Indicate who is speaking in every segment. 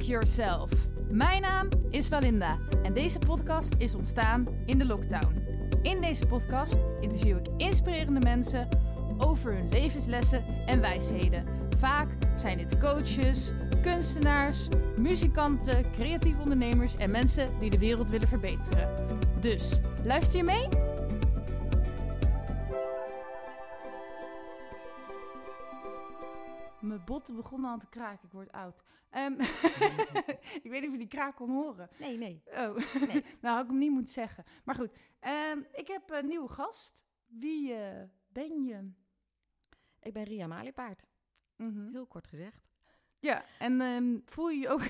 Speaker 1: Yourself. Mijn naam is Valinda en deze podcast is ontstaan in de lockdown. In deze podcast interview ik inspirerende mensen over hun levenslessen en wijsheden. Vaak zijn dit coaches, kunstenaars, muzikanten, creatieve ondernemers en mensen die de wereld willen verbeteren. Dus, luister je mee? Mijn botten begonnen al te kraken. Ik word oud. Ehm, ik weet niet of je die kraak kon horen.
Speaker 2: Nee, nee.
Speaker 1: Oh, nou had ik hem niet moeten zeggen. Maar goed, ehm, ik heb een nieuwe gast. Wie eh, ben je?
Speaker 2: Ik ben Ria Maliepaard.
Speaker 1: Mhm.
Speaker 2: Heel kort gezegd.
Speaker 1: Ja, en ehm, voel je je ook...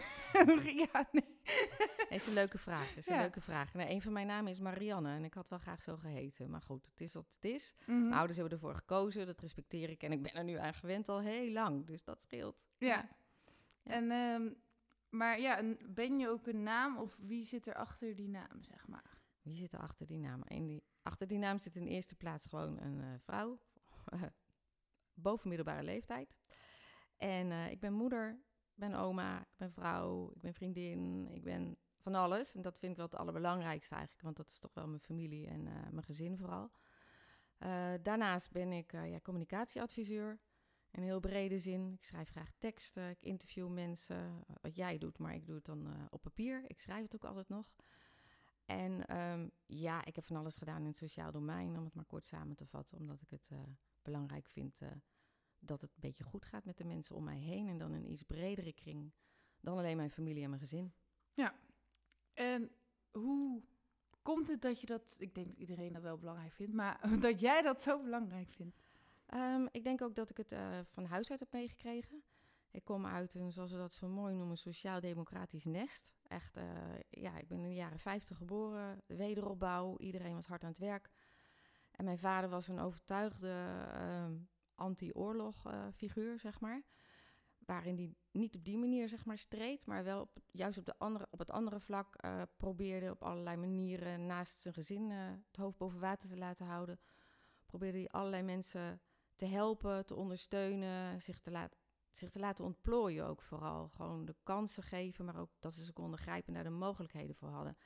Speaker 1: ja, nee.
Speaker 2: Nee, is een leuke vraag. Is een
Speaker 1: Ja.
Speaker 2: leuke vraag. Nou, een van mijn namen is Marianne en ik had wel graag zo geheten. Maar goed, het is wat het is.
Speaker 1: Mhm.
Speaker 2: Mijn ouders hebben ervoor gekozen, dat respecteer ik. En ik ben er nu aan gewend al heel lang, dus dat scheelt.
Speaker 1: Ja.
Speaker 2: Ja.
Speaker 1: En, ehm, maar ja, en ben je ook een naam of wie zit er achter die naam, zeg maar?
Speaker 2: Wie zit er achter die naam? En die, achter die naam zit in de eerste plaats gewoon een eh, vrouw. boven middelbare leeftijd. En eh, ik ben moeder, ben oma, ik ben vrouw, ik ben vriendin, ik ben van alles. En dat vind ik wel het allerbelangrijkste eigenlijk, want dat is toch wel mijn familie en eh, mijn gezin vooral. Eh, daarnaast ben ik eh, ja, communicatieadviseur in heel brede zin. Ik schrijf graag teksten, ik interview mensen, wat jij doet, maar ik doe het dan op papier. Ik schrijf het ook altijd nog. En ehm, ja, ik heb van alles gedaan in het sociaal domein, om het maar kort samen te vatten, omdat ik het belangrijk vind dat het een beetje goed gaat met de mensen om mij heen en dan een iets bredere kring dan alleen mijn familie en mijn gezin.
Speaker 1: En hoe komt het dat je dat... Ik denk dat iedereen dat wel belangrijk vindt, maar dat jij dat zo belangrijk vindt?
Speaker 2: Ehm, ik denk ook dat ik het eh, van huis uit heb meegekregen. Ik kom uit een, zoals ze dat zo mooi noemen, sociaal-democratisch nest. Echt, eh, ja, ik ben in de jaren 50 geboren, de wederopbouw, iedereen was hard aan het werk. En mijn vader was een overtuigde ehm, anti-oorlog figuur, zeg maar. Waarin hij niet op die manier, zeg maar, streed, maar wel op, juist op, de andere, op het andere vlak eh, probeerde op allerlei manieren naast zijn gezin eh, het hoofd boven water te laten houden. Probeerde hij allerlei mensen te helpen, te ondersteunen, zich te, laat, zich te laten ontplooien ook vooral. Gewoon de kansen geven, maar ook dat ze ze konden grijpen en daar de mogelijkheden voor hadden.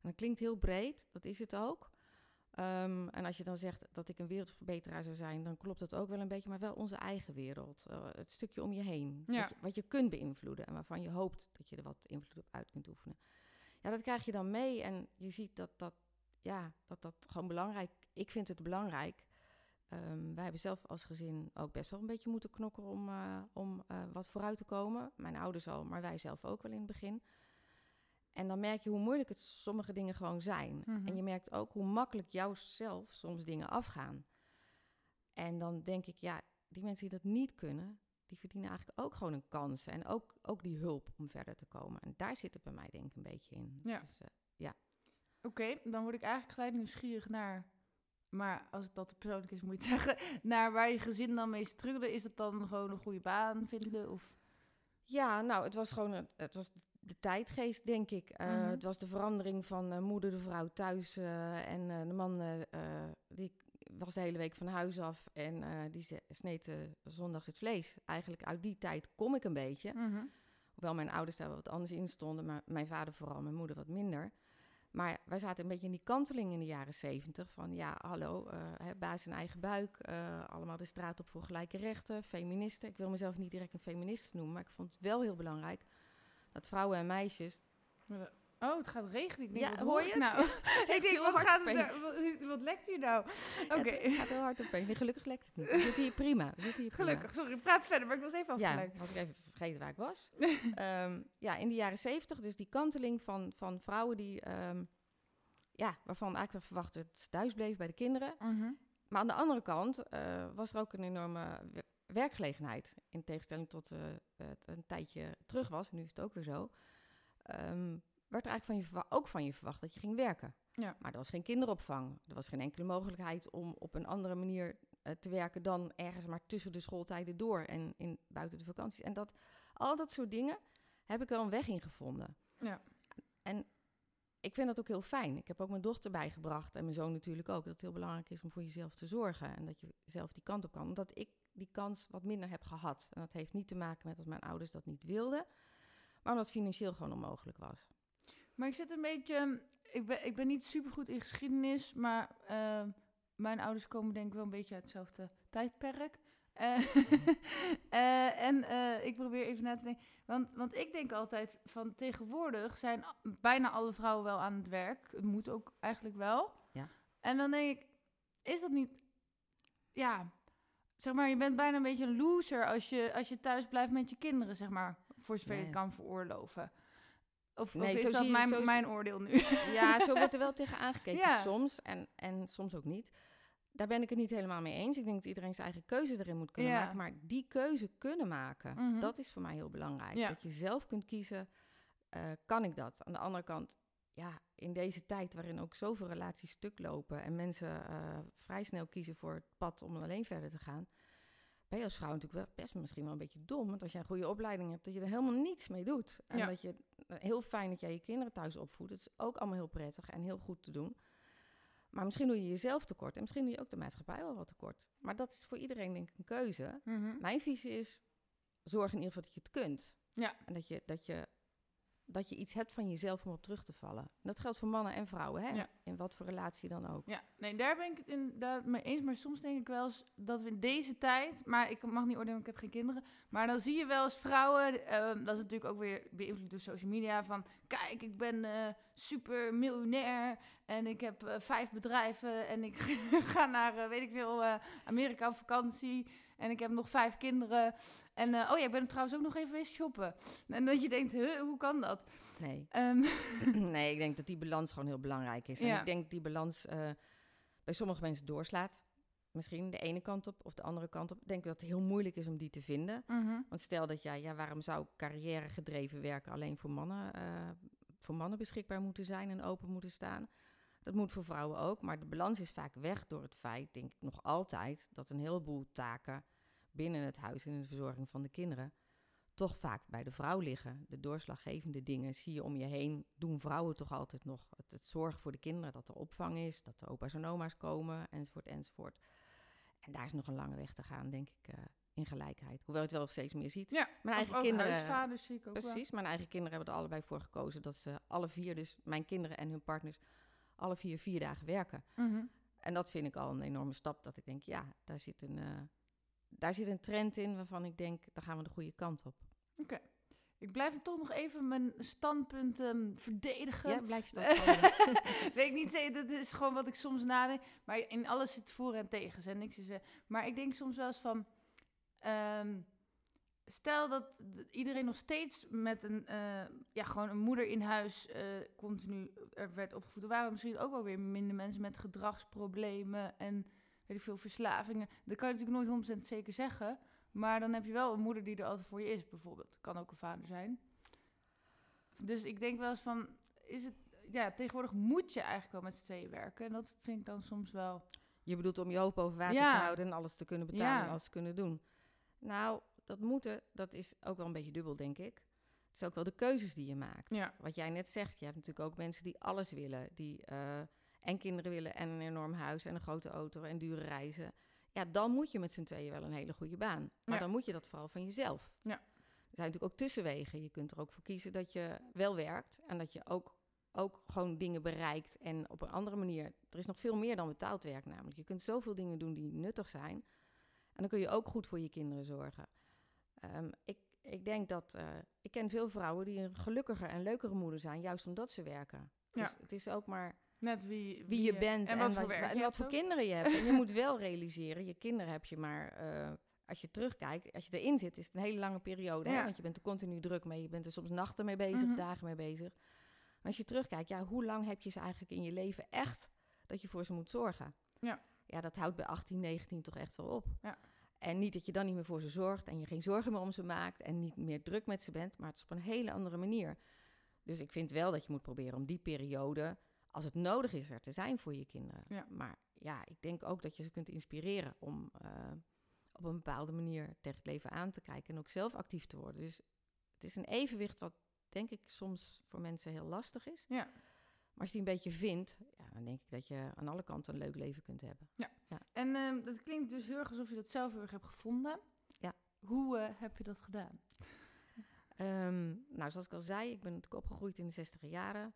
Speaker 2: En dat klinkt heel breed, dat is het ook. Ehm, en als je dan zegt dat ik een wereldverbeteraar zou zijn, dan klopt dat ook wel een beetje, maar wel onze eigen wereld. Eh, het stukje om je heen.
Speaker 1: Ja.
Speaker 2: Wat, je, wat je kunt beïnvloeden en waarvan je hoopt dat je er wat invloed op uit kunt oefenen. Ja, dat krijg je dan mee en je ziet dat dat, ja, dat, dat gewoon belangrijk Ik vind het belangrijk. Ehm, wij hebben zelf als gezin ook best wel een beetje moeten knokken om, eh, om eh, wat vooruit te komen. Mijn ouders al, maar wij zelf ook wel in het begin. En dan merk je hoe moeilijk het sommige dingen gewoon zijn.
Speaker 1: Mhm.
Speaker 2: En je merkt ook hoe makkelijk jou zelf soms dingen afgaan. En dan denk ik, ja, die mensen die dat niet kunnen, die verdienen eigenlijk ook gewoon een kans. En ook, ook die hulp om verder te komen. En daar zit het bij mij denk ik een beetje in.
Speaker 1: Ja.
Speaker 2: Dus, eh,
Speaker 1: Oké, dan word ik eigenlijk gelijk nieuwsgierig naar... Maar als het dat persoonlijk is, moet je het zeggen. Naar waar je gezin dan mee struggelde. Is het dan gewoon een goede baan vinden? Of...
Speaker 2: Ja, nou, het was gewoon het was de tijdgeest, denk ik. Eh,
Speaker 1: Mhm.
Speaker 2: Het was de verandering van eh, moeder de vrouw thuis eh, en de man die was de hele week van huis af en die sneed zondags het vlees. Eigenlijk uit die tijd kom ik een beetje.
Speaker 1: Mhm.
Speaker 2: Hoewel mijn ouders daar wat anders in stonden, maar mijn vader vooral, mijn moeder wat minder. Maar wij zaten een beetje in die kanteling in de jaren zeventig. Van ja, hallo, hè, baas in eigen buik. allemaal de straat op voor gelijke rechten. Feministen. Ik wil mezelf niet direct een feminist noemen. Maar ik vond het wel heel belangrijk dat vrouwen en meisjes.
Speaker 1: Oh, het gaat regenen. Ik denk,
Speaker 2: Ja,
Speaker 1: wat
Speaker 2: hoor je het?
Speaker 1: Nou?
Speaker 2: Het
Speaker 1: ik denk, wat, gaat het, nou- wat, wat lekt hier nou? Oké,
Speaker 2: Het gaat heel hard opeens. Nee, gelukkig lekt het niet. We zitten hier prima. We zitten hier prima.
Speaker 1: gelukkig. Sorry, praat verder, maar ik was even
Speaker 2: Ja,
Speaker 1: afgeleid.
Speaker 2: was ik even vergeten waar ik was. Ehm, ja, in de jaren zeventig, dus die kanteling van, van vrouwen die, ehm, ja, waarvan eigenlijk wel verwacht werd thuis bleven bij de kinderen.
Speaker 1: Mhm.
Speaker 2: Maar aan de andere kant eh, was er ook een enorme werkgelegenheid. In tegenstelling tot eh, het een tijdje terug was, en nu is het ook weer zo. ehm, werd er eigenlijk van je ook van je verwacht dat je ging werken.
Speaker 1: Ja.
Speaker 2: Maar er was geen kinderopvang. Er was geen enkele mogelijkheid om op een andere manier eh, te werken dan ergens maar tussen de schooltijden door en in, buiten de vakanties. En dat, al dat soort dingen heb ik wel een weg in gevonden.
Speaker 1: Ja.
Speaker 2: En ik vind dat ook heel fijn. Ik heb ook mijn dochter bijgebracht en mijn zoon natuurlijk ook. Dat het heel belangrijk is om voor jezelf te zorgen. En dat je zelf die kant op kan. Omdat ik die kans wat minder heb gehad. En dat heeft niet te maken met dat mijn ouders dat niet wilden. Maar omdat het financieel gewoon onmogelijk was.
Speaker 1: Maar ik zit een beetje... Ik ben, ik ben niet super goed in geschiedenis, maar uh, mijn ouders komen denk ik wel een beetje uit hetzelfde tijdperk. Uh, uh, en uh, ik probeer even na te denken. Want, want ik denk altijd van tegenwoordig zijn bijna alle vrouwen wel aan het werk. Het moet ook eigenlijk wel.
Speaker 2: Ja.
Speaker 1: En dan denk ik, is dat niet. Ja, zeg maar, je bent bijna een beetje een loser als je, als je thuis blijft met je kinderen, zeg maar. Voor zover je het kan veroorloven. Of,
Speaker 2: Nee,
Speaker 1: of is
Speaker 2: zo
Speaker 1: dat
Speaker 2: je-
Speaker 1: mijn,
Speaker 2: zo
Speaker 1: mijn oordeel nu?
Speaker 2: Ja, zo wordt er wel tegen aangekeken
Speaker 1: Ja.
Speaker 2: soms en, en soms ook niet. Daar ben ik het niet helemaal mee eens. Ik denk dat iedereen zijn eigen keuze erin moet kunnen
Speaker 1: Ja.
Speaker 2: maken. Maar die keuze kunnen maken,
Speaker 1: Mhm.
Speaker 2: dat is voor mij heel belangrijk.
Speaker 1: Ja.
Speaker 2: Dat je zelf kunt kiezen, eh, kan ik dat? Aan de andere kant, ja, in deze tijd waarin ook zoveel relaties stuk lopen... en mensen eh, vrij snel kiezen voor het pad om alleen verder te gaan... ben je als vrouw natuurlijk wel best misschien wel een beetje dom. Want als je een goede opleiding hebt, dat je er helemaal niets mee doet. En
Speaker 1: Ja.
Speaker 2: dat je, eh, heel fijn dat jij je kinderen thuis opvoedt. Dat is ook allemaal heel prettig en heel goed te doen. Maar misschien doe je jezelf tekort en misschien doe je ook de maatschappij wel wat tekort. Maar dat is voor iedereen denk ik een keuze.
Speaker 1: Mhm.
Speaker 2: Mijn visie is, zorg in ieder geval dat je het kunt.
Speaker 1: Ja.
Speaker 2: En dat je, dat je, dat je iets hebt van jezelf om op terug te vallen. En dat geldt voor mannen en vrouwen, hè?
Speaker 1: Ja.
Speaker 2: in wat voor relatie dan ook.
Speaker 1: Ja, nee, daar ben ik het inderdaad mee eens. Maar soms denk ik wel eens dat we in deze tijd... Maar ik mag niet oordelen, ik heb geen kinderen. Maar dan zie je wel eens vrouwen... ehm, dat is natuurlijk ook weer beïnvloed door social media. Van, kijk, ik ben eh, super miljonair. En ik heb eh, vijf bedrijven. En ik ga naar, eh, weet ik veel, eh, Amerika op vakantie. En ik heb nog vijf kinderen. En eh, oh ja, ik ben trouwens ook nog even eens shoppen. En dat je denkt, huh, hoe kan dat?
Speaker 2: Nee.
Speaker 1: Ehm,
Speaker 2: nee, ik denk dat die balans gewoon heel belangrijk is. En
Speaker 1: Ja.
Speaker 2: ik denk dat die balans eh, bij sommige mensen doorslaat. Misschien de ene kant op of de andere kant op. Ik denk dat het heel moeilijk is om die te vinden.
Speaker 1: mhm.
Speaker 2: Want stel dat jij, ja, waarom zou carrière gedreven werken alleen voor mannen, eh, voor mannen beschikbaar moeten zijn en open moeten staan? Dat moet voor vrouwen ook, maar de balans is vaak weg door het feit, denk ik nog altijd, dat een heleboel taken binnen het huis en de verzorging van de kinderen toch vaak bij de vrouw liggen. De doorslaggevende dingen zie je om je heen, doen vrouwen toch altijd nog. Het, het zorgen voor de kinderen, dat er opvang is, dat de opa's en oma's komen, enzovoort, enzovoort. En daar is nog een lange weg te gaan, denk ik, eh, in gelijkheid. Hoewel je het wel steeds meer ziet.
Speaker 1: Ja,
Speaker 2: Mijn eigen
Speaker 1: ook
Speaker 2: kinderen.
Speaker 1: huisvaders zie ik ook wel.
Speaker 2: Precies, mijn eigen kinderen hebben er allebei voor gekozen dat ze alle vier, dus mijn kinderen en hun partners, alle vier vier dagen werken.
Speaker 1: Mhm.
Speaker 2: En dat vind ik al een enorme stap. Dat ik denk, ja, daar zit een, eh, daar zit een trend in waarvan ik denk, daar gaan we de goede kant op.
Speaker 1: Ik blijf toch nog even mijn standpunt ehm, verdedigen.
Speaker 2: Ja, blijf je dat.
Speaker 1: Weet ik niet dat is gewoon wat ik soms nadenk. Maar in alles zit voor en tegen. En niks is, eh, maar ik denk soms wel eens van... ehm, stel dat iedereen nog steeds met een, eh, ja, gewoon een moeder in huis eh, continu er werd opgevoed. Er waren misschien ook wel weer minder mensen met gedragsproblemen en weet ik veel, verslavingen. Dat kan je natuurlijk nooit 100% zeker zeggen. Maar dan heb je wel een moeder die er altijd voor je is, bijvoorbeeld. Kan ook een vader zijn. Dus ik denk wel eens van, is het, ja, tegenwoordig moet je eigenlijk wel met z'n tweeën werken. En dat vind ik dan soms wel.
Speaker 2: Je bedoelt om je hoofd boven water
Speaker 1: Ja.
Speaker 2: te houden en alles te kunnen betalen
Speaker 1: Ja.
Speaker 2: en alles te kunnen doen. Nou, dat moeten, dat is ook wel een beetje dubbel, denk ik. Het is ook wel de keuzes die je maakt.
Speaker 1: Ja.
Speaker 2: Wat jij net zegt, je hebt natuurlijk ook mensen die alles willen. Die eh, en kinderen willen en een enorm huis en een grote auto en dure reizen. Ja, dan moet je met z'n tweeën wel een hele goede baan. Maar
Speaker 1: Ja.
Speaker 2: dan moet je dat vooral van jezelf.
Speaker 1: Ja.
Speaker 2: Er zijn natuurlijk ook tussenwegen. Je kunt er ook voor kiezen dat je wel werkt en dat je ook, ook gewoon dingen bereikt. En op een andere manier. Er is nog veel meer dan betaald werk namelijk. Je kunt zoveel dingen doen die nuttig zijn. En dan kun je ook goed voor je kinderen zorgen. Ehm, ik, ik denk dat. eh, ik ken veel vrouwen die een gelukkiger en leukere moeder zijn, juist omdat ze werken.
Speaker 1: Ja.
Speaker 2: Dus het is ook maar
Speaker 1: Net wie,
Speaker 2: wie je bent
Speaker 1: en wat voor
Speaker 2: en wat voor kinderen je hebt. En je moet wel realiseren, je kinderen heb je maar. eh, als je terugkijkt, als je erin zit, is het een hele lange periode. Hè?
Speaker 1: Ja.
Speaker 2: Want je bent er continu druk mee. Je bent er soms nachten mee bezig,
Speaker 1: Mhm.
Speaker 2: dagen mee bezig. En als je terugkijkt, ja, hoe lang heb je ze eigenlijk in je leven echt dat je voor ze moet zorgen?
Speaker 1: Ja.
Speaker 2: Ja, dat houdt bij 18, 19 toch echt wel op.
Speaker 1: Ja.
Speaker 2: En niet dat je dan niet meer voor ze zorgt en je geen zorgen meer om ze maakt en niet meer druk met ze bent, maar het is op een hele andere manier. Dus ik vind wel dat je moet proberen om die periode, als het nodig is, er te zijn voor je kinderen.
Speaker 1: Ja.
Speaker 2: Maar ja, ik denk ook dat je ze kunt inspireren om eh, op een bepaalde manier tegen het leven aan te kijken en ook zelf actief te worden. Dus het is een evenwicht wat denk ik soms voor mensen heel lastig is.
Speaker 1: Ja.
Speaker 2: Maar als je die een beetje vindt, ja, dan denk ik dat je aan alle kanten een leuk leven kunt hebben.
Speaker 1: En ehm, dat klinkt dus heel erg alsof je dat zelf heel erg hebt gevonden.
Speaker 2: Ja.
Speaker 1: Hoe eh, heb je dat gedaan?
Speaker 2: Ehm, nou, zoals ik al zei, ik ben natuurlijk opgegroeid in de 60 jaren.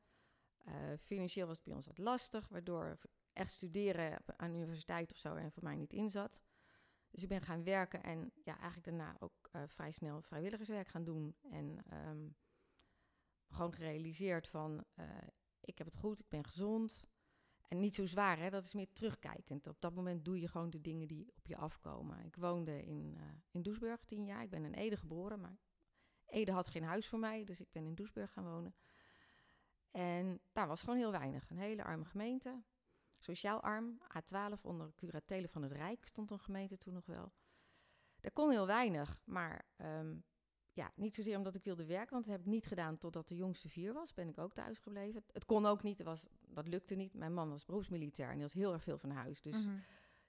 Speaker 2: Eh, financieel was het bij ons wat lastig, waardoor echt studeren aan de universiteit of zo er voor mij niet in zat. Dus ik ben gaan werken en ja, eigenlijk daarna ook eh, vrij snel vrijwilligerswerk gaan doen. En ehm, gewoon gerealiseerd van, ik heb het goed, ik ben gezond. En niet zo zwaar, hè? dat is meer terugkijkend. Op dat moment doe je gewoon de dingen die op je afkomen. Ik woonde in, uh, in Doesburg tien jaar. Ik ben in Ede geboren, maar Ede had geen huis voor mij. Dus ik ben in Doesburg gaan wonen. En daar was gewoon heel weinig. Een hele arme gemeente. Sociaal arm. A12 onder curatele van het Rijk stond een gemeente toen nog wel. Er kon heel weinig, maar um, ja, niet zozeer omdat ik wilde werken, want dat heb ik niet gedaan totdat de jongste vier was. Ben ik ook thuis gebleven. Het kon ook niet, was, dat lukte niet. Mijn man was beroepsmilitair en die was heel erg veel van huis. Dus mm -hmm.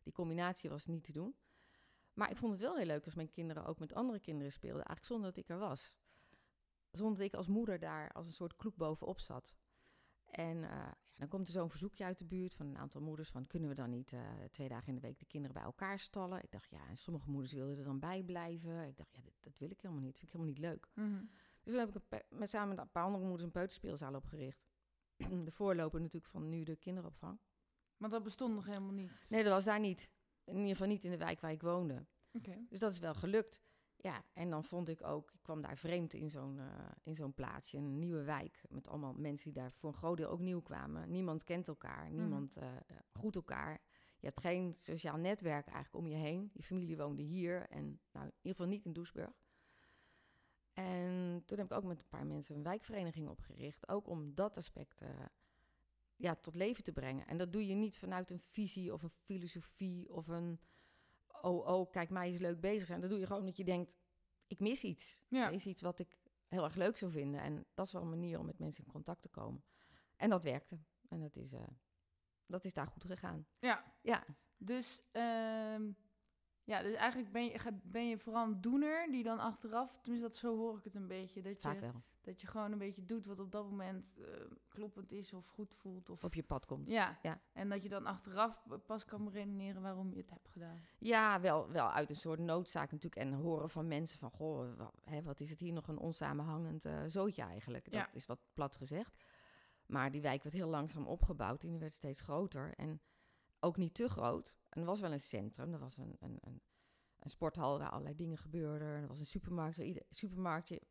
Speaker 2: die combinatie was niet te doen. Maar ik vond het wel heel leuk als mijn kinderen ook met andere kinderen speelden. Eigenlijk zonder dat ik er was. Zonder dat ik als moeder daar als een soort kloek bovenop zat. En uh, ja, dan komt er zo'n verzoekje uit de buurt van een aantal moeders van... kunnen we dan niet uh, twee dagen in de week de kinderen bij elkaar stallen? Ik dacht, ja, en sommige moeders wilden er dan bij blijven. Ik dacht, ja, dat, dat wil ik helemaal niet. Dat vind ik helemaal niet leuk.
Speaker 1: Mm -hmm.
Speaker 2: Dus toen heb ik een met samen met een paar andere moeders een peuterspeelzaal opgericht. de voorloper natuurlijk van nu de kinderopvang.
Speaker 1: Maar dat bestond nog helemaal niet?
Speaker 2: Nee, dat was daar niet. In ieder geval niet in de wijk waar ik woonde.
Speaker 1: Okay.
Speaker 2: Dus dat is wel gelukt. Ja, en dan vond ik ook, ik kwam daar vreemd in zo'n uh, in zo'n plaatsje, een nieuwe wijk, met allemaal mensen die daar voor een groot deel ook nieuw kwamen. Niemand kent elkaar, niemand uh, groet elkaar. Je hebt geen sociaal netwerk eigenlijk om je heen. Je familie woonde hier en nou, in ieder geval niet in Doesburg. En toen heb ik ook met een paar mensen een wijkvereniging opgericht, ook om dat aspect uh, ja, tot leven te brengen. En dat doe je niet vanuit een visie of een filosofie of een oh, oh, kijk, mij is leuk bezig zijn. Dat doe je gewoon omdat je denkt, ik mis iets.
Speaker 1: Ja.
Speaker 2: Er is iets wat ik heel erg leuk zou vinden. En dat is wel een manier om met mensen in contact te komen. En dat werkte. En dat is, uh, dat is daar goed gegaan.
Speaker 1: Ja.
Speaker 2: Ja.
Speaker 1: Dus, um, ja, dus eigenlijk ben je, ben je vooral een doener die dan achteraf, tenminste dat zo hoor ik het een beetje, dat
Speaker 2: Vaak
Speaker 1: je,
Speaker 2: wel.
Speaker 1: dat je gewoon een beetje doet wat op dat moment uh, kloppend is of goed voelt. Of
Speaker 2: Op je pad komt.
Speaker 1: Ja.
Speaker 2: Ja.
Speaker 1: en dat je dan achteraf pas kan redeneren waarom je het hebt gedaan.
Speaker 2: Ja, wel, wel uit een soort noodzaak natuurlijk. En horen van mensen van, goh, wa- hè, wat is het hier nog een onsamenhangend uh, zootje eigenlijk. Dat
Speaker 1: Ja.
Speaker 2: is wat plat gezegd. Maar die wijk werd heel langzaam opgebouwd en die werd steeds groter. En ook niet te groot. En er was wel een centrum, er was een, een, een, een sporthal waar allerlei dingen gebeurden. Er was een supermarkt, ieder, supermarktje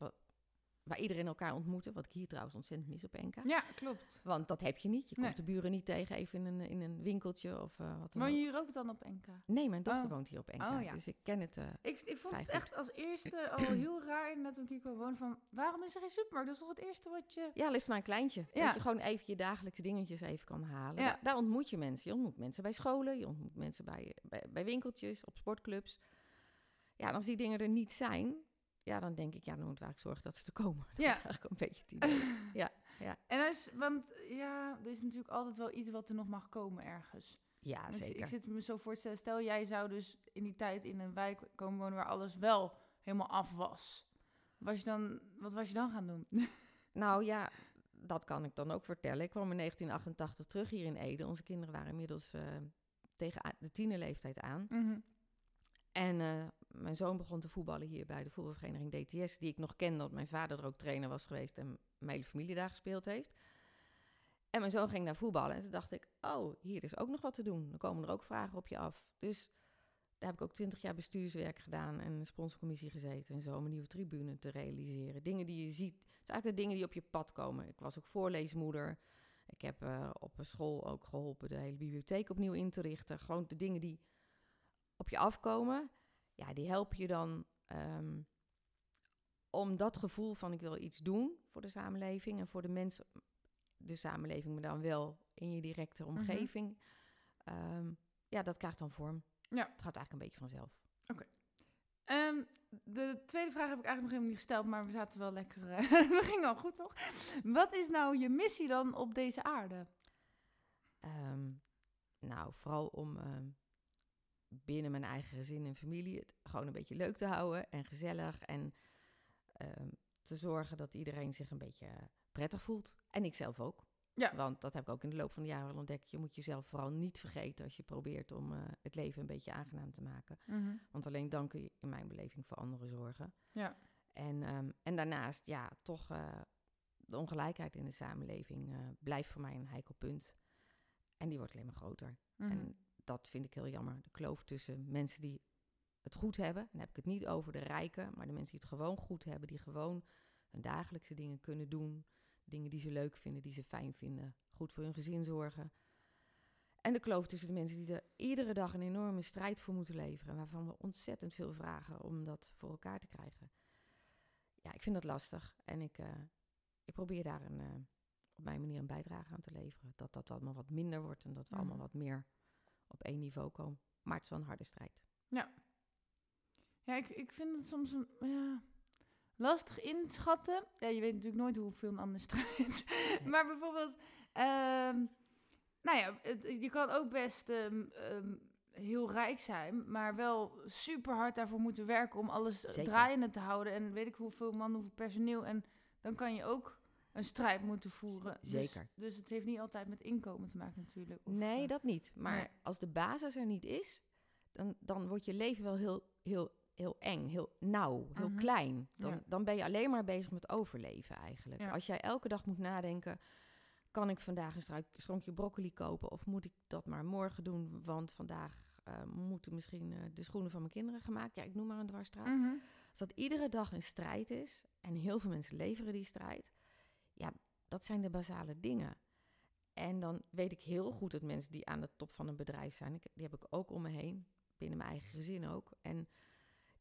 Speaker 2: waar iedereen elkaar ontmoette. Wat ik hier trouwens ontzettend mis op Enka.
Speaker 1: Ja, klopt.
Speaker 2: Want dat heb je niet. Je komt
Speaker 1: Nee.
Speaker 2: de buren niet tegen even in een, in een winkeltje of uh, wat dan
Speaker 1: Woon je hier ook dan op NK?
Speaker 2: Nee, mijn dochter
Speaker 1: Oh.
Speaker 2: woont hier op Enka.
Speaker 1: Oh, ja.
Speaker 2: Dus ik ken het. eh,
Speaker 1: Ik, ik vond het
Speaker 2: goed.
Speaker 1: echt als eerste al heel raar inderdaad toen ik hier kwam wonen van... waarom is er geen supermarkt? Dat is toch het eerste wat je...
Speaker 2: Ja, is maar een kleintje.
Speaker 1: Ja.
Speaker 2: Dat je gewoon even je dagelijkse dingetjes even kan halen.
Speaker 1: Ja.
Speaker 2: Daar, daar ontmoet je mensen. Je ontmoet mensen bij scholen, je ontmoet mensen bij, bij, bij winkeltjes, op sportclubs. Ja, en als die dingen er niet zijn, ja, dan denk ik, ja, dan we eigenlijk zorgen dat ze er komen. Dat
Speaker 1: Ja.
Speaker 2: is eigenlijk een beetje het idee.
Speaker 1: En als, want ja, er is natuurlijk altijd wel iets wat er nog mag komen ergens.
Speaker 2: Ja,
Speaker 1: Want ik-
Speaker 2: zeker.
Speaker 1: Ik zit me zo voor te stellen, stel jij zou dus in die tijd in een wijk komen wonen waar alles wel helemaal af was. Was je dan, wat was je dan gaan doen?
Speaker 2: Nou ja, dat kan ik dan ook vertellen. Ik kwam in 1988 terug hier in Ede. Onze kinderen waren inmiddels eh, tegen de tienerleeftijd aan.
Speaker 1: Mhm.
Speaker 2: En eh, mijn zoon begon te voetballen hier bij de voetbalvereniging DTS, die ik nog kende, omdat mijn vader er ook trainer was geweest en mijn hele familie daar gespeeld heeft. En mijn zoon ging naar voetballen en toen dacht ik, oh, hier is ook nog wat te doen. Dan komen er ook vragen op je af. Dus daar heb ik ook twintig jaar bestuurswerk gedaan en een sponsorcommissie gezeten en zo om een nieuwe tribune te realiseren. Dingen die je ziet, het zijn eigenlijk de dingen die op je pad komen. Ik was ook voorleesmoeder. Ik heb eh, op een school ook geholpen de hele bibliotheek opnieuw in te richten. Gewoon de dingen die op je afkomen, ja, die helpen je dan ehm, om dat gevoel van ik wil iets doen voor de samenleving en voor de mensen, de samenleving, maar dan wel in je directe
Speaker 1: Mhm.
Speaker 2: omgeving. Ehm, ja, dat krijgt dan vorm.
Speaker 1: Ja.
Speaker 2: Het gaat eigenlijk een beetje vanzelf.
Speaker 1: Ehm, de tweede vraag heb ik eigenlijk nog helemaal niet gesteld, maar we zaten wel lekker. eh, we gingen al goed, toch? Wat is nou je missie dan op deze aarde?
Speaker 2: Nou, vooral om binnen mijn eigen gezin en familie het gewoon een beetje leuk te houden en gezellig. En ehm, te zorgen dat iedereen zich een beetje prettig voelt. En ik zelf ook.
Speaker 1: Ja.
Speaker 2: Want dat heb ik ook in de loop van de jaren wel ontdekt. Je moet jezelf vooral niet vergeten als je probeert om eh, het leven een beetje aangenaam te maken. Want alleen dan kun je in mijn beleving voor anderen zorgen.
Speaker 1: Ja.
Speaker 2: En, ehm, en daarnaast, ja, toch uh, de ongelijkheid in de samenleving uh, blijft voor mij een heikel punt. En die wordt alleen maar groter.
Speaker 1: Mhm.
Speaker 2: En dat vind ik heel jammer. De kloof tussen mensen die het goed hebben, en dan heb ik het niet over de rijken, maar de mensen die het gewoon goed hebben, die gewoon hun dagelijkse dingen kunnen doen, dingen die ze leuk vinden, die ze fijn vinden, goed voor hun gezin zorgen. En de kloof tussen de mensen die er iedere dag een enorme strijd voor moeten leveren, waarvan we ontzettend veel vragen om dat voor elkaar te krijgen. Ja, ik vind dat lastig en ik, uh, ik probeer daar een, uh, op mijn manier een bijdrage aan te leveren. Dat dat allemaal wat minder wordt en dat we
Speaker 1: Mhm.
Speaker 2: allemaal wat meer op één niveau komen. Maar het is wel een harde strijd.
Speaker 1: Ja, ik, ik vind het soms een, ja, lastig inschatten. Ja, je weet natuurlijk nooit hoeveel een ander strijdt. maar bijvoorbeeld, ehm, nou ja, het- je kan ook best ehm, ehm, heel rijk zijn, maar wel super hard daarvoor moeten werken om alles
Speaker 2: Zeker.
Speaker 1: draaiende te houden. En weet ik hoeveel man, hoeveel personeel. En dan kan je ook een strijd moeten voeren. Dus-
Speaker 2: Zeker.
Speaker 1: Dus, het heeft niet altijd met inkomen te maken natuurlijk. Of,
Speaker 2: nee,
Speaker 1: eh,
Speaker 2: dat niet. Maar
Speaker 1: nee.
Speaker 2: als de basis er niet is, dan, dan wordt je leven wel heel, heel, heel eng, heel nauw, heel
Speaker 1: Mhm.
Speaker 2: klein. Dan,
Speaker 1: Ja.
Speaker 2: dan ben je alleen maar bezig met overleven eigenlijk.
Speaker 1: Ja.
Speaker 2: Als jij elke dag moet nadenken, kan ik vandaag een stronkje broccoli kopen of moet ik dat maar morgen doen, want vandaag eh, moeten misschien eh, de schoenen van mijn kinderen gemaakt. Ja, ik noem maar een dwarsstraat.
Speaker 1: mhm.
Speaker 2: Als dat iedere dag een strijd is, en heel veel mensen leveren die strijd, ja, dat zijn de basale dingen. En dan weet ik heel goed dat mensen die aan de top van een bedrijf zijn, die heb ik ook om me heen, binnen mijn eigen gezin ook. En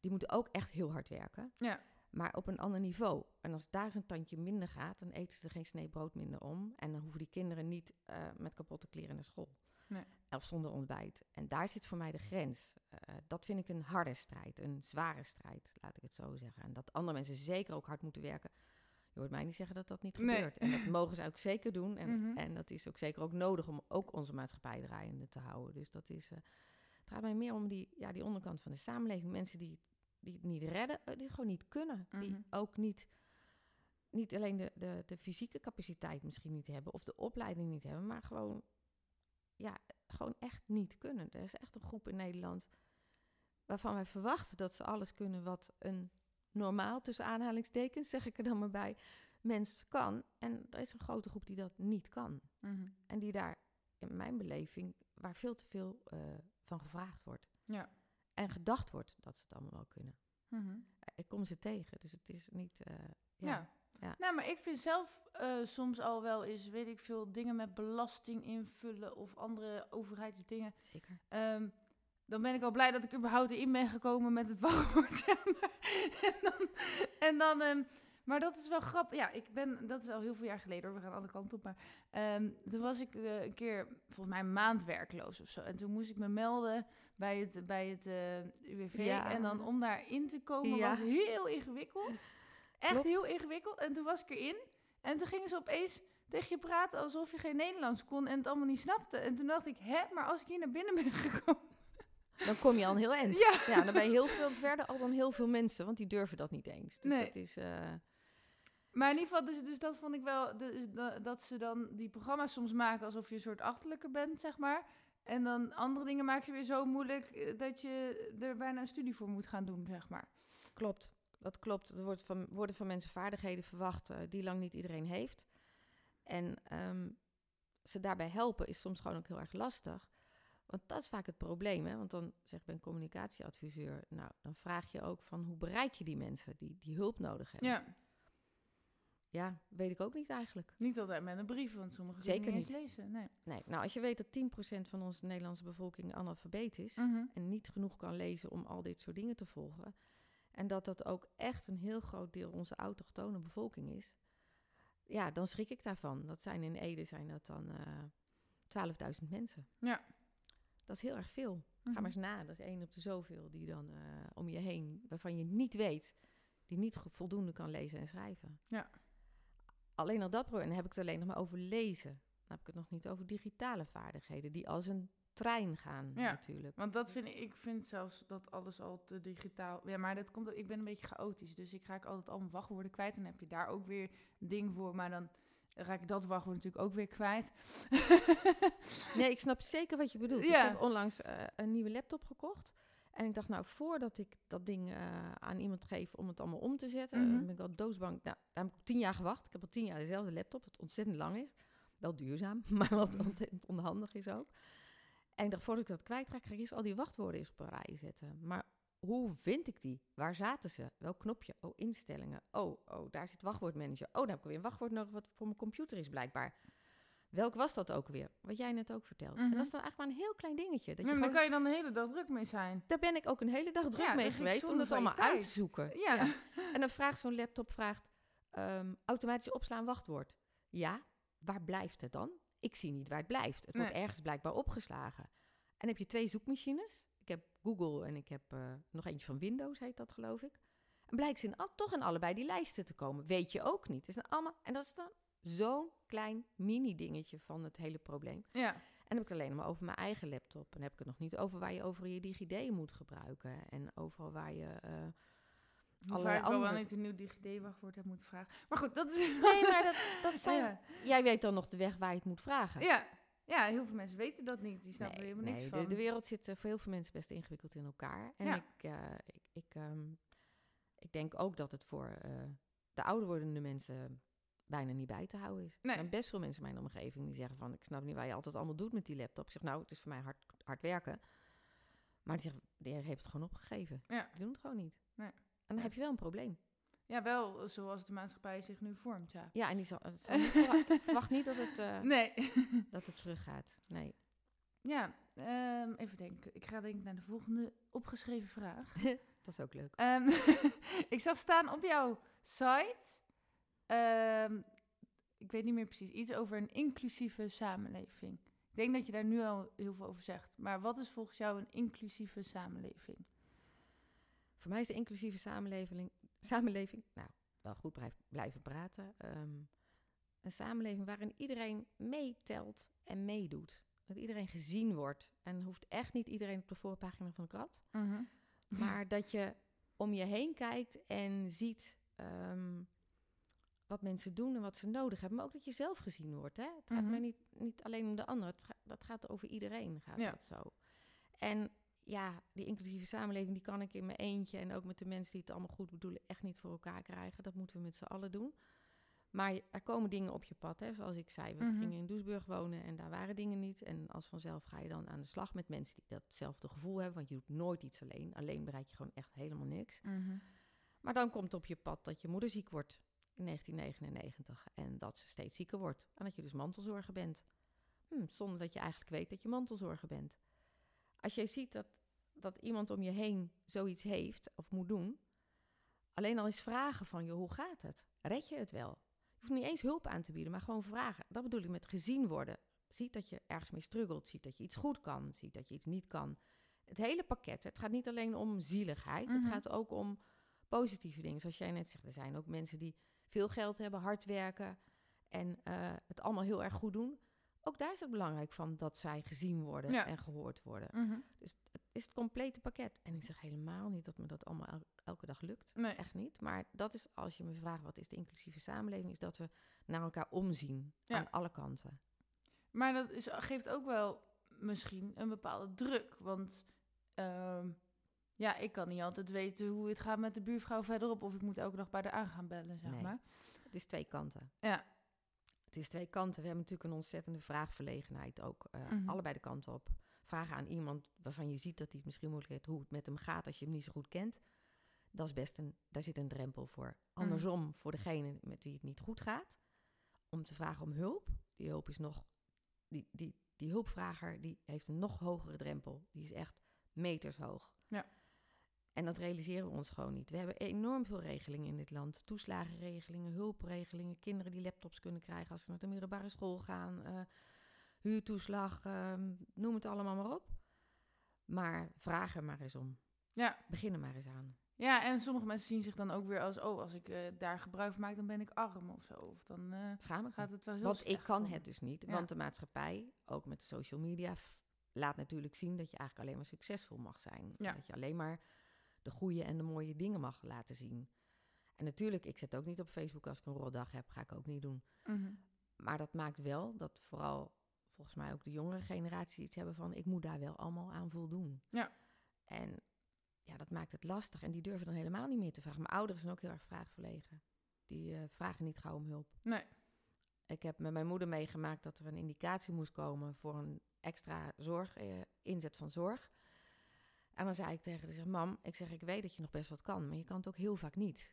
Speaker 2: die moeten ook echt heel hard werken,
Speaker 1: Ja.
Speaker 2: maar op een ander niveau. En als daar eens een tandje minder gaat, dan eten ze er geen snee brood minder om. En dan hoeven die kinderen niet eh, met kapotte kleren naar school.
Speaker 1: Nee.
Speaker 2: Of zonder ontbijt. En daar zit voor mij de grens. Eh, dat vind ik een harde strijd, een zware strijd, laat ik het zo zeggen. En dat andere mensen zeker ook hard moeten werken. Je hoort mij niet zeggen dat dat niet
Speaker 1: Nee.
Speaker 2: gebeurt. En dat mogen ze ook zeker doen. En,
Speaker 1: Mhm.
Speaker 2: en dat is ook zeker ook nodig om ook onze maatschappij draaiende te houden. Dus dat is. eh, het gaat mij meer om die, ja, die onderkant van de samenleving. Mensen die, die het niet redden, eh, die het gewoon niet kunnen. Die
Speaker 1: Mhm.
Speaker 2: ook niet, niet alleen de, de, de fysieke capaciteit misschien niet hebben of de opleiding niet hebben, maar gewoon, ja, gewoon echt niet kunnen. Er is echt een groep in Nederland waarvan wij verwachten dat ze alles kunnen wat een normaal, tussen aanhalingstekens, zeg ik er dan maar bij, mens kan. En er is een grote groep die dat niet kan.
Speaker 1: Mhm.
Speaker 2: En die daar, in mijn beleving, waar veel te veel eh, van gevraagd wordt.
Speaker 1: Ja.
Speaker 2: En gedacht wordt dat ze het allemaal wel kunnen.
Speaker 1: Mhm.
Speaker 2: Ik kom ze tegen, dus het is niet... eh,
Speaker 1: Ja.
Speaker 2: ja. ja.
Speaker 1: Nou, maar ik vind zelf eh, soms al wel eens, weet ik veel, dingen met belasting invullen of andere overheidsdingen.
Speaker 2: zeker.
Speaker 1: Ehm, dan ben ik al blij dat ik überhaupt erin ben gekomen met het wachtwoord. zeg maar. en dan, en dan ehm, maar dat is wel grappig. Ja, ik ben, dat is al heel veel jaar geleden hoor. We gaan alle kanten op. Maar ehm, toen was ik eh, een keer, volgens mij een maand werkloos of zo. En toen moest ik me melden bij het, bij het eh, UWV.
Speaker 2: Ja.
Speaker 1: En dan om daarin te komen
Speaker 2: Ja.
Speaker 1: was heel ingewikkeld. Echt
Speaker 2: Klopt.
Speaker 1: heel ingewikkeld. En toen was ik erin. En toen gingen ze opeens tegen je praten alsof je geen Nederlands kon en het allemaal niet snapte. En toen dacht ik, hè, maar als ik hier naar binnen ben gekomen...
Speaker 2: Dan kom je al een heel eind.
Speaker 1: Ja.
Speaker 2: dan ben je heel veel verder al dan heel veel mensen, want die durven dat niet eens. Dus
Speaker 1: Nee.
Speaker 2: dat is... eh,
Speaker 1: Maar in ieder geval, dus, dus dat vond ik wel, dus, da- dat ze dan die programma's soms maken alsof je een soort achterlijke bent, zeg maar. En dan andere dingen maken ze weer zo moeilijk eh, dat je er bijna een studie voor moet gaan doen, zeg maar.
Speaker 2: Klopt, dat klopt. Er wordt van, worden van mensen vaardigheden verwacht eh, die lang niet iedereen heeft. En ehm, ze daarbij helpen is soms gewoon ook heel erg lastig. Want dat is vaak het probleem. Hè? Want dan zeg ik, ben communicatieadviseur. Nou, dan vraag je ook van hoe bereik je die mensen die, die hulp nodig hebben.
Speaker 1: Ja,
Speaker 2: Ja, weet ik ook niet eigenlijk.
Speaker 1: niet altijd met een brief, want sommige
Speaker 2: Zeker
Speaker 1: niet
Speaker 2: niet.
Speaker 1: lezen. Nee.
Speaker 2: Nee, nou als je weet dat 10% van onze Nederlandse bevolking analfabeet is...
Speaker 1: Mhm.
Speaker 2: en niet genoeg kan lezen om al dit soort dingen te volgen. En dat dat ook echt een heel groot deel onze autochtone bevolking is. Ja, dan schrik ik daarvan. Dat zijn in Ede zijn dat dan eh 12.000 mensen.
Speaker 1: Ja.
Speaker 2: Dat is heel erg veel. Ga
Speaker 1: Mhm.
Speaker 2: maar eens na. Dat is één op de zoveel die dan eh, om je heen, waarvan je niet weet, die niet voldoende kan lezen en schrijven.
Speaker 1: Ja.
Speaker 2: Alleen al dat probleem, en heb ik het alleen nog maar over lezen. Dan heb ik het nog niet over digitale vaardigheden, die als een trein gaan
Speaker 1: Ja.
Speaker 2: natuurlijk.
Speaker 1: Want dat vind ik, ik vind zelfs dat alles al te digitaal... Ja, maar dat komt ook, ik ben een beetje chaotisch, dus ik raak altijd allemaal wachtwoorden kwijt. En heb je daar ook weer een ding voor, maar dan raak ik dat wachtwoord natuurlijk ook weer kwijt.
Speaker 2: Nee, ik snap zeker wat je bedoelt.
Speaker 1: Ja.
Speaker 2: Ik heb onlangs eh, een nieuwe laptop gekocht. En ik dacht, nou, voordat ik dat ding eh, aan iemand geef om het allemaal om te zetten, dan ben ik al doosbang. Nou, daar heb ik tien jaar gewacht. Ik heb al tien jaar dezelfde laptop, wat ontzettend lang is. Wel duurzaam, maar wat
Speaker 1: Mhm.
Speaker 2: ontzettend onhandig is ook. En ik dacht, voordat ik dat kwijtraak, ga ik eerst al die wachtwoorden eens op een rij zetten. Maar hoe vind ik die? Waar zaten ze? Welk knopje? Oh, instellingen. Oh, oh, daar zit wachtwoordmanager. Oh, daar heb ik weer een wachtwoord nodig wat voor mijn computer is blijkbaar. Welk was dat ook weer? Wat jij net ook vertelde. En
Speaker 1: Mhm.
Speaker 2: dat is dan eigenlijk maar een heel klein dingetje. Dat je
Speaker 1: maar
Speaker 2: gewoon-
Speaker 1: daar kan je dan de hele dag druk mee zijn.
Speaker 2: daar ben ik ook een hele dag druk
Speaker 1: Ja,
Speaker 2: mee
Speaker 1: dat
Speaker 2: geweest om
Speaker 1: je
Speaker 2: allemaal uit te zoeken.
Speaker 1: Ja.
Speaker 2: En dan vraagt zo'n laptop, vraagt, ehm, automatisch opslaan wachtwoord. Ja, waar blijft het dan? Ik zie niet waar het blijft. Het wordt ergens blijkbaar opgeslagen. En dan heb je twee zoekmachines. Ik heb Google en ik heb eh, nog eentje van Windows, heet dat geloof ik. En blijkt ze in, al- toch in allebei die lijsten te komen. Weet je ook niet. Is dan allemaal, en dat is dan zo'n klein mini-dingetje van het hele probleem.
Speaker 1: Ja.
Speaker 2: En dan heb ik het alleen maar over mijn eigen laptop. En dan heb ik het nog niet over waar je over je DigiD moet gebruiken. En overal waar je... Allerlei
Speaker 1: vaak ik wel niet een nieuw DigiD-wachtwoord heb moeten vragen. Maar goed, dat is...
Speaker 2: Nee, maar dat, dat zijn...
Speaker 1: Ja.
Speaker 2: Jij weet dan nog de weg waar je het moet vragen.
Speaker 1: Ja. Ja, heel veel mensen weten dat niet. Die snappen er
Speaker 2: nee,
Speaker 1: helemaal niks van.
Speaker 2: de, de wereld zit eh, voor heel veel mensen best ingewikkeld in elkaar. En
Speaker 1: Ja.
Speaker 2: ik, eh, ik, ik, ehm, ik denk ook dat het voor eh, de ouder wordende mensen bijna niet bij te houden is.
Speaker 1: Nee.
Speaker 2: Er zijn best veel mensen in mijn omgeving die zeggen van... ik snap niet waar je altijd allemaal doet met die laptop. Ik zeg, nou, het is voor mij hard, hard werken. Maar die zeggen, die heeft het gewoon opgegeven.
Speaker 1: Ja.
Speaker 2: Die doen het gewoon niet.
Speaker 1: Nee.
Speaker 2: En dan heb je wel een probleem.
Speaker 1: Ja, wel zoals de maatschappij zich nu vormt, ja.
Speaker 2: Ja, en die zal, het zal niet ik verwacht niet dat het, eh,
Speaker 1: Nee.
Speaker 2: dat het teruggaat. Nee.
Speaker 1: Ja, ehm, even denken. Ik ga denk ik naar de volgende opgeschreven vraag.
Speaker 2: Dat is ook leuk.
Speaker 1: Ehm, ik zag staan op jouw site, ehm, ik weet niet meer precies, iets over een inclusieve samenleving. Ik denk dat je daar nu al heel veel over zegt. Maar wat is volgens jou een inclusieve samenleving?
Speaker 2: Voor mij is de inclusieve samenleving, samenleving nou, wel goed blijf, blijven praten. ehm, een samenleving waarin iedereen meetelt en meedoet. Dat iedereen gezien wordt. En hoeft echt niet iedereen op de voorpagina van de krant. Maar dat je om je heen kijkt en ziet ehm, wat mensen doen en wat ze nodig hebben. Maar ook dat je zelf gezien wordt. Hè? Het gaat
Speaker 1: Mhm.
Speaker 2: mij niet, niet alleen om de ander. Het ga- dat gaat over iedereen. Gaat
Speaker 1: Ja.
Speaker 2: dat zo. En ja, die inclusieve samenleving die kan ik in mijn eentje... en ook met de mensen die het allemaal goed bedoelen... echt niet voor elkaar krijgen. Dat moeten we met z'n allen doen. Maar er komen dingen op je pad. Hè? Zoals ik zei, we
Speaker 1: Mhm.
Speaker 2: gingen in Doesburg wonen en daar waren dingen niet. En als vanzelf ga je dan aan de slag met mensen die datzelfde gevoel hebben. Want je doet nooit iets alleen. Alleen bereik je gewoon echt helemaal niks.
Speaker 1: Mhm.
Speaker 2: Maar dan komt op je pad dat je moeder ziek wordt in 1999. En dat ze steeds zieker wordt. En dat je dus mantelzorger bent. Hm, zonder dat je eigenlijk weet dat je mantelzorger bent. Als jij ziet dat, dat iemand om je heen zoiets heeft of moet doen. Alleen al eens vragen van je, hoe gaat het? Red je het wel? Je hoeft niet eens hulp aan te bieden, maar gewoon vragen. Dat bedoel ik met gezien worden. Ziet dat je ergens mee struggelt. Ziet dat je iets goed kan. Ziet dat je iets niet kan. Het hele pakket. Het gaat niet alleen om zieligheid.
Speaker 1: Mhm.
Speaker 2: Het gaat ook om positieve dingen. Zoals jij net zegt, er zijn ook mensen die veel geld hebben, hard werken en eh, het allemaal heel erg goed doen. Ook daar is het belangrijk van dat zij gezien worden
Speaker 1: Ja.
Speaker 2: en gehoord worden.
Speaker 1: Mhm.
Speaker 2: Dus het is het complete pakket. En ik zeg helemaal niet dat me dat allemaal el- elke dag lukt.
Speaker 1: Nee.
Speaker 2: Echt niet. Maar dat is, als je me vraagt wat is de inclusieve samenleving, is dat we naar elkaar omzien
Speaker 1: Ja.
Speaker 2: aan alle kanten.
Speaker 1: Maar dat is, geeft ook wel misschien een bepaalde druk. Want ehm, ja, ik kan niet altijd weten hoe het gaat met de buurvrouw verderop. Of ik moet elke dag bij haar aan gaan bellen, zeg
Speaker 2: Nee.
Speaker 1: maar.
Speaker 2: Het is twee kanten.
Speaker 1: Ja.
Speaker 2: Het is twee kanten. We hebben natuurlijk een ontzettende vraagverlegenheid ook. eh,
Speaker 1: Mhm.
Speaker 2: Allebei de kanten op. Vragen aan iemand waarvan je ziet dat hij het misschien moeilijk heeft, hoe het met hem gaat als je hem niet zo goed kent. Dat is best een, daar zit een drempel voor. Andersom, voor degene met wie het niet goed gaat, om te vragen om hulp. Die hulp is nog, die, die, die hulpvrager die heeft een nog hogere drempel. Die is echt metershoog.
Speaker 1: Ja.
Speaker 2: En dat realiseren we ons gewoon niet. We hebben enorm veel regelingen in dit land. Toeslagenregelingen, hulpregelingen, kinderen die laptops kunnen krijgen als ze naar de middelbare school gaan, eh, huurtoeslag, ehm, noem het allemaal maar op. Maar vraag er maar eens om.
Speaker 1: Ja.
Speaker 2: Begin er maar eens aan.
Speaker 1: ja, en sommige mensen zien zich dan ook weer als... oh, als ik eh, daar gebruik van maak, dan ben ik arm of zo. Of dan eh,
Speaker 2: Schaam
Speaker 1: gaat het wel heel
Speaker 2: Want ik kan het dus niet.
Speaker 1: Ja.
Speaker 2: Want de maatschappij, ook met de social media, laat natuurlijk zien dat je eigenlijk alleen maar succesvol mag zijn.
Speaker 1: Ja.
Speaker 2: Dat je alleen maar de goede en de mooie dingen mag laten zien. En natuurlijk, ik zet ook niet op Facebook als ik een rotdag heb, ga ik ook niet doen.
Speaker 1: Mhm.
Speaker 2: Maar dat maakt wel dat vooral volgens mij ook de jongere generatie iets hebben van ik moet daar wel allemaal aan voldoen.
Speaker 1: Ja.
Speaker 2: En ja, dat maakt het lastig. En die durven dan helemaal niet meer te vragen. Mijn ouders zijn ook heel erg vraagverlegen. Die eh, vragen niet gauw om hulp.
Speaker 1: Nee.
Speaker 2: Ik heb met mijn moeder meegemaakt dat er een indicatie moest komen voor een extra zorg, eh, inzet van zorg. En dan zei ik tegen haar, mam, ik zeg, ik weet dat je nog best wat kan, maar je kan het ook heel vaak niet.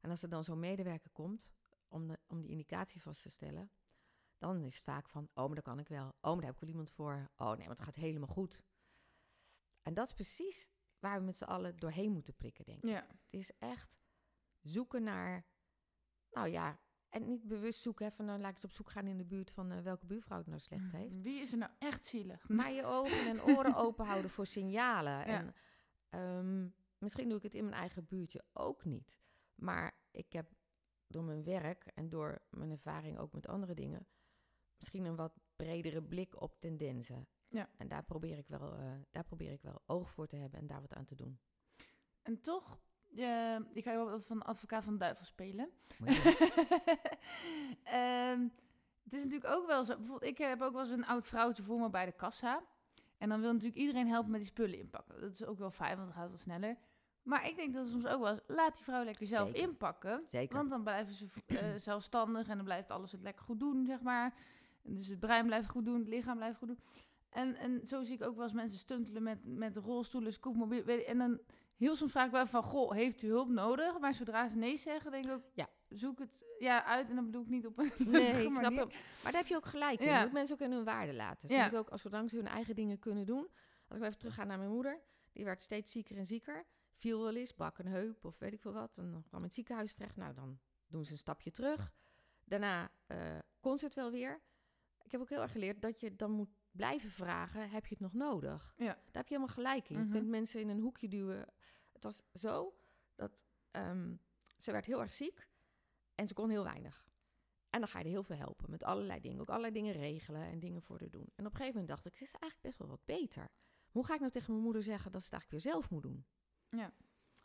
Speaker 2: En als er dan zo'n medewerker komt om, de, om die indicatie vast te stellen, dan is het vaak van, oh, maar dat kan ik wel. Oh, maar daar heb ik wel iemand voor. Oh, nee, maar het gaat helemaal goed. En dat is precies waar we met z'n allen doorheen moeten prikken, denk ik.
Speaker 1: Ja.
Speaker 2: Het is echt zoeken naar, nou ja, en niet bewust zoeken, hè, van nou laat ik eens op zoek gaan in de buurt van eh, welke buurvrouw het nou slecht heeft.
Speaker 1: Wie is er nou echt zielig?
Speaker 2: Maar je ogen en oren open houden voor signalen. En ehm, misschien doe ik het in mijn eigen buurtje ook niet. Maar ik heb door mijn werk en door mijn ervaring ook met andere dingen, misschien een wat bredere blik op tendensen.
Speaker 1: Ja.
Speaker 2: En daar probeer ik wel, eh, daar probeer ik wel oog voor te hebben en daar wat aan te doen.
Speaker 1: En toch, eh, ik ga wel wat van advocaat van de duivel spelen. Ehm, het is natuurlijk ook wel zo. Bijvoorbeeld, ik heb ook wel eens een oud vrouwtje voor me bij de kassa. En dan wil natuurlijk iedereen helpen met die spullen inpakken. Dat is ook wel fijn, want dan gaat het wat sneller. Maar ik denk dat het soms ook wel laat die vrouw lekker zelf
Speaker 2: Zeker.
Speaker 1: inpakken.
Speaker 2: Zeker.
Speaker 1: Want dan blijven ze eh, zelfstandig en dan blijft alles het lekker goed doen, zeg maar. En dus het brein blijft goed doen, het lichaam blijft goed doen. En, en zo zie ik ook wel eens mensen stuntelen met, met rolstoelen, scootmobiel. En dan heel soms vraag ik wel van, goh, heeft u hulp nodig? Maar zodra ze nee zeggen, denk ik ook,
Speaker 2: Ja.
Speaker 1: zoek het ja, uit. En dan bedoel ik niet op een
Speaker 2: Nee, ik snap hem. Maar daar heb je ook gelijk in.
Speaker 1: Ja.
Speaker 2: Je moet mensen ook in hun waarde laten. Ze
Speaker 1: Ja.
Speaker 2: moeten ook, als zolang ze hun eigen dingen kunnen doen. Als ik even terugga naar mijn moeder. Die werd steeds zieker en zieker. Viel wel eens, brak een heup of weet ik veel wat. En dan kwam in het ziekenhuis terecht. Nou, dan doen ze een stapje terug. Daarna eh, kon ze het wel weer. Ik heb ook heel erg geleerd dat je dan moet blijven vragen... heb je het nog nodig?
Speaker 1: Ja.
Speaker 2: Daar heb je helemaal gelijk in.
Speaker 1: Mhm.
Speaker 2: Je kunt mensen in een hoekje duwen. Het was zo dat ehm, ze werd heel erg ziek en ze kon heel weinig. En dan ga je er heel veel helpen met allerlei dingen. Ook allerlei dingen regelen en dingen voor haar doen. En op een gegeven moment dacht ik, ze is eigenlijk best wel wat beter. Hoe ga ik nou tegen mijn moeder zeggen dat ze het eigenlijk weer zelf moet doen?
Speaker 1: Ja.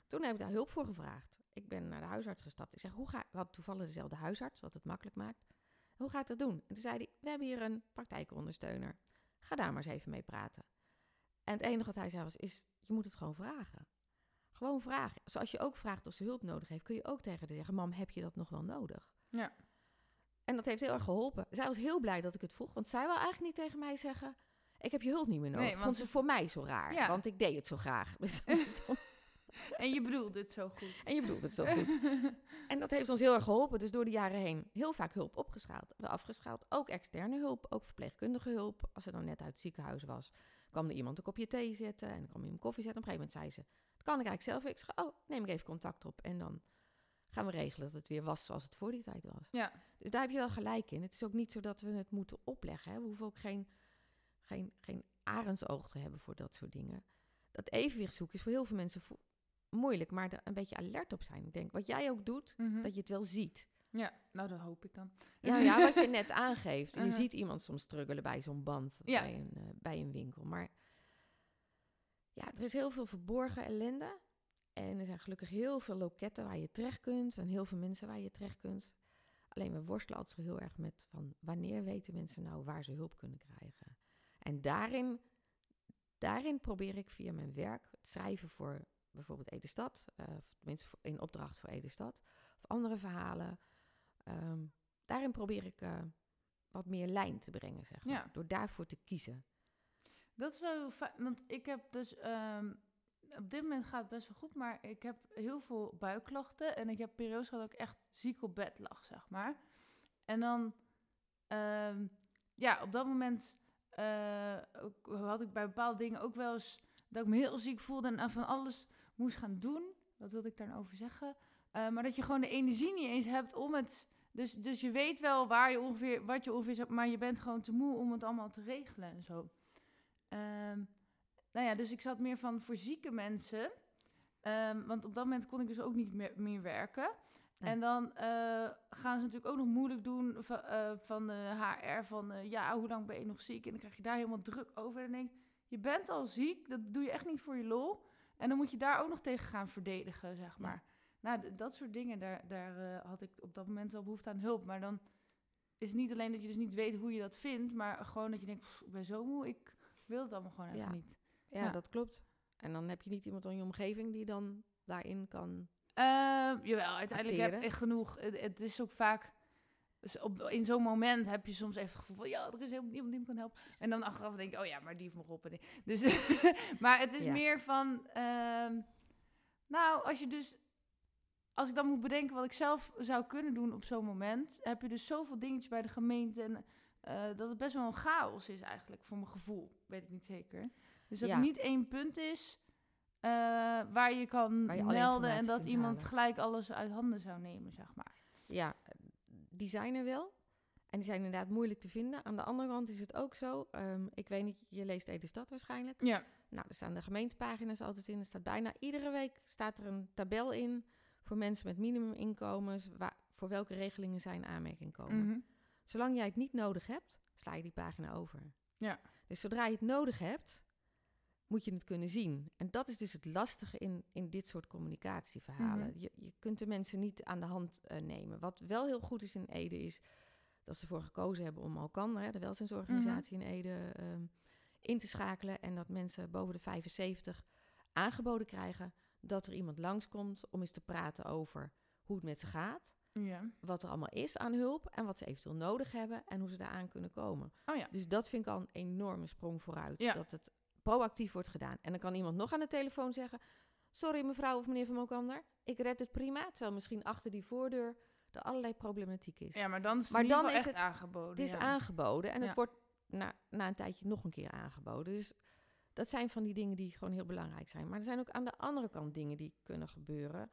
Speaker 2: Toen heb ik daar hulp voor gevraagd. Ik ben naar de huisarts gestapt. Ik zeg, hoe ga We hadden toevallig dezelfde huisarts, wat het makkelijk maakt. Hoe ga ik dat doen? En toen zei hij, we hebben hier een praktijkondersteuner. Ga daar maar eens even mee praten. En het enige wat hij zei was, is, je moet het gewoon vragen. Gewoon vragen. Zoals je ook vraagt of ze hulp nodig heeft, kun je ook tegen haar zeggen, mam, heb je dat nog wel nodig?
Speaker 1: Ja.
Speaker 2: En dat heeft heel erg geholpen. Zij was heel blij dat ik het vroeg, want zij wil eigenlijk niet tegen mij zeggen, ik heb je hulp niet meer nodig.
Speaker 1: Nee, want
Speaker 2: Vond ze voor mij zo raar,
Speaker 1: Ja.
Speaker 2: want ik deed het zo graag. Dus dat is dan-
Speaker 1: En je bedoelt dit zo goed.
Speaker 2: en je bedoelt het zo goed. En dat heeft ons heel erg geholpen. Dus door de jaren heen heel vaak hulp opgeschaald. Wel afgeschaald. Ook externe hulp. Ook verpleegkundige hulp. Als ze dan net uit het ziekenhuis was, kwam er iemand een kopje thee zetten. En dan kwam iemand koffie zetten. Op een gegeven moment zei ze, dat kan ik eigenlijk zelf. Ik zeg, oh, neem ik even contact op. En dan gaan we regelen dat het weer was zoals het voor die tijd was.
Speaker 1: Ja.
Speaker 2: Dus daar heb je wel gelijk in. Het is ook niet zo dat we het moeten opleggen. Hè. We hoeven ook geen, geen, geen arendsoog te hebben voor dat soort dingen. Dat evenwicht zoeken is voor heel veel mensen vo- moeilijk, maar er een beetje alert op zijn. Ik denk, wat jij ook doet,
Speaker 1: Mhm.
Speaker 2: dat je het wel ziet.
Speaker 1: Ja, nou dat hoop ik dan.
Speaker 2: Ja, ja wat je net aangeeft. Je
Speaker 1: Uh-huh.
Speaker 2: ziet iemand soms struggelen bij zo'n band,
Speaker 1: Ja.
Speaker 2: bij, een, eh, bij een winkel. Maar ja, er is heel veel verborgen ellende. En er zijn gelukkig heel veel loketten waar je terecht kunt. En heel veel mensen waar je terecht kunt. Alleen we worstelen altijd zo heel erg met van wanneer weten mensen nou waar ze hulp kunnen krijgen. En daarin, daarin probeer ik via mijn werk het schrijven voor bijvoorbeeld Edestad. eh of tenminste in opdracht voor Edestad. Of andere verhalen. Ehm, daarin probeer ik eh, wat meer lijn te brengen, zeg maar.
Speaker 1: Ja.
Speaker 2: Door daarvoor te kiezen.
Speaker 1: Dat is wel heel fijn, want ik heb dus... ehm, op dit moment gaat het best wel goed, maar ik heb heel veel buikklachten. En ik heb periodes gehad dat ik echt ziek op bed lag, zeg maar. En dan... ehm, ja, op dat moment eh, ook- had ik bij bepaalde dingen ook wel eens... dat ik me heel ziek voelde en van alles moest gaan doen. Wat wilde ik daar nou over zeggen? Eh, maar dat je gewoon de energie niet eens hebt om het... Dus, dus je weet wel waar je ongeveer, wat je ongeveer zegt, maar je bent gewoon te moe om het allemaal te regelen en zo. Ehm, nou ja, dus ik zat meer van voor zieke mensen. Ehm, want op dat moment kon ik dus ook niet meer, meer werken.
Speaker 2: Nee.
Speaker 1: En dan eh, gaan ze natuurlijk ook nog moeilijk doen van, eh, van de HR. Van ja, hoe lang ben je nog ziek? En dan krijg je daar helemaal druk over. En dan denk je bent al ziek. Dat doe je echt niet voor je lol. En dan moet je daar ook nog tegen gaan verdedigen, zeg
Speaker 2: Ja.
Speaker 1: maar. Nou, dat soort dingen, daar, daar eh, had ik op dat moment wel behoefte aan hulp. Maar dan is het niet alleen dat je dus niet weet hoe je dat vindt, maar gewoon dat je denkt, "Pff, ik ben zo moe, ik wil het allemaal gewoon even
Speaker 2: Ja.
Speaker 1: niet.
Speaker 2: Ja,
Speaker 1: Ja.
Speaker 2: dat klopt. En dan heb je niet iemand in je omgeving die dan daarin kan...
Speaker 1: Eh, jawel, uiteindelijk heb
Speaker 2: Acteren.
Speaker 1: echt genoeg. Het, het is ook vaak... dus op, in zo'n moment heb je soms even het gevoel van... Ja, er is helemaal niemand die me kan helpen. En dan achteraf denk ik... Oh ja, maar die heeft me geholpen. Dus, maar het is
Speaker 2: Ja.
Speaker 1: meer van... ehm, nou, als je dus... Als ik dan moet bedenken wat ik zelf zou kunnen doen op zo'n moment... heb je dus zoveel dingetjes bij de gemeente... En, eh, dat het best wel een chaos is eigenlijk, voor mijn gevoel. Weet ik niet zeker. Dus dat
Speaker 2: Ja.
Speaker 1: er niet één punt is... eh, waar je kan
Speaker 2: Waar je alle
Speaker 1: melden en dat iemand
Speaker 2: halen.
Speaker 1: gelijk alles uit handen zou nemen, zeg maar.
Speaker 2: Ja, die zijn er wel. En die zijn inderdaad moeilijk te vinden. Aan de andere kant is het ook zo. ehm, ik weet niet, je leest Ede Stad waarschijnlijk.
Speaker 1: Ja.
Speaker 2: Nou, er staan de gemeentepagina's altijd in. Er staat bijna iedere week staat er een tabel in voor mensen met minimuminkomens. Waar, voor welke regelingen zij in aanmerking komen.
Speaker 1: Mhm.
Speaker 2: Zolang jij het niet nodig hebt, sla je die pagina over.
Speaker 1: Ja.
Speaker 2: Dus zodra je het nodig hebt, moet je het kunnen zien. En dat is dus het lastige in, in dit soort communicatieverhalen.
Speaker 1: Mhm.
Speaker 2: je, je kunt de mensen niet aan de hand eh, nemen. Wat wel heel goed is in Ede is dat ze ervoor gekozen hebben om Alkan, hè, de welzijnsorganisatie in Ede, ehm, in te schakelen. En dat mensen boven de 75 aangeboden krijgen dat er iemand langskomt om eens te praten over hoe het met ze gaat
Speaker 1: Ja.
Speaker 2: wat er allemaal is aan hulp en wat ze eventueel nodig hebben en hoe ze daaraan kunnen komen.
Speaker 1: Oh ja.
Speaker 2: Dus dat vind ik al een enorme sprong vooruit.
Speaker 1: Ja.
Speaker 2: Dat het proactief wordt gedaan. En dan kan iemand nog aan de telefoon zeggen: Sorry, mevrouw of meneer van Mokander, ik red het prima. Terwijl misschien achter die voordeur er allerlei problematiek is.
Speaker 1: Ja, maar dan is het
Speaker 2: Maar dan is het-
Speaker 1: aangeboden.
Speaker 2: het is
Speaker 1: ja.
Speaker 2: aangeboden en
Speaker 1: Ja.
Speaker 2: het wordt na, na een tijdje nog een keer aangeboden. Dus dat zijn van die dingen die gewoon heel belangrijk zijn. Maar er zijn ook aan de andere kant dingen die kunnen gebeuren,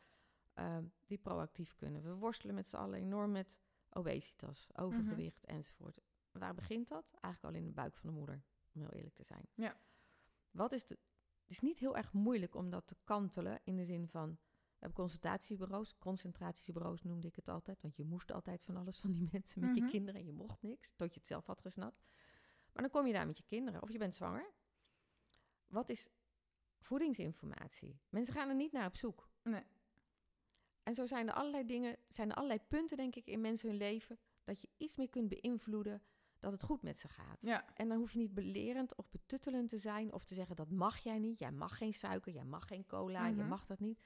Speaker 2: ehm, die proactief kunnen. We worstelen met z'n allen enorm met obesitas, overgewicht enzovoort. Waar begint dat? Eigenlijk al in de buik van de moeder, om heel eerlijk te zijn.
Speaker 1: Ja.
Speaker 2: Wat is de, het is niet heel erg moeilijk om dat te kantelen in de zin van... We hebben consultatiebureaus, concentratiebureaus noemde ik het altijd. Want je moest altijd van alles van die mensen met
Speaker 1: Mhm.
Speaker 2: je kinderen en je mocht niks, tot je het zelf had gesnapt. Maar dan kom je daar met je kinderen of je bent zwanger. Wat is voedingsinformatie? Mensen gaan er niet naar op zoek.
Speaker 1: Nee.
Speaker 2: En zo zijn er allerlei dingen, zijn er allerlei punten, denk ik, in mensen hun leven, dat je iets meer kunt beïnvloeden dat het goed met ze gaat.
Speaker 1: Ja.
Speaker 2: En dan hoef je niet belerend of betuttelend te zijn of te zeggen dat mag jij niet. Jij mag geen suiker, jij mag geen cola, je
Speaker 1: Mhm.
Speaker 2: mag dat niet.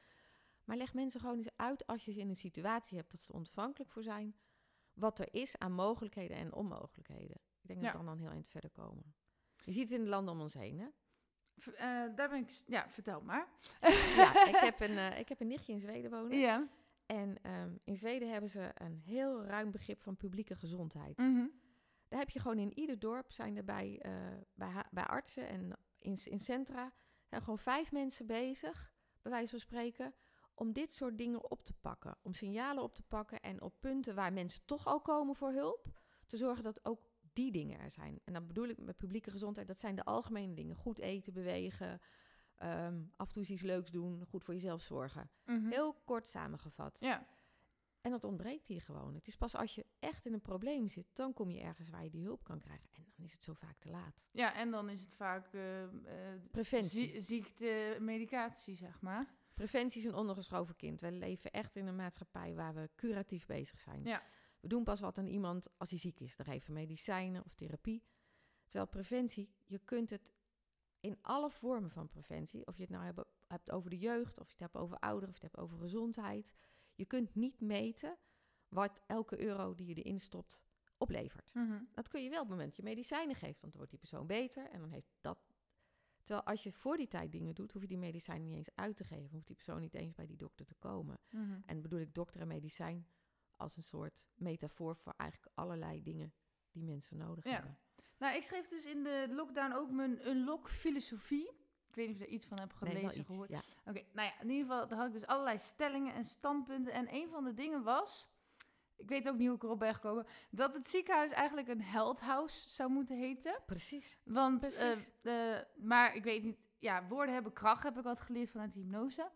Speaker 2: Maar leg mensen gewoon eens uit als je ze in een situatie hebt dat ze ontvankelijk voor zijn, wat er is aan mogelijkheden en onmogelijkheden. Ik denk
Speaker 1: Ja.
Speaker 2: dat we dan dan heel eind verder komen. Je ziet het in de landen om ons heen, hè?
Speaker 1: Eh, daar ben ik... Ja, vertel maar.
Speaker 2: Ja, ik heb een, eh, ik heb een nichtje in Zweden wonen.
Speaker 1: Ja.
Speaker 2: En ehm, in Zweden hebben ze een heel ruim begrip van publieke gezondheid.
Speaker 1: Mhm.
Speaker 2: Daar heb je gewoon in ieder dorp, zijn er bij, eh, bij, bij artsen en in, in centra, zijn gewoon vijf mensen bezig, bij wijze van spreken, om dit soort dingen op te pakken. Om signalen op te pakken en op punten waar mensen toch al komen voor hulp, te zorgen dat ook die dingen er zijn. En dan bedoel ik met publieke gezondheid, dat zijn de algemene dingen. Goed eten, bewegen, ehm, af en toe iets leuks doen, goed voor jezelf zorgen.
Speaker 1: Mhm.
Speaker 2: Heel kort samengevat.
Speaker 1: Ja.
Speaker 2: En dat ontbreekt hier gewoon. Het is pas als je echt in een probleem zit, dan kom je ergens waar je die hulp kan krijgen. En dan is het zo vaak te laat.
Speaker 1: ja, en dan is het vaak eh,
Speaker 2: Preventie.
Speaker 1: zie- ziekte, medicatie, zeg maar.
Speaker 2: Preventie is een ondergeschoven kind. We leven echt in een maatschappij waar we curatief bezig zijn.
Speaker 1: Ja.
Speaker 2: We doen pas wat aan iemand als hij ziek is. Dan geven medicijnen of therapie. Terwijl preventie, je kunt het in alle vormen van preventie, of je het nou hebt over de jeugd, of je het hebt over ouderen, of je het hebt over gezondheid. Je kunt niet meten wat elke euro die je erin stopt oplevert.
Speaker 1: Mhm.
Speaker 2: Dat kun je wel op het moment dat je medicijnen geeft, want dan wordt die persoon beter en dan heeft dat. Terwijl als je voor die tijd dingen doet, hoef je die medicijnen niet eens uit te geven. Hoeft die persoon niet eens bij die dokter te komen.
Speaker 1: Mhm.
Speaker 2: En bedoel ik dokter en medicijn als een soort metafoor voor eigenlijk allerlei dingen die mensen nodig
Speaker 1: Ja.
Speaker 2: hebben.
Speaker 1: Nou, ik schreef dus in de lockdown ook mijn unlock filosofie. Ik weet niet of je er iets van hebt
Speaker 2: Nee,
Speaker 1: gelezen,
Speaker 2: iets.
Speaker 1: gehoord.
Speaker 2: Ja.
Speaker 1: Oké, nou ja, in ieder geval daar had ik dus allerlei stellingen en standpunten. En een van de dingen was, ik weet ook niet hoe ik erop ben gekomen, dat het ziekenhuis eigenlijk een health house zou moeten heten.
Speaker 2: Precies.
Speaker 1: Want,
Speaker 2: Precies.
Speaker 1: eh, maar ik weet niet, ja, woorden hebben kracht, heb ik altijd geleerd vanuit hypnose.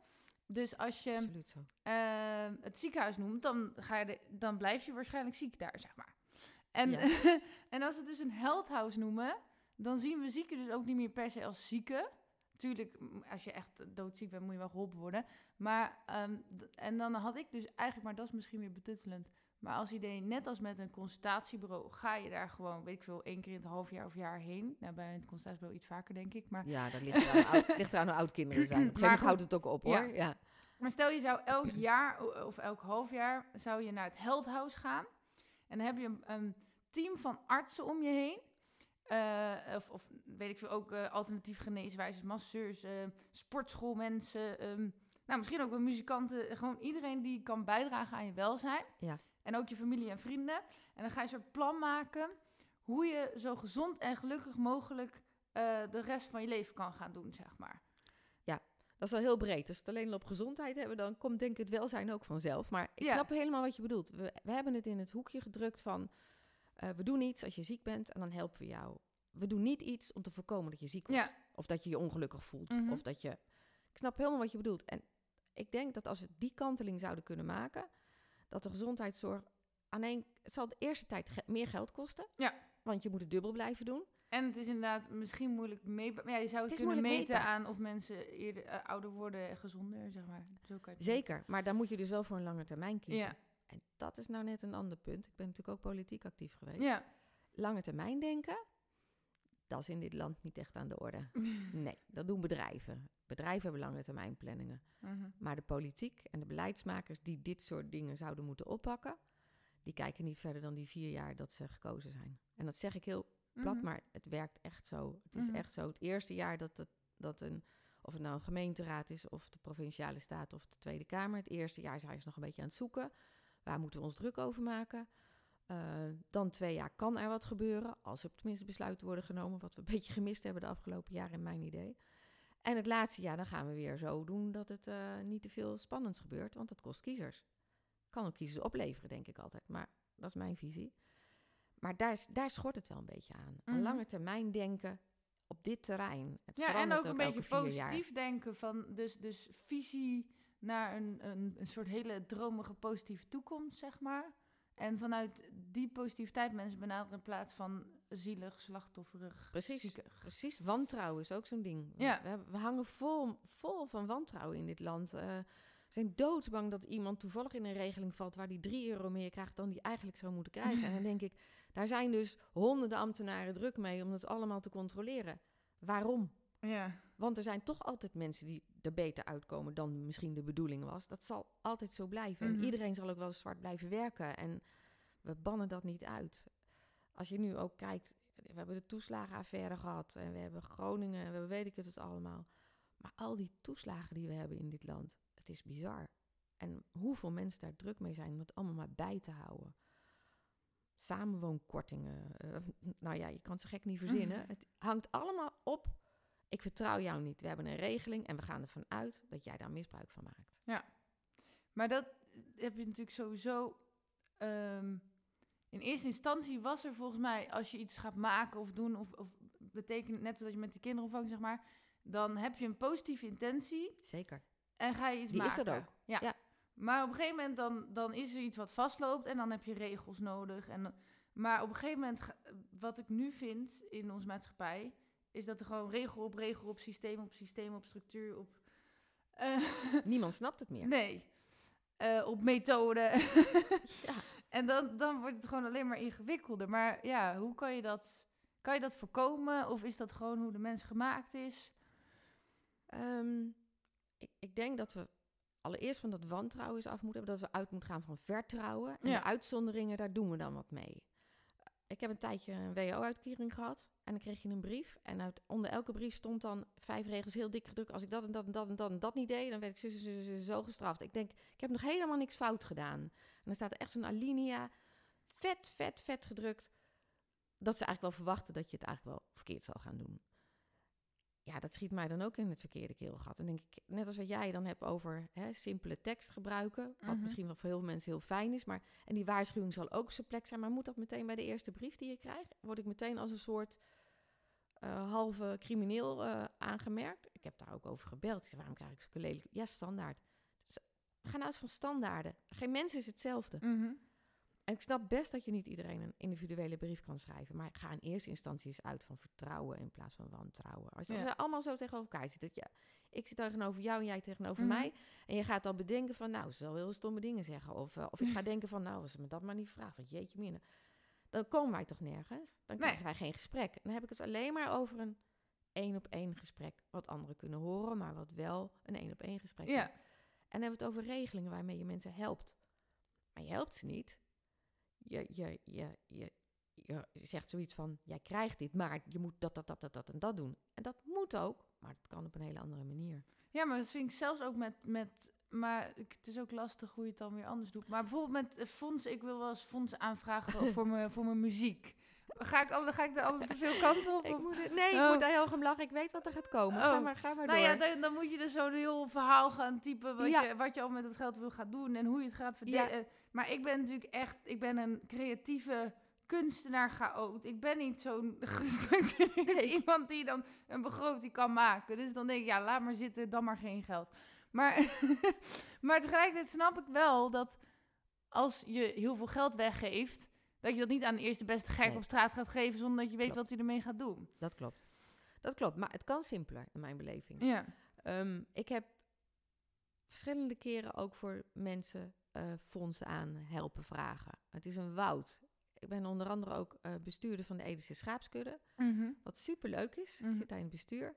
Speaker 1: Dus als je
Speaker 2: Absoluut zo.
Speaker 1: eh, het ziekenhuis noemt, dan, ga je de- dan blijf je waarschijnlijk ziek daar, zeg maar. En,
Speaker 2: Ja.
Speaker 1: en als we het dus een health house noemen, dan zien we zieken dus ook niet meer per se als zieken. Tuurlijk, als je echt doodziek bent, moet je wel geholpen worden. Maar, ehm, en dan had ik dus eigenlijk, maar dat is misschien weer betuttelend, Maar als idee, net als met een consultatiebureau, ga je daar gewoon, weet ik veel, één keer in het half jaar of jaar heen. Nou, bij een consultatiebureau iets vaker, denk ik. Maar,
Speaker 2: Ja, dat ligt eraan, oud, ligt eraan hoe oud kinderen zijn. Op een gegeven moment houdt het ook op, hoor.
Speaker 1: Ja.
Speaker 2: Ja.
Speaker 1: maar stel je zou elk jaar of elk half jaar zou je naar het Heldhuis gaan. En dan heb je een, een team van artsen om je heen. Eh, of, of weet ik veel, ook eh, alternatief geneeswijzers, masseurs, eh, sportschoolmensen. ehm, nou, misschien ook wel muzikanten. Gewoon iedereen die kan bijdragen aan je welzijn.
Speaker 2: Ja.
Speaker 1: En ook je familie en vrienden. En dan ga je een soort plan maken hoe je zo gezond en gelukkig mogelijk eh, de rest van je leven kan gaan doen, zeg maar.
Speaker 2: Dat is wel heel breed. Als we het alleen al op gezondheid hebben, dan komt denk ik het welzijn ook vanzelf. Maar ik
Speaker 1: Ja.
Speaker 2: snap helemaal wat je bedoelt. We, we hebben het in het hoekje gedrukt van... eh, we doen iets als je ziek bent en dan helpen we jou. We doen niet iets om te voorkomen dat je ziek wordt.
Speaker 1: Ja.
Speaker 2: Of dat je je ongelukkig voelt.
Speaker 1: Mhm.
Speaker 2: Of dat je... Ik snap helemaal wat je bedoelt. En ik denk dat als we die kanteling zouden kunnen maken... dat de gezondheidszorg aan één... Het zal de eerste tijd ge- meer geld kosten.
Speaker 1: Ja.
Speaker 2: Want je moet het dubbel blijven doen.
Speaker 1: En het is inderdaad misschien moeilijk meetbaar. Maar ja, je zou het, kunnen meten aan of mensen eerder eh, ouder worden en gezonder, zeg maar. Zo kan je het
Speaker 2: Zeker. Maar dan moet je dus wel voor een lange termijn kiezen.
Speaker 1: Ja.
Speaker 2: En dat is nou net een ander punt. Ik ben natuurlijk ook politiek actief geweest.
Speaker 1: Ja.
Speaker 2: Lange termijn denken, dat is in dit land niet echt aan de orde. Nee, dat doen bedrijven. Bedrijven hebben lange termijn planningen.
Speaker 1: Mhm.
Speaker 2: Maar de politiek en de beleidsmakers die dit soort dingen zouden moeten oppakken, die kijken niet verder dan die vier jaar dat ze gekozen zijn. En dat zeg ik heel plat,
Speaker 1: Mhm.
Speaker 2: maar het werkt echt zo. Het is
Speaker 1: Mhm.
Speaker 2: echt zo. Het eerste jaar dat, het, dat een, of het nou een gemeenteraad is, of de provinciale staat of de Tweede Kamer, het eerste jaar zijn ze nog een beetje aan het zoeken. Waar moeten we ons druk over maken? Eh, dan twee jaar kan er wat gebeuren, als er tenminste besluiten worden genomen, wat we een beetje gemist hebben de afgelopen jaren, in mijn idee. En het laatste jaar, dan gaan we weer zo doen dat het eh, niet te veel spannends gebeurt, want dat kost kiezers. Kan ook kiezers opleveren, denk ik altijd, maar dat is mijn visie. Maar daar, daar schort het wel een beetje aan. Een lange termijn denken op dit terrein. Het
Speaker 1: Ja, en ook een beetje
Speaker 2: jaar.
Speaker 1: positief denken van dus, dus visie naar een, een, een soort hele dromige positieve toekomst, zeg maar. En vanuit die positiviteit mensen benaderen in plaats van zielig, slachtofferig,
Speaker 2: Precies.
Speaker 1: ziekig.
Speaker 2: Precies, wantrouwen is ook zo'n ding.
Speaker 1: Ja.
Speaker 2: We, we hangen vol, vol van wantrouwen in dit land. Eh, we zijn doodsbang dat iemand toevallig in een regeling valt... waar die drie euro meer krijgt dan die eigenlijk zou moeten krijgen. en dan denk ik, daar zijn dus honderden ambtenaren druk mee... om het allemaal te controleren. Waarom?
Speaker 1: Ja.
Speaker 2: Want er zijn toch altijd mensen die er beter uitkomen dan misschien de bedoeling was. Dat zal altijd zo blijven.
Speaker 1: Mhm.
Speaker 2: En iedereen zal ook wel zwart blijven werken. En we bannen dat niet uit. Als je nu ook kijkt, we hebben de toeslagenaffaire gehad. En we hebben Groningen, en we weet ik het, het allemaal. Maar al die toeslagen die we hebben in dit land, het is bizar. En hoeveel mensen daar druk mee zijn om het allemaal maar bij te houden. Samenwoonkortingen. eh, nou ja, je kan zo gek niet verzinnen. Het hangt allemaal op ik vertrouw jou niet. We hebben een regeling en we gaan ervan uit dat jij daar misbruik van maakt.
Speaker 1: Maar dat heb je natuurlijk sowieso. ehm, in eerste instantie was er volgens mij, als je iets gaat maken of doen, of, of betekent net zoals je met de kinderopvang, zeg maar, dan heb je een positieve intentie
Speaker 2: Zeker.
Speaker 1: en ga je iets
Speaker 2: Die is
Speaker 1: maken.
Speaker 2: er ook.
Speaker 1: Ja.
Speaker 2: Ja.
Speaker 1: Maar op een gegeven moment dan, dan is er iets wat vastloopt en dan heb je regels nodig. En, maar op een gegeven moment, wat ik nu vind in onze maatschappij, is dat er gewoon regel op regel op systeem op systeem op structuur op. eh,
Speaker 2: Niemand snapt het meer.
Speaker 1: Nee. Eh, op methode.
Speaker 2: Ja.
Speaker 1: En dan, dan wordt het gewoon alleen maar ingewikkelder. Maar ja, hoe kan je dat... Kan je dat voorkomen? Of is dat gewoon hoe de mens gemaakt is?
Speaker 2: Ehm, ik, ik denk dat we allereerst van dat wantrouwen eens af moeten hebben. Dat we uit moeten gaan van vertrouwen. En
Speaker 1: Ja.
Speaker 2: de uitzonderingen, daar doen we dan wat mee. Ik heb een tijdje een WO-uitkering gehad. En dan kreeg je een brief. En onder elke brief stond dan vijf regels heel dik gedrukt. Als ik dat en dat en dat en dat en dat niet deed, dan werd ik zo, zo, zo, zo, zo gestraft. Ik denk, ik heb nog helemaal niks fout gedaan. En dan staat er echt zo'n alinea, vet, vet, vet gedrukt. Dat ze eigenlijk wel verwachten dat je het eigenlijk wel verkeerd zal gaan doen. Ja, dat schiet mij dan ook in het verkeerde keelgat. En denk ik, net als wat jij dan hebt over hè, simpele tekst gebruiken, wat
Speaker 1: Mhm.
Speaker 2: misschien wel voor heel veel mensen heel fijn is, maar en die waarschuwing zal ook op zijn plek zijn, maar moet dat meteen bij de eerste brief die je krijgt? Word ik meteen als een soort eh, halve crimineel eh, aangemerkt? Ik heb daar ook over gebeld. Ik zei, waarom krijg ik zulke lelijke... Ja, standaard. Dus, we gaan uit van standaarden. Geen mens is hetzelfde.
Speaker 1: Mhm.
Speaker 2: En ik snap best dat je niet iedereen een individuele brief kan schrijven. Maar ga in eerste instantie eens uit van vertrouwen in plaats van wantrouwen. Als je
Speaker 1: Ja.
Speaker 2: allemaal zo tegenover elkaar zit. Dat je, ik zit tegenover jou en jij tegenover
Speaker 1: Mhm.
Speaker 2: mij. En je gaat dan bedenken van, nou, ze zal heel stomme dingen zeggen. Of, eh, of ik ga denken van, nou, als ze me dat maar niet vraagt. Want jeetje mina. Dan komen wij toch nergens. Dan
Speaker 1: Nee.
Speaker 2: krijgen wij geen gesprek. Dan heb ik het alleen maar over een één op één gesprek. Wat anderen kunnen horen, maar wat wel een één op één gesprek is.
Speaker 1: Ja.
Speaker 2: En dan hebben we het over regelingen waarmee je mensen helpt. Maar je helpt ze niet. Je, je, je, je, je zegt zoiets van, jij krijgt dit, maar je moet dat, dat, dat, dat, dat en dat doen. En dat moet ook, maar dat kan op een hele andere manier.
Speaker 1: Ja, maar dat vind ik zelfs ook met... met maar het is ook lastig hoe je het dan weer anders doet. Maar bijvoorbeeld met eh, fondsen. Ik wil wel eens fondsen aanvragen voor, mijn, voor mijn muziek. Ga ik, alle, ga ik er alle te veel kanten op?
Speaker 2: Ik
Speaker 1: Of-
Speaker 2: nee,
Speaker 1: Oh.
Speaker 2: ik moet daar heel om lachen. Ik weet wat er gaat komen. Ga
Speaker 1: Oh.
Speaker 2: maar, ga maar
Speaker 1: Nou
Speaker 2: door.
Speaker 1: ja, dan, dan moet je dus zo'n heel verhaal gaan typen wat,
Speaker 2: Ja.
Speaker 1: je, wat je al met het geld wil gaan doen en hoe je het gaat verdelen.
Speaker 2: Ja.
Speaker 1: Eh, Maar ik ben natuurlijk echt, ik ben een creatieve kunstenaar chaot. Ik ben niet zo'n gestructureerd
Speaker 2: Nee.
Speaker 1: iemand die dan een begroting kan maken. Dus dan denk ik, ja, laat maar zitten, dan maar geen geld. Maar, maar tegelijkertijd snap ik wel dat als je heel veel geld weggeeft, dat je dat niet aan de eerste beste gek
Speaker 2: Nee.
Speaker 1: op straat gaat geven zonder dat je weet
Speaker 2: Klopt.
Speaker 1: wat hij ermee gaat doen.
Speaker 2: Dat klopt. Dat klopt, maar het kan simpeler in mijn beleving.
Speaker 1: Ja.
Speaker 2: Ehm, ik heb verschillende keren ook voor mensen eh, fondsen aan helpen vragen. Het is een woud. Ik ben onder andere ook eh, bestuurder van de Edische Schaapskudde.
Speaker 1: Mhm.
Speaker 2: Wat superleuk is.
Speaker 1: Mhm.
Speaker 2: Ik zit daar in het bestuur.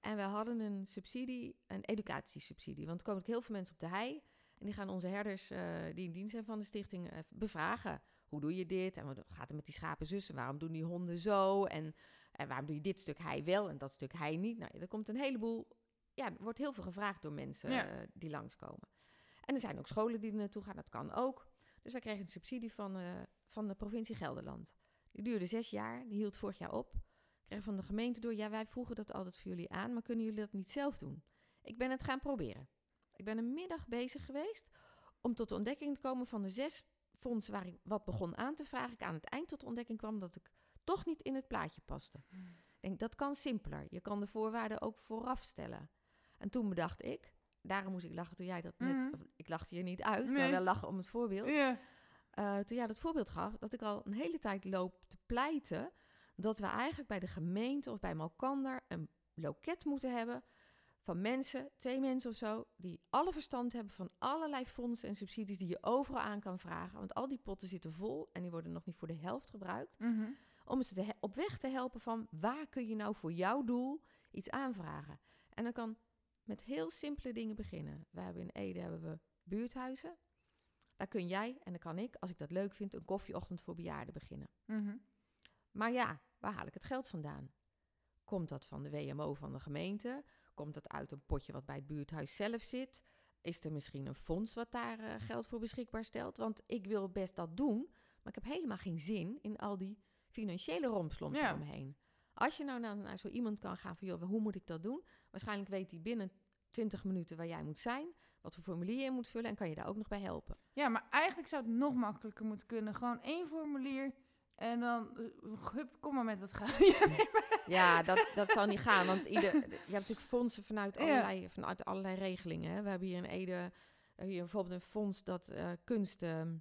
Speaker 2: En we hadden een subsidie, een educatiesubsidie. Want er komen ook heel veel mensen op de hei. En die gaan onze herders, eh, die in dienst zijn van de stichting, bevragen. Hoe doe je dit? En wat gaat er met die schapen zussen? Waarom doen die honden zo? En, en waarom doe je dit stuk hei wel en dat stuk hei niet? Nou, er komt een heleboel... Ja, er wordt heel veel gevraagd door mensen
Speaker 1: Ja.
Speaker 2: eh, die langskomen. En er zijn ook scholen die er naartoe gaan. Dat kan ook. Dus wij kregen een subsidie van, eh, van de provincie Gelderland. Die duurde zes jaar. Die hield vorig jaar op kregen van de gemeente door, ja, wij vroegen dat altijd voor jullie aan, maar kunnen jullie dat niet zelf doen? Ik ben het gaan proberen. Ik ben een middag bezig geweest om tot de ontdekking te komen van de zes fondsen waar ik wat begon aan te vragen. Ik aan het eind tot de ontdekking kwam dat ik toch niet in het plaatje paste. Ik denk, dat kan simpeler. Je kan de voorwaarden ook vooraf stellen. En toen bedacht ik, daarom moest ik lachen toen jij dat net, of ik lachte je niet uit,
Speaker 1: Nee.
Speaker 2: maar wel lachen om het voorbeeld. Eh, toen jij dat voorbeeld gaf, dat ik al een hele tijd loop te pleiten dat we eigenlijk bij de gemeente of bij Malkander een loket moeten hebben van mensen, twee mensen of zo, die alle verstand hebben van allerlei fondsen en subsidies die je overal aan kan vragen. Want al die potten zitten vol en die worden nog niet voor de helft gebruikt.
Speaker 1: Mhm.
Speaker 2: Om ze he- op weg te helpen van waar kun je nou voor jouw doel iets aanvragen. En dan kan met heel simpele dingen beginnen. We hebben in Ede hebben we buurthuizen. Daar kun jij en dan kan ik, als ik dat leuk vind, een koffieochtend voor bejaarden beginnen.
Speaker 1: Mhm.
Speaker 2: Maar ja, waar haal ik het geld vandaan? Komt dat van de WMO van de gemeente? Komt dat uit een potje wat bij het buurthuis zelf zit? Is er misschien een fonds wat daar eh, geld voor beschikbaar stelt? Want ik wil best dat doen, maar ik heb helemaal geen zin in al die financiële rompslomp
Speaker 1: Ja.
Speaker 2: eromheen. Als je nou naar, naar zo iemand kan gaan van, joh, hoe moet ik dat doen? Waarschijnlijk weet hij binnen 20 minuten waar jij moet zijn, wat voor formulier je moet vullen en kan je daar ook nog bij helpen.
Speaker 1: Ja, maar eigenlijk zou het nog makkelijker moeten kunnen. Gewoon één formulier en dan, eh, hup, kom maar met het geld. Ja, nee, maar-
Speaker 2: Ja, dat, dat zal niet gaan. Want ieder, je hebt natuurlijk fondsen vanuit
Speaker 1: Ja.
Speaker 2: allerlei, vanuit allerlei regelingen. Hè. We hebben hier in Ede hier bijvoorbeeld een fonds dat eh, kunst, ehm,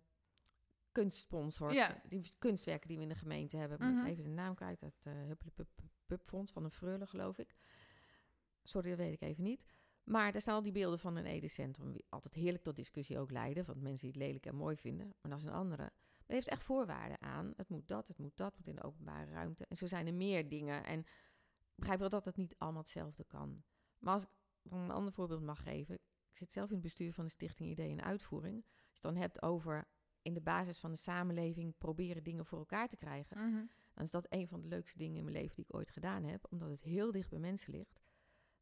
Speaker 2: kunst sponsort.
Speaker 1: Ja.
Speaker 2: Die kunstwerken die we in de gemeente hebben.
Speaker 1: Mhm.
Speaker 2: Even de naam kwijt. Het uh, Huppelepup Fonds van een Freule, geloof ik. Sorry, dat weet ik even niet. Maar daar staan al die beelden van een Ede Centrum. Die altijd heerlijk tot discussie ook leiden. Van mensen die het lelijk en mooi vinden. Maar dat is een andere. Het heeft echt voorwaarden aan. Het moet dat, het moet dat, het moet in de openbare ruimte. En zo zijn er meer dingen. En begrijp wel dat het niet allemaal hetzelfde kan. Maar als ik een ander voorbeeld mag geven. Ik zit zelf in het bestuur van de Stichting Idee en Uitvoering. Als je het dan hebt over in de basis van de samenleving proberen dingen voor elkaar te krijgen.
Speaker 1: Mhm.
Speaker 2: Dan is dat een van de leukste dingen in mijn leven die ik ooit gedaan heb. Omdat het heel dicht bij mensen ligt.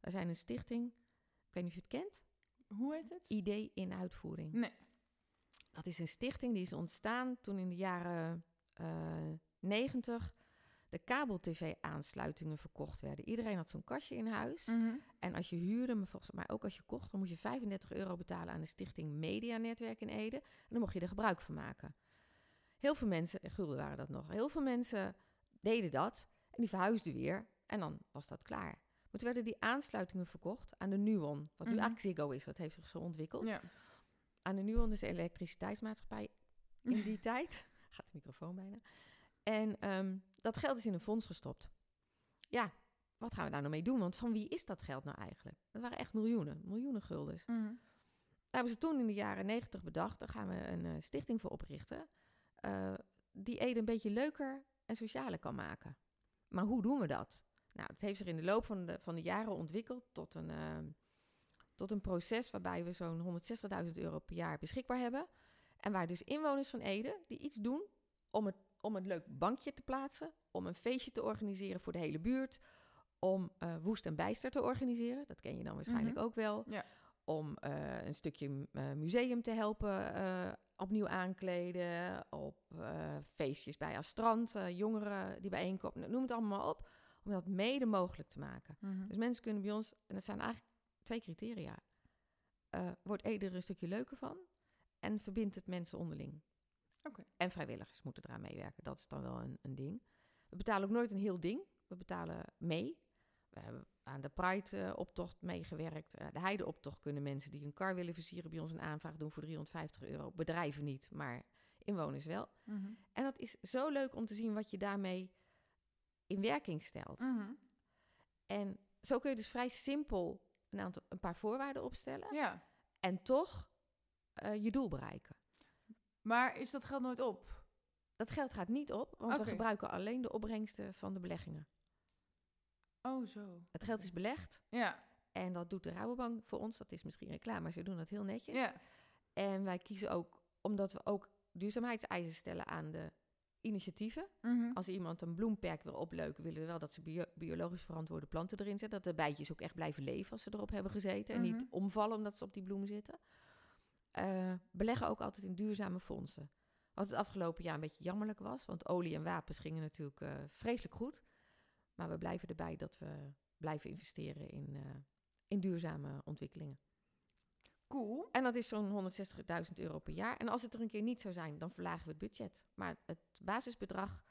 Speaker 2: We zijn een stichting, ik weet niet of je het kent.
Speaker 1: Hoe heet het?
Speaker 2: Idee in Uitvoering.
Speaker 1: Nee.
Speaker 2: Dat is een stichting die is ontstaan toen in de jaren eh 90 de kabel-tv-aansluitingen verkocht werden. Iedereen had zo'n kastje in huis.
Speaker 1: Mhm.
Speaker 2: En als je huurde, maar volgens mij ook als je kocht, dan moest je 35 euro betalen aan de stichting Media Netwerk in Ede. En dan mocht je er gebruik van maken. Heel veel mensen, gulden waren dat nog, heel veel mensen deden dat en die verhuisden weer en dan was dat klaar. Maar toen werden die aansluitingen verkocht aan de Nuon, wat nu
Speaker 1: Mhm.
Speaker 2: Axigo is, dat heeft zich zo ontwikkeld
Speaker 1: Ja.
Speaker 2: Aan de Nuon, dus elektriciteitsmaatschappij. in die tijd. Gaat de microfoon bijna. En ehm, dat geld is in een fonds gestopt. Ja, wat gaan we daar nou mee doen? Want van wie is dat geld nou eigenlijk? Dat waren echt miljoenen, miljoenen guldens.
Speaker 1: Mhm.
Speaker 2: Daar hebben ze toen in de jaren negentig bedacht, daar gaan we een eh, stichting voor oprichten. eh, die Ede een beetje leuker en socialer kan maken. Maar hoe doen we dat? Nou, dat heeft zich in de loop van de, van de jaren ontwikkeld tot een, ehm, tot een proces waarbij we zo'n 160.000 euro per jaar beschikbaar hebben. En waar dus inwoners van Ede die iets doen om het, om een leuk bankje te plaatsen, om een feestje te organiseren voor de hele buurt, om eh, woest en bijster te organiseren. Dat ken je dan waarschijnlijk
Speaker 1: Mhm.
Speaker 2: ook wel.
Speaker 1: Ja.
Speaker 2: Om eh, een stukje eh, museum te helpen opnieuw aankleden. Op feestjes bij Astrand, jongeren die bijeenkomen. Noem het allemaal op. Om dat mede mogelijk te maken.
Speaker 1: Mhm.
Speaker 2: Dus mensen kunnen bij ons, en dat zijn eigenlijk twee criteria. Eh, wordt Ede er een stukje leuker van? En verbindt het mensen onderling?
Speaker 1: Oké.
Speaker 2: En vrijwilligers moeten eraan meewerken. Dat is dan wel een, een ding. We betalen ook nooit een heel ding. We betalen mee. We hebben aan de Pride-optocht meegewerkt. Eh, de Heide-optocht kunnen mensen die een kar willen versieren bij ons een aanvraag doen voor 350 euro. Bedrijven niet, maar inwoners wel.
Speaker 1: Mhm.
Speaker 2: En dat is zo leuk om te zien wat je daarmee in werking stelt.
Speaker 1: Mhm.
Speaker 2: En zo kun je dus vrij simpel een, aantal, een paar voorwaarden opstellen.
Speaker 1: Ja,
Speaker 2: En toch eh, je doel bereiken.
Speaker 1: maar is dat geld nooit op?
Speaker 2: Dat geld gaat niet op, want we gebruiken alleen de opbrengsten van de beleggingen.
Speaker 1: Oh, zo.
Speaker 2: Het geld is belegd
Speaker 1: Ja,
Speaker 2: en dat doet de Rabobank voor ons. Dat is misschien reclame, maar ze doen dat heel netjes.
Speaker 1: ja.
Speaker 2: En wij kiezen ook, omdat we ook duurzaamheidseisen stellen aan de initiatieven.
Speaker 1: Mhm.
Speaker 2: Als iemand een bloemperk wil opleuken, willen we wel dat ze bio- biologisch verantwoorde planten erin zetten. Dat de bijtjes ook echt blijven leven als ze erop hebben gezeten. En
Speaker 1: Mhm.
Speaker 2: niet omvallen omdat ze op die bloem zitten. Eh, beleggen ook altijd in duurzame fondsen. Wat het afgelopen jaar een beetje jammerlijk was. Want olie en wapens gingen natuurlijk eh, vreselijk goed. Maar we blijven erbij dat we blijven investeren in, eh, in duurzame ontwikkelingen.
Speaker 1: Cool.
Speaker 2: En dat is zo'n 160.000 euro per jaar. En als het er een keer niet zou zijn, dan verlagen we het budget. Maar het basisbedrag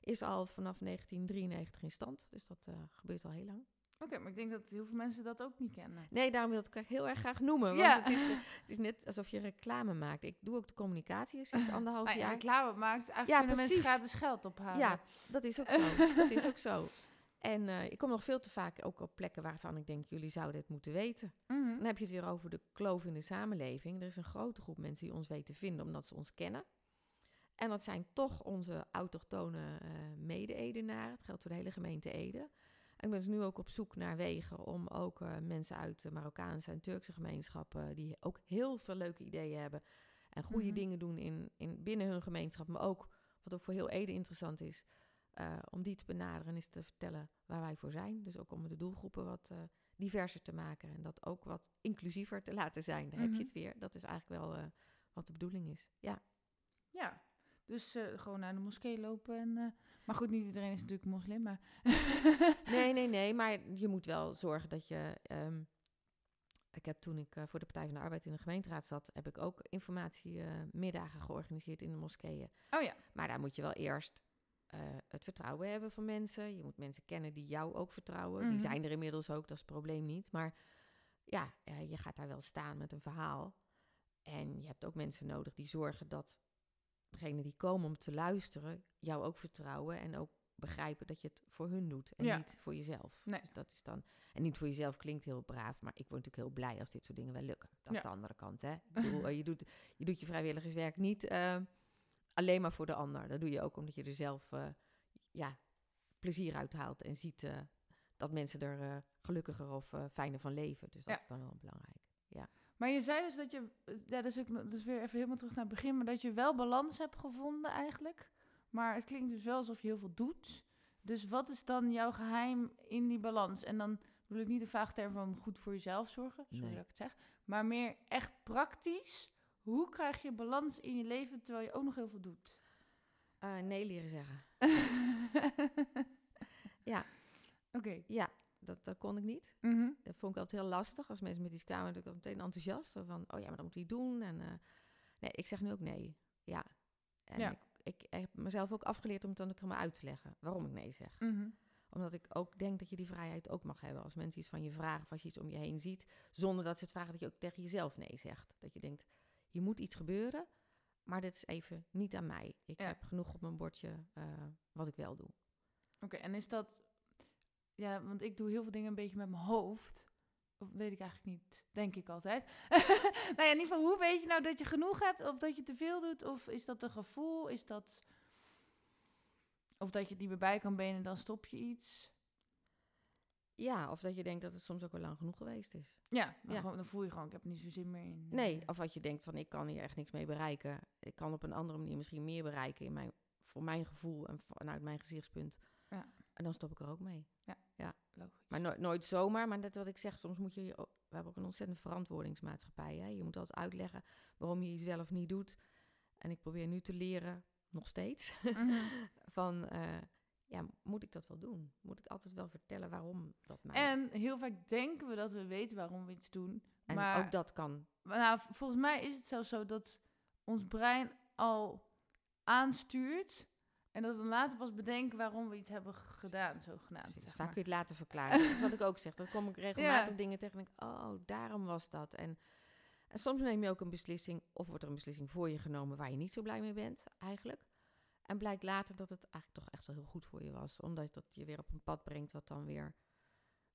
Speaker 2: is al vanaf 1993 in stand. Dus dat eh, gebeurt al heel lang.
Speaker 1: Oké, maar ik denk dat heel veel mensen dat ook niet kennen.
Speaker 2: Nee, daarom wil ik het heel erg graag noemen. Want
Speaker 1: Ja.
Speaker 2: het, is, eh, het is net alsof je reclame maakt. Ik doe ook de communicatie sinds anderhalf
Speaker 1: Maar ja,
Speaker 2: jaar.
Speaker 1: reclame maakt, eigenlijk
Speaker 2: Ja,
Speaker 1: kunnen mensen
Speaker 2: precies.
Speaker 1: gratis geld ophalen.
Speaker 2: Ja, dat is ook zo. dat is ook zo. En eh, ik kom nog veel te vaak ook op plekken waarvan ik denk, jullie zouden het moeten weten.
Speaker 1: Mhm.
Speaker 2: Dan heb je het weer over de kloof in de samenleving. Er is een grote groep mensen die ons weten vinden omdat ze ons kennen. En dat zijn toch onze autochtone eh mede-Edenaren. Het geldt voor de hele gemeente Ede. En ik ben dus nu ook op zoek naar wegen om ook eh, mensen uit de Marokkaanse en Turkse gemeenschappen... die ook heel veel leuke ideeën hebben en goede
Speaker 1: Mhm.
Speaker 2: dingen doen in, in, binnen hun gemeenschap... maar ook, wat ook voor heel Ede interessant is... eh, om die te benaderen en eens te vertellen waar wij voor zijn. Dus ook om de doelgroepen wat eh, diverser te maken en dat ook wat inclusiever te laten zijn. Daar heb
Speaker 1: Mhm.
Speaker 2: je het weer. Dat is eigenlijk wel eh, wat de bedoeling is. Ja,
Speaker 1: Ja, dus gewoon naar de moskee lopen. En, maar goed, niet iedereen is natuurlijk moslim, maar...
Speaker 2: nee, nee, nee. Maar je moet wel zorgen dat je. ehm, ik heb toen ik voor de Partij van de Arbeid in de gemeenteraad zat, heb ik ook informatiemiddagen georganiseerd in de moskeeën.
Speaker 1: Oh ja.
Speaker 2: Maar daar moet je wel eerst eh, het vertrouwen hebben van mensen. Je moet mensen kennen die jou ook vertrouwen.
Speaker 1: Mhm.
Speaker 2: Die zijn er inmiddels ook, dat is het probleem niet. Maar ja, eh, je gaat daar wel staan met een verhaal. En je hebt ook mensen nodig die zorgen dat degenen die komen om te luisteren jou ook vertrouwen en ook begrijpen dat je het voor hun doet en
Speaker 1: Ja.
Speaker 2: niet voor jezelf.
Speaker 1: Nee.
Speaker 2: Dus dat is dan en niet voor jezelf klinkt heel braaf, maar ik word natuurlijk heel blij als dit soort dingen wel lukken. Dat is de andere kant, hè? Ik bedoel, eh, je, doet, je doet je vrijwilligerswerk niet alleen maar voor de ander. Dat doe je ook omdat je er zelf eh, ja, plezier uit haalt en ziet eh, dat mensen er eh, gelukkiger of fijner van leven. Dus dat
Speaker 1: Ja.
Speaker 2: is dan wel belangrijk.
Speaker 1: Maar je zei dus dat je, ja, dat is, ook, dat is weer even helemaal terug naar het begin, maar dat je wel balans hebt gevonden eigenlijk. Maar het klinkt dus wel alsof je heel veel doet. Dus wat is dan jouw geheim in die balans? En dan bedoel ik niet de vaag term van goed voor jezelf zorgen, sorry
Speaker 2: Nee.
Speaker 1: dat ik het zeg, maar meer echt praktisch. Hoe krijg je balans in je leven terwijl je ook nog heel veel doet?
Speaker 2: Eh, nee leren zeggen. Ja.
Speaker 1: Oké.
Speaker 2: Ja, dat, dat kon ik niet.
Speaker 1: Mhm.
Speaker 2: Dat vond ik altijd heel lastig. Als mensen met iets kwamen, dan ik meteen enthousiast. Van, oh ja, maar dat moet hij doen. En, eh, nee, ik zeg nu ook nee. Ja. En
Speaker 1: Ja.
Speaker 2: Ik, ik heb mezelf ook afgeleerd om het dan ook maar uit te leggen waarom ik nee zeg.
Speaker 1: Mhm.
Speaker 2: Omdat ik ook denk dat je die vrijheid ook mag hebben. Als mensen iets van je vragen of als je iets om je heen ziet, zonder dat ze het vragen, dat je ook tegen jezelf nee zegt. Dat je denkt, je moet iets gebeuren. maar dit is even niet aan mij. Ik
Speaker 1: Ja.
Speaker 2: heb genoeg op mijn bordje eh, wat ik wel doe.
Speaker 1: Oké, en is dat... Ja, want ik doe heel veel dingen een beetje met mijn hoofd. Of weet ik eigenlijk niet, denk ik altijd. nou ja, in ieder geval, hoe weet je nou dat je genoeg hebt? Of dat je te veel doet? Of is dat een gevoel? Is dat... Of dat je het niet meer bij kan benen, dan stop je iets?
Speaker 2: Ja, of dat je denkt dat het soms ook wel lang genoeg geweest is.
Speaker 1: Ja, dan,
Speaker 2: Ja.
Speaker 1: Gewoon, dan voel je gewoon, ik heb er niet zo zin meer in.
Speaker 2: Nee,
Speaker 1: Eh,
Speaker 2: of wat je denkt van ik kan hier echt niks mee bereiken. Ik kan op een andere manier misschien meer bereiken in mijn, voor mijn gevoel en vanuit mijn gezichtspunt.
Speaker 1: Ja.
Speaker 2: En dan stop ik er ook mee.
Speaker 1: Logisch.
Speaker 2: Maar no- nooit zomaar, maar net wat ik zeg, soms moet je, je ook- we hebben ook een ontzettende verantwoordingsmaatschappij. Hè? Je moet altijd uitleggen waarom je iets wel of niet doet. En ik probeer nu te leren, nog steeds,
Speaker 1: Mhm.
Speaker 2: van eh, ja, moet ik dat wel doen? Moet ik altijd wel vertellen waarom dat mij...
Speaker 1: En heel vaak denken we dat we weten waarom we iets doen.
Speaker 2: En
Speaker 1: maar
Speaker 2: ook dat kan.
Speaker 1: Maar nou, volgens mij is het zelfs zo dat ons brein al aanstuurt. En dat we dan later pas bedenken waarom we iets hebben gedaan, zogenaamd.
Speaker 2: Vaak kun je het laten verklaren. dat is wat ik ook zeg. Dan kom ik regelmatig
Speaker 1: Ja.
Speaker 2: dingen tegen en denk oh, daarom was dat. En, en soms neem je ook een beslissing, of wordt er een beslissing voor je genomen waar je niet zo blij mee bent, eigenlijk. En blijkt later dat het eigenlijk toch echt wel heel goed voor je was. Omdat dat je weer op een pad brengt wat dan weer,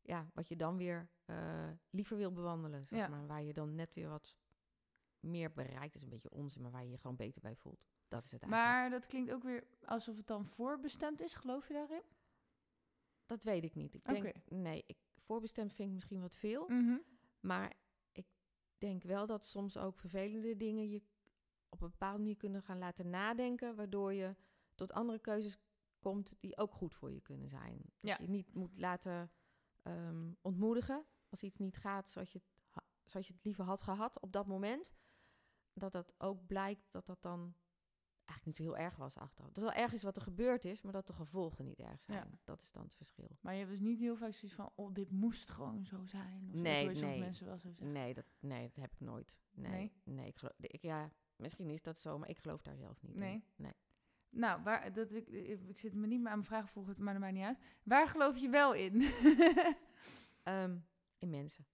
Speaker 2: ja, wat je dan weer eh, liever wil bewandelen. Zeg
Speaker 1: Ja.
Speaker 2: maar. Waar je dan net weer wat meer bereikt. is een beetje onzin, maar waar je je gewoon beter bij voelt. Dat is het eigenlijk.
Speaker 1: Maar dat klinkt ook weer alsof het dan voorbestemd is. Geloof je daarin?
Speaker 2: Dat weet ik niet. Ik denk, nee, ik, voorbestemd vind ik misschien wat veel.
Speaker 1: Mhm.
Speaker 2: Maar ik denk wel dat soms ook vervelende dingen je op een bepaalde manier kunnen gaan laten nadenken, waardoor je tot andere keuzes komt die ook goed voor je kunnen zijn. Dat
Speaker 1: Ja.
Speaker 2: je niet moet laten ehm, ontmoedigen als iets niet gaat zoals je, het, zoals je het liever had gehad op dat moment. Dat dat ook blijkt dat dat dan eigenlijk niet zo heel erg was achteraf. Dat is wel erg is wat er gebeurd is, maar dat de gevolgen niet erg zijn.
Speaker 1: Ja.
Speaker 2: Dat is dan het verschil.
Speaker 1: Maar je hebt dus niet heel vaak zoiets van, oh, dit moest gewoon zo zijn. Of.
Speaker 2: Nee, nee.
Speaker 1: mensen wel zo zeggen.
Speaker 2: Nee dat, nee, dat heb ik nooit. Nee,
Speaker 1: Nee?
Speaker 2: nee? ik geloof, ik, ja, misschien is dat zo, maar ik geloof daar zelf niet
Speaker 1: Nee?
Speaker 2: in. Nee.
Speaker 1: Nou, waar, dat, ik, ik zit me niet meer aan mijn vragen volgen, maar dat maakt niet uit. Waar geloof je wel in?
Speaker 2: Ehm, in mensen.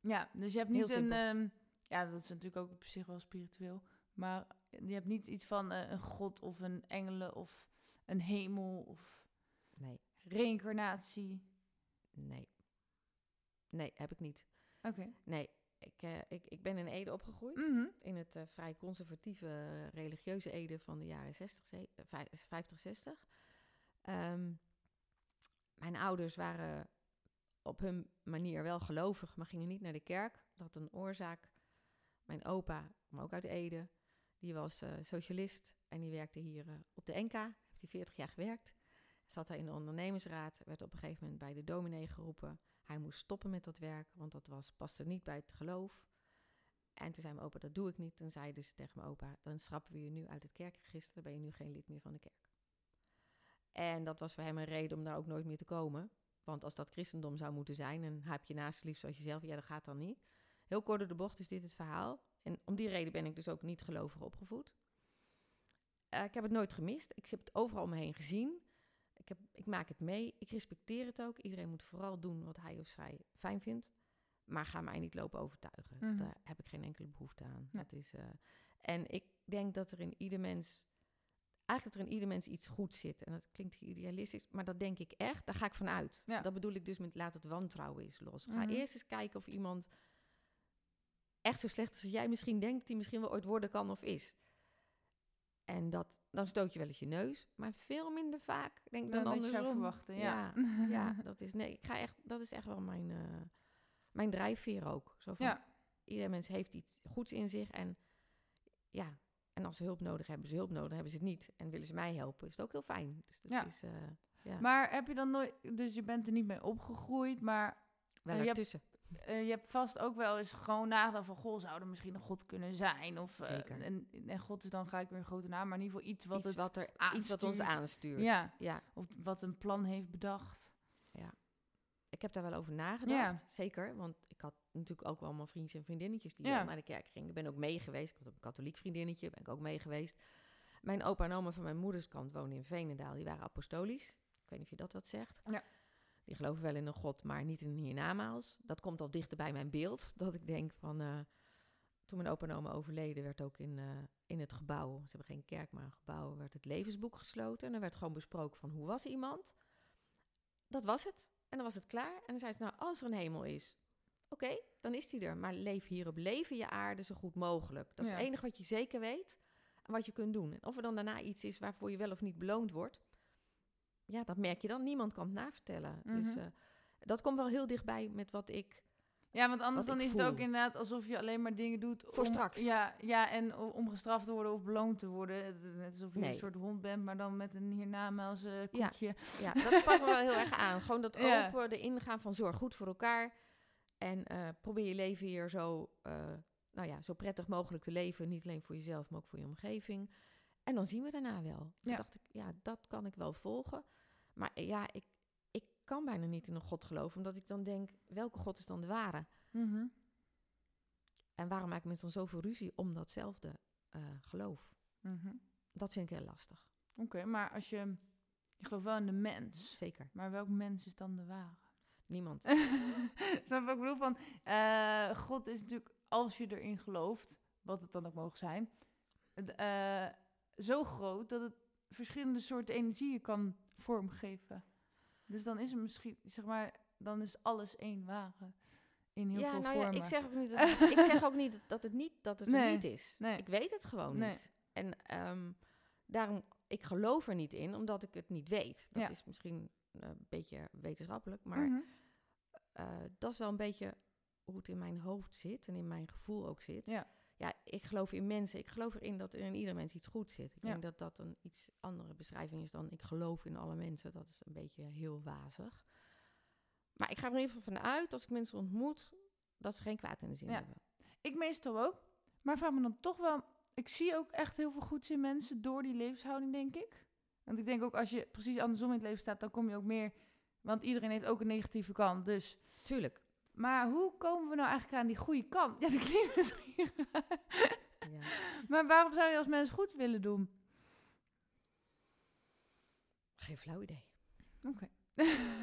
Speaker 1: Ja, dus je hebt
Speaker 2: Heel
Speaker 1: niet een...
Speaker 2: simpel.
Speaker 1: ehm, ja, dat is natuurlijk ook op zich wel spiritueel. Maar je hebt niet iets van eh, een god of een engelen of een hemel of
Speaker 2: Nee,
Speaker 1: reïncarnatie.
Speaker 2: nee. Nee, heb ik niet.
Speaker 1: Oké.
Speaker 2: Nee, ik, eh, ik, ik ben in Ede opgegroeid.
Speaker 1: Mhm.
Speaker 2: In het eh, vrij conservatieve religieuze Ede van de jaren 60, ze- eh, vij- 50, 60. Ehm, mijn ouders waren op hun manier wel gelovig, maar gingen niet naar de kerk. Dat had een oorzaak. Mijn opa, maar ook uit Ede, die was eh, socialist en die werkte hier op de NK. Heeft hij 40 jaar gewerkt. Zat hij in de ondernemersraad, werd op een gegeven moment bij de dominee geroepen. Hij moest stoppen met dat werk, want dat was, paste niet bij het geloof. En toen zei mijn opa, dat doe ik niet. Toen zeiden ze tegen mijn opa, dan schrappen we je nu uit het kerkregister. Dan ben je nu geen lid meer van de kerk. En dat was voor hem een reden om daar ook nooit meer te komen. Want als dat christendom zou moeten zijn en heb je naast lief zoals jezelf, ja, dat gaat dan niet. Heel kort door de bocht is dit het verhaal. En om die reden ben ik dus ook niet gelovig opgevoed. Eh, ik heb het nooit gemist. Ik heb het overal om me heen gezien. Ik, heb, ik maak het mee. Ik respecteer het ook. Iedereen moet vooral doen wat hij of zij fijn vindt. Maar ga mij niet lopen overtuigen.
Speaker 1: Mhm.
Speaker 2: Daar heb ik geen enkele behoefte aan.
Speaker 1: Nee.
Speaker 2: Dat is, eh, en ik denk dat er in ieder mens... Eigenlijk dat er in ieder mens iets goed zit. En dat klinkt idealistisch, maar dat denk ik echt. Daar ga ik vanuit.
Speaker 1: Ja.
Speaker 2: Dat bedoel ik dus met laat het wantrouwen eens los. Ga
Speaker 1: Mhm.
Speaker 2: eerst eens kijken of iemand echt zo slecht is als jij misschien denkt... hij misschien wel ooit worden kan of is. En dat, dan stoot je wel eens je neus. Maar veel minder vaak, denk ik, dan,
Speaker 1: Dan dat je zou verwachten, ja.
Speaker 2: Ja, ja, dat is, nee, ik ga echt, dat is echt wel mijn, eh, mijn drijfveer ook. Zo van,
Speaker 1: Ja.
Speaker 2: Ieder mens heeft iets goeds in zich. En ja, en als ze hulp nodig hebben, ze hulp nodig, hebben ze het niet. En willen ze mij helpen, is het ook heel fijn. Dus dat
Speaker 1: Ja.
Speaker 2: is eh, ja,
Speaker 1: Maar heb je dan nooit... Dus je bent er niet mee opgegroeid, maar
Speaker 2: wel
Speaker 1: hebt-
Speaker 2: ertussen.
Speaker 1: Eh, je hebt vast ook wel eens gewoon nagedacht van... Goh, zou er misschien een god kunnen zijn? Of, eh,
Speaker 2: Zeker.
Speaker 1: en, en god is dan ga ik weer een grote naam, maar in ieder geval iets wat
Speaker 2: iets,
Speaker 1: het...
Speaker 2: wat er, iets wat ons
Speaker 1: aanstuurt. Ja.
Speaker 2: ja,
Speaker 1: Of wat een plan heeft bedacht.
Speaker 2: ik heb daar wel over nagedacht. Zeker, want ik had natuurlijk ook wel allemaal vriendjes en vriendinnetjes die
Speaker 1: Ja.
Speaker 2: naar de kerk gingen. Ik ben ook mee geweest. Ik had een katholiek vriendinnetje, ben ik ook mee geweest. Mijn opa en oma van mijn moeders kant woonden in Veenendaal. Die waren apostolisch. Ik weet niet of je dat wat zegt.
Speaker 1: Ja.
Speaker 2: Die geloven wel in een god, maar niet in een hiernamaals. Dat komt al dichter bij mijn beeld. Dat ik denk van, eh, toen mijn opa en oma overleden, werd ook in, eh, in het gebouw, ze hebben geen kerk, maar een gebouw, werd het levensboek gesloten. En er werd gewoon besproken van hoe was iemand. Dat was het. En dan was het klaar. En dan zei ze, nou, als er een hemel is, oké, dan is die er. Maar leef hierop, leven je aarde zo goed mogelijk. Dat is
Speaker 1: Ja.
Speaker 2: het enige wat je zeker weet en wat je kunt doen. En of er dan daarna iets is waarvoor je wel of niet beloond wordt, ja, dat merk je dan. Niemand kan het navertellen. Dus
Speaker 1: Mhm.
Speaker 2: eh, dat komt wel heel dichtbij met wat ik
Speaker 1: Ja, want anders dan is het ook inderdaad alsof je alleen maar dingen doet
Speaker 2: Voor
Speaker 1: om,
Speaker 2: straks.
Speaker 1: Ja, ja, en om gestraft te worden of beloond te worden. Net alsof je
Speaker 2: Nee.
Speaker 1: een soort hond bent, maar dan met een hiernamaals
Speaker 2: Ja.
Speaker 1: koekje.
Speaker 2: Ja, dat sprak me wel heel erg aan. Gewoon dat
Speaker 1: Ja.
Speaker 2: open, de ingaan van zorg goed voor elkaar. En eh, probeer je leven hier zo, nou ja, zo prettig mogelijk te leven. Niet alleen voor jezelf, maar ook voor je omgeving. En dan zien we daarna wel. Toen
Speaker 1: Ja.
Speaker 2: dacht ik, ja, dat kan ik wel volgen. Maar eh, ja, ik, ik kan bijna niet in een God geloven. Omdat ik dan denk, welke God is dan de ware?
Speaker 1: Mhm.
Speaker 2: En waarom maken mensen dan zoveel ruzie om datzelfde eh, geloof?
Speaker 1: Mhm.
Speaker 2: Dat vind ik heel lastig.
Speaker 1: Oké, maar als je... Je gelooft wel in de mens.
Speaker 2: Zeker.
Speaker 1: Maar welk mens is dan de ware?
Speaker 2: Niemand.
Speaker 1: Snap ik bedoel? Van, eh, God is natuurlijk, als je erin gelooft, wat het dan ook mogen zijn, eh, zo groot dat het verschillende soorten energieën kan vormgeven. Dus dan is het misschien, zeg maar, dan is alles één ware. In heel
Speaker 2: ja,
Speaker 1: veel
Speaker 2: nou ja,
Speaker 1: vormen.
Speaker 2: ik zeg ook niet dat, ik zeg ook niet dat het niet, dat het
Speaker 1: Nee,
Speaker 2: niet is.
Speaker 1: nee.
Speaker 2: Ik weet het gewoon
Speaker 1: Nee.
Speaker 2: niet. En ehm, daarom, ik geloof er niet in, omdat ik het niet weet. Dat
Speaker 1: Ja.
Speaker 2: is misschien eh, een beetje wetenschappelijk, maar
Speaker 1: Mhm.
Speaker 2: eh, dat is wel een beetje hoe het in mijn hoofd zit en in mijn gevoel ook zit.
Speaker 1: Ja.
Speaker 2: Ja, ik geloof in mensen. Ik geloof erin dat er in ieder mens iets goed zit. Ik
Speaker 1: Ja.
Speaker 2: denk dat dat een iets andere beschrijving is dan ik geloof in alle mensen. Dat is een beetje heel wazig. Maar ik ga er in ieder geval van uit, als ik mensen ontmoet, dat ze geen kwaad in de zin
Speaker 1: Ja.
Speaker 2: hebben.
Speaker 1: Ik meestal ook. Maar vraag me dan toch wel... Ik zie ook echt heel veel goeds in mensen door die levenshouding, denk ik. Want ik denk ook, als je precies andersom in het leven staat, dan kom je ook meer... Want iedereen heeft ook een negatieve kant, dus...
Speaker 2: Tuurlijk.
Speaker 1: Maar hoe komen we nou eigenlijk aan die goede kant? Ja, dat klinkt misschien.
Speaker 2: Ja.
Speaker 1: Maar waarom zou je als mens goed willen doen?
Speaker 2: Geen flauw idee.
Speaker 1: Oké.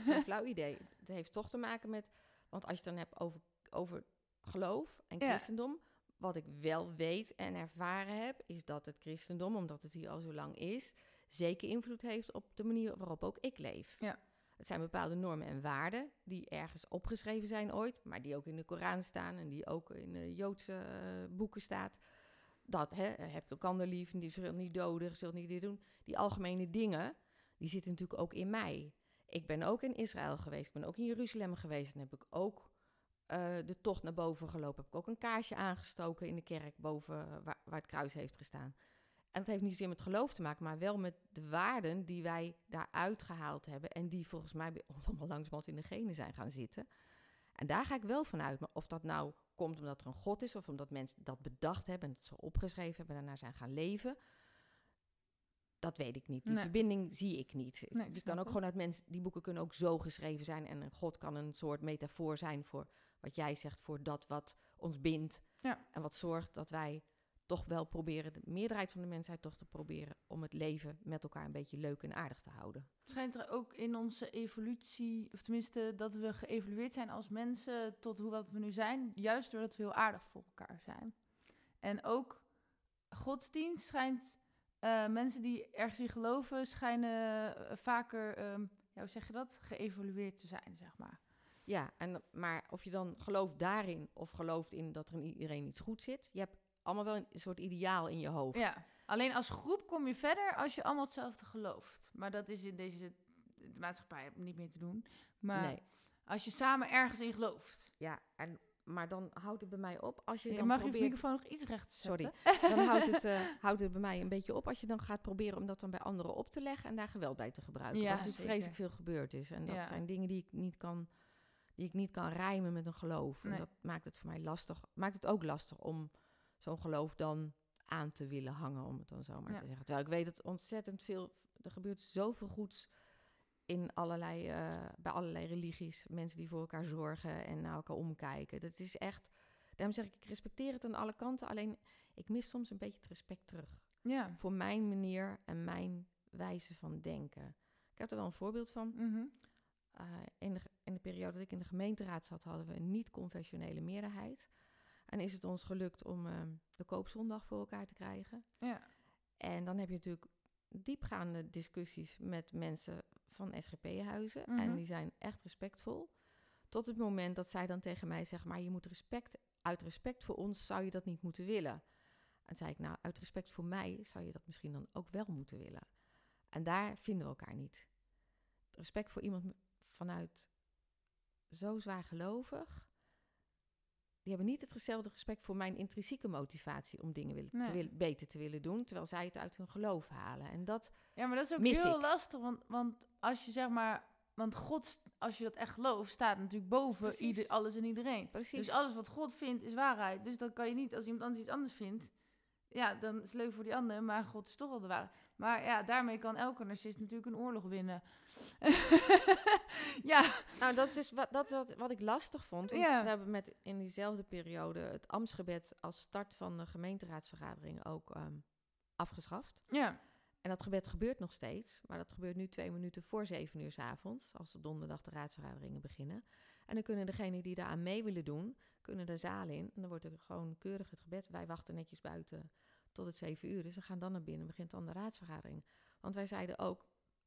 Speaker 2: Geen flauw idee. Het heeft toch te maken met... Want als je het dan hebt over, over geloof en
Speaker 1: Ja.
Speaker 2: christendom... Wat ik wel weet en ervaren heb... is dat het christendom, omdat het hier al zo lang is... zeker invloed heeft op de manier waarop ook ik leef.
Speaker 1: Ja.
Speaker 2: Het zijn bepaalde normen en waarden... die ergens opgeschreven zijn ooit... maar die ook in de Koran staan... en die ook in de Joodse eh, boeken staat... Dat, hè, heb je elkaar lief, die zult niet doden, je zult niet dit doen. Die algemene dingen, die zitten natuurlijk ook in mij. Ik ben ook in Israël geweest, ik ben ook in Jeruzalem geweest. En heb ik ook eh, de tocht naar boven gelopen. Heb ik ook een kaarsje aangestoken in de kerk boven eh, waar, waar het kruis heeft gestaan. En dat heeft niet zozeer met geloof te maken, maar wel met de waarden die wij daaruit gehaald hebben. En die volgens mij bij ons allemaal langzamerhand in de genen zijn gaan zitten. En daar ga ik wel van uit. Maar of dat nou komt omdat er een God is, of omdat mensen dat bedacht hebben en het zo opgeschreven hebben en daarna zijn gaan leven. Dat weet ik niet. Die
Speaker 1: Nee.
Speaker 2: verbinding zie ik niet.
Speaker 1: Nee, ik
Speaker 2: die kan ook gewoon uit mensen. Die boeken kunnen ook zo geschreven zijn. En een God kan een soort metafoor zijn voor wat jij zegt, voor dat wat ons bindt.
Speaker 1: Ja.
Speaker 2: En wat zorgt dat wij toch wel proberen, de meerderheid van de mensheid toch te proberen om het leven met elkaar een beetje leuk en aardig te houden.
Speaker 1: Schijnt er ook in onze evolutie, of tenminste dat we geëvolueerd zijn als mensen tot hoe wat we nu zijn, juist doordat we heel aardig voor elkaar zijn. En ook godsdienst schijnt, eh, mensen die ergens in geloven, schijnen eh, vaker, ehm, ja, hoe zeg je dat, geëvolueerd te zijn, zeg maar.
Speaker 2: Ja, en, maar of je dan gelooft daarin of gelooft in dat er in iedereen iets goed zit, je hebt allemaal wel een soort ideaal in je hoofd.
Speaker 1: Ja, alleen als groep kom je verder als je allemaal hetzelfde gelooft. Maar dat is in deze de maatschappij niet meer te doen. Maar
Speaker 2: Nee.
Speaker 1: als je samen ergens in gelooft.
Speaker 2: Ja, en, maar dan houdt het bij mij op als je
Speaker 1: Je
Speaker 2: dan
Speaker 1: mag je
Speaker 2: probeert...
Speaker 1: microfoon nog iets recht zetten.
Speaker 2: Sorry. Dan houdt het, eh, houdt het bij mij een beetje op als je dan gaat proberen om dat dan bij anderen op te leggen en daar geweld bij te gebruiken.
Speaker 1: Ja,
Speaker 2: wat natuurlijk
Speaker 1: zeker.
Speaker 2: vreselijk veel gebeurd is. En dat
Speaker 1: Ja.
Speaker 2: zijn dingen die ik niet kan, die ik niet kan rijmen met een geloof.
Speaker 1: Nee.
Speaker 2: En dat maakt het voor mij lastig. Maakt het ook lastig om zo'n geloof dan aan te willen hangen, om het dan zo maar
Speaker 1: Ja.
Speaker 2: te zeggen. Terwijl ik weet dat ontzettend veel, er gebeurt zoveel goeds in allerlei, eh, bij allerlei religies. Mensen die voor elkaar zorgen en naar elkaar omkijken. Dat is echt, daarom zeg ik, ik respecteer het aan alle kanten. Alleen, ik mis soms een beetje het respect terug.
Speaker 1: Ja.
Speaker 2: Voor mijn manier en mijn wijze van denken. Ik heb er wel een voorbeeld van.
Speaker 1: Mhm.
Speaker 2: Eh, in, de, in de periode dat ik in de gemeenteraad zat, hadden we een niet-conventionele meerderheid. En is het ons gelukt om ehm, de koopzondag voor elkaar te krijgen.
Speaker 1: Ja.
Speaker 2: En dan heb je natuurlijk diepgaande discussies met mensen van SGP-huizen.
Speaker 1: Mhm.
Speaker 2: En die zijn echt respectvol. Tot het moment dat zij dan tegen mij zeggen: Maar je moet respect, uit respect voor ons zou je dat niet moeten willen. En zei ik: Nou, uit respect voor mij zou je dat misschien dan ook wel moeten willen. En daar vinden we elkaar niet. Respect voor iemand vanuit zo zwaar gelovig. Hebben niet hetzelfde respect voor mijn intrinsieke motivatie om dingen willen,
Speaker 1: Nee.
Speaker 2: te willen, beter te willen doen, terwijl zij het uit hun geloof halen. En dat,
Speaker 1: Ja, maar dat is ook heel
Speaker 2: ik.
Speaker 1: lastig. Want, want als je zeg maar. Want God, als je dat echt gelooft, staat natuurlijk boven
Speaker 2: Precies.
Speaker 1: ieder, alles en iedereen.
Speaker 2: precies.
Speaker 1: Dus alles wat God vindt is waarheid. Dus dan kan je niet, als iemand anders iets anders vindt, ja, dan is het leuk voor die ander, maar God is toch wel de waarheid. Maar ja, daarmee kan elke narcist natuurlijk een oorlog winnen. ja,
Speaker 2: Nou, dat is dus wat, dat is wat, wat ik lastig vond.
Speaker 1: Ja.
Speaker 2: We hebben met in diezelfde periode het ambtsgebed als start van de gemeenteraadsvergadering ook ehm, afgeschaft.
Speaker 1: ja,
Speaker 2: En dat gebed gebeurt nog steeds, maar dat gebeurt nu twee minuten voor zeven uur s avonds, als de donderdag de raadsvergaderingen beginnen. En dan kunnen degenen die daar aan mee willen doen, kunnen de zaal in. En dan wordt er gewoon keurig het gebed. Wij wachten netjes buiten tot het zeven uur is. We gaan dan naar binnen, begint dan de raadsvergadering. Want wij zeiden ook,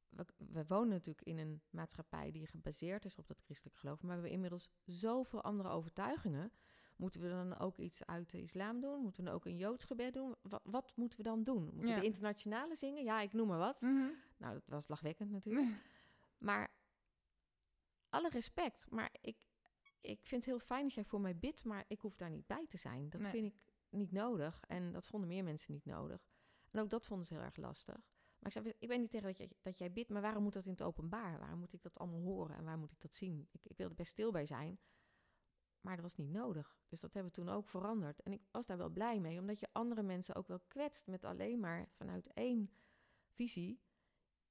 Speaker 2: we, we wonen natuurlijk in een maatschappij die gebaseerd is op dat christelijk geloof. Maar we hebben inmiddels zoveel andere overtuigingen. Moeten we dan ook iets uit de islam doen? Moeten we dan ook een joods gebed doen? Wat, wat moeten we dan doen? Moeten
Speaker 1: Ja.
Speaker 2: we de internationale zingen? Ja, ik noem maar wat.
Speaker 1: mhm.
Speaker 2: Nou, dat was lachwekkend natuurlijk. Maar alle respect. Maar ik, ik vind het heel fijn als jij voor mij bidt, maar ik hoef daar niet bij te zijn. Dat
Speaker 1: Nee.
Speaker 2: vind ik niet nodig. En dat vonden meer mensen niet nodig. En ook dat vonden ze heel erg lastig. Maar ik zei, ik ben niet tegen dat jij, dat jij bidt, maar waarom moet dat in het openbaar? Waarom moet ik dat allemaal horen en waar moet ik dat zien? Ik, ik wilde er best stil bij zijn, maar dat was niet nodig. Dus dat hebben we toen ook veranderd. En ik was daar wel blij mee, omdat je andere mensen ook wel kwetst met alleen maar vanuit één visie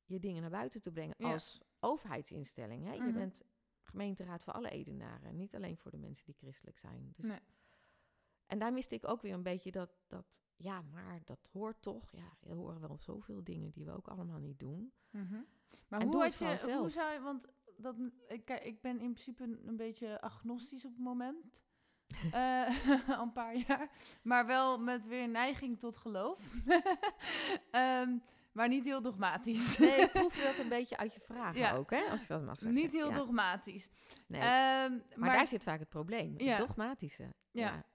Speaker 2: je dingen naar buiten te brengen
Speaker 1: Ja.
Speaker 2: als overheidsinstelling. Hè? Je
Speaker 1: Mhm.
Speaker 2: bent gemeenteraad voor alle Edenaren, niet alleen voor de mensen die christelijk zijn. Dus
Speaker 1: Nee.
Speaker 2: En daar miste ik ook weer een beetje dat, dat, ja, maar dat hoort toch. Ja, er horen wel zoveel dingen die we ook allemaal niet doen.
Speaker 1: Mhm. Maar
Speaker 2: En
Speaker 1: hoe had je, hoe
Speaker 2: zelf.
Speaker 1: zou je, want dat, ik, ik ben in principe een, een beetje agnostisch op het moment. Eh, al een paar jaar. Maar wel met weer neiging tot geloof. Ehm, maar niet heel dogmatisch.
Speaker 2: Nee, ik proef dat een beetje uit je vragen
Speaker 1: Ja.
Speaker 2: ook, hè, als ik dat mag zeggen.
Speaker 1: niet heel
Speaker 2: ja.
Speaker 1: dogmatisch.
Speaker 2: Nee,
Speaker 1: Ehm,
Speaker 2: maar, daar zit vaak het probleem.
Speaker 1: Ja.
Speaker 2: Het dogmatische.
Speaker 1: Ja.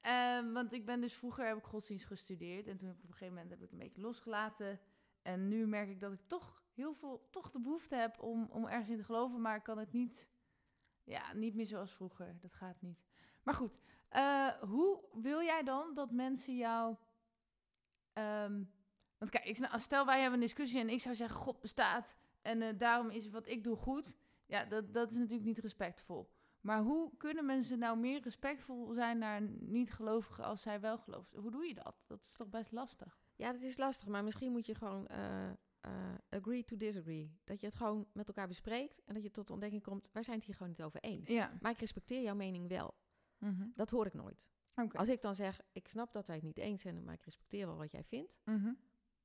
Speaker 1: Ehm, want ik ben dus vroeger heb ik godsdienst gestudeerd en toen heb ik op een gegeven moment heb ik het een beetje losgelaten. En nu merk ik dat ik toch heel veel, toch de behoefte heb om, om ergens in te geloven, maar ik kan het niet, ja, niet meer zoals vroeger. Dat gaat niet. Maar goed, eh, hoe wil jij dan dat mensen jou, ehm, want kijk, ik, stel wij hebben een discussie en ik zou zeggen God bestaat en eh, daarom is wat ik doe goed. Ja, dat, dat is natuurlijk niet respectvol. Maar hoe kunnen mensen nou meer respectvol zijn naar niet-gelovigen als zij wel geloven? Hoe doe je dat? Dat is toch best lastig?
Speaker 2: Ja, dat is lastig, maar misschien moet je gewoon eh, eh, agree to disagree. Dat je het gewoon met elkaar bespreekt en dat je tot de ontdekking komt, wij zijn het hier gewoon niet over eens.
Speaker 1: Ja.
Speaker 2: Maar ik respecteer jouw mening wel.
Speaker 1: Mhm.
Speaker 2: Dat hoor ik nooit. Als ik dan zeg, ik snap dat wij het niet eens zijn, maar ik respecteer wel wat jij vindt,
Speaker 1: Mhm.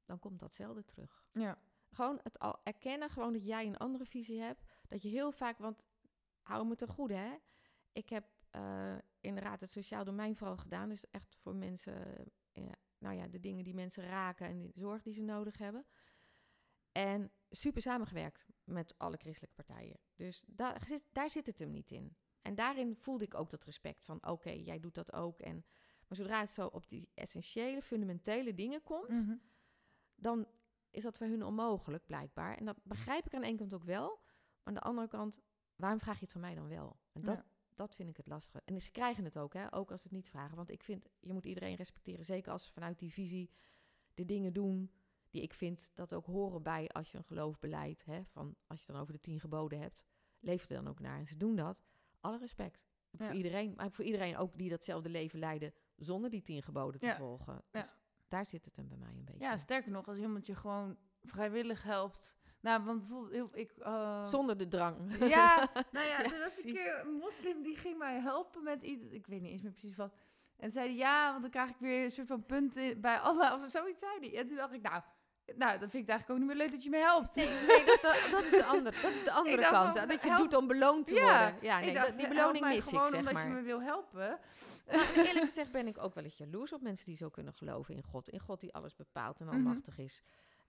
Speaker 2: Dan komt datzelfde terug.
Speaker 1: Ja.
Speaker 2: Gewoon het al erkennen, gewoon dat jij een andere visie hebt. Dat je heel vaak, want hou me ten goede, hè. Ik heb eh, inderdaad het sociaal domein vooral gedaan. Dus echt voor mensen, eh, nou ja, de dingen die mensen raken en de zorg die ze nodig hebben. En super samengewerkt met alle christelijke partijen. Dus daar, zit- daar zit het hem niet in. En daarin voelde ik ook dat respect van, oké, jij doet dat ook. En, maar zodra het zo op die essentiële, fundamentele dingen komt,
Speaker 1: Mhm.
Speaker 2: Dan is dat voor hun onmogelijk, blijkbaar. En dat begrijp ik aan de ene kant ook wel. Maar aan de andere kant, waarom vraag je het van mij dan wel? En dat,
Speaker 1: Ja.
Speaker 2: dat vind ik het lastige. En ze krijgen het ook, hè? ook als ze het niet vragen. Want ik vind, je moet iedereen respecteren. Zeker als ze vanuit die visie de dingen doen die ik vind dat ook horen bij als je een geloof beleidt. Hè? Van, als je het dan over de tien geboden hebt, leef er dan ook naar. En ze doen dat. Alle respect.
Speaker 1: Ja.
Speaker 2: Voor iedereen, maar voor iedereen ook die datzelfde leven leiden zonder die tien geboden te
Speaker 1: Ja.
Speaker 2: volgen.
Speaker 1: Ja.
Speaker 2: Dus daar zit het hem bij mij een beetje.
Speaker 1: ja, sterker nog, als iemand je gewoon vrijwillig helpt. Nou, want bijvoorbeeld, ik... eh,
Speaker 2: Zonder de drang.
Speaker 1: Ja, nou ja,
Speaker 2: Ja,
Speaker 1: er was een keer een moslim die ging mij helpen met iets. Ik weet niet eens meer precies wat. En zei ja, want dan krijg ik weer een soort van punten bij Allah. Of zoiets zei hij. En toen dacht ik, nou, Nou, dat vind ik eigenlijk ook niet meer leuk dat je me helpt.
Speaker 2: Nee, nee dat, is de, dat is de andere, dat is de andere kant.
Speaker 1: van,
Speaker 2: dat je
Speaker 1: help-
Speaker 2: doet om beloond te
Speaker 1: Ja,
Speaker 2: worden. Ja, nee,
Speaker 1: dacht,
Speaker 2: die beloning mis ik,
Speaker 1: gewoon
Speaker 2: zeg
Speaker 1: omdat
Speaker 2: maar.
Speaker 1: je me wil helpen.
Speaker 2: Nou, en eerlijk gezegd ben ik ook wel eens jaloers op mensen die zo kunnen geloven in God. In God die alles bepaalt en
Speaker 1: Mhm.
Speaker 2: almachtig is.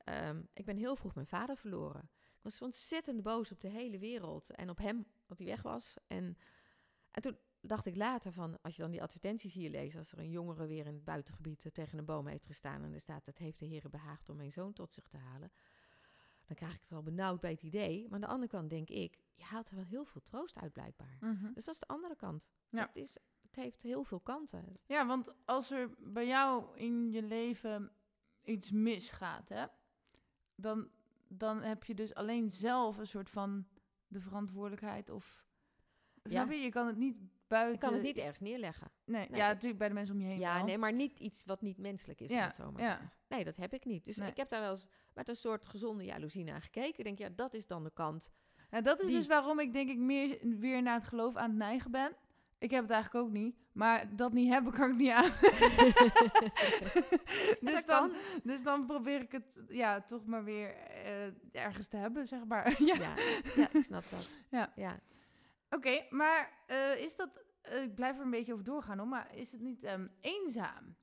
Speaker 2: Ehm, ik ben heel vroeg mijn vader verloren. Ik was ontzettend boos op de hele wereld en op hem, dat hij weg was. En, en toen dacht ik later van, als je dan die advertenties hier leest, als er een jongere weer in het buitengebied eh, tegen een boom heeft gestaan en er staat, het heeft de Heer behaagd om mijn zoon tot zich te halen. Dan krijg ik het al benauwd bij het idee. Maar aan de andere kant denk ik, je haalt er wel heel veel troost uit blijkbaar.
Speaker 1: Mhm.
Speaker 2: Dus dat is de andere kant.
Speaker 1: Ja.
Speaker 2: Het, is, het heeft heel veel kanten.
Speaker 1: Ja, want als er bij jou in je leven iets misgaat, hè, dan, dan heb je dus alleen zelf een soort van de verantwoordelijkheid of...
Speaker 2: Ja.
Speaker 1: Snap je? Je kan het niet buiten...
Speaker 2: Ik kan het niet ergens neerleggen.
Speaker 1: Nee,
Speaker 2: Nee.
Speaker 1: ja, natuurlijk bij de mensen om je heen
Speaker 2: Ja,
Speaker 1: wel.
Speaker 2: nee, maar niet iets wat niet menselijk is,
Speaker 1: Ja,
Speaker 2: het zo maar
Speaker 1: ja.
Speaker 2: Nee, dat heb ik niet. Dus
Speaker 1: Nee.
Speaker 2: ik heb daar wel eens met een soort gezonde jaloezie naar gekeken. Ik denk, ja, dat is dan de kant.
Speaker 1: Ja, dat is
Speaker 2: Die-
Speaker 1: dus waarom ik denk ik meer weer naar het geloof aan het neigen ben. Ik heb het eigenlijk ook niet, maar dat niet hebben kan ik niet aan. dus, dan, dus dan probeer ik het ja, toch maar weer eh, ergens te hebben, zeg maar. ja.
Speaker 2: Ja, ja, ik snap dat.
Speaker 1: Ja.
Speaker 2: ja.
Speaker 1: Oké, maar eh, is dat... eh, ik blijf er een beetje over doorgaan hoor, maar is het niet ehm, eenzaam?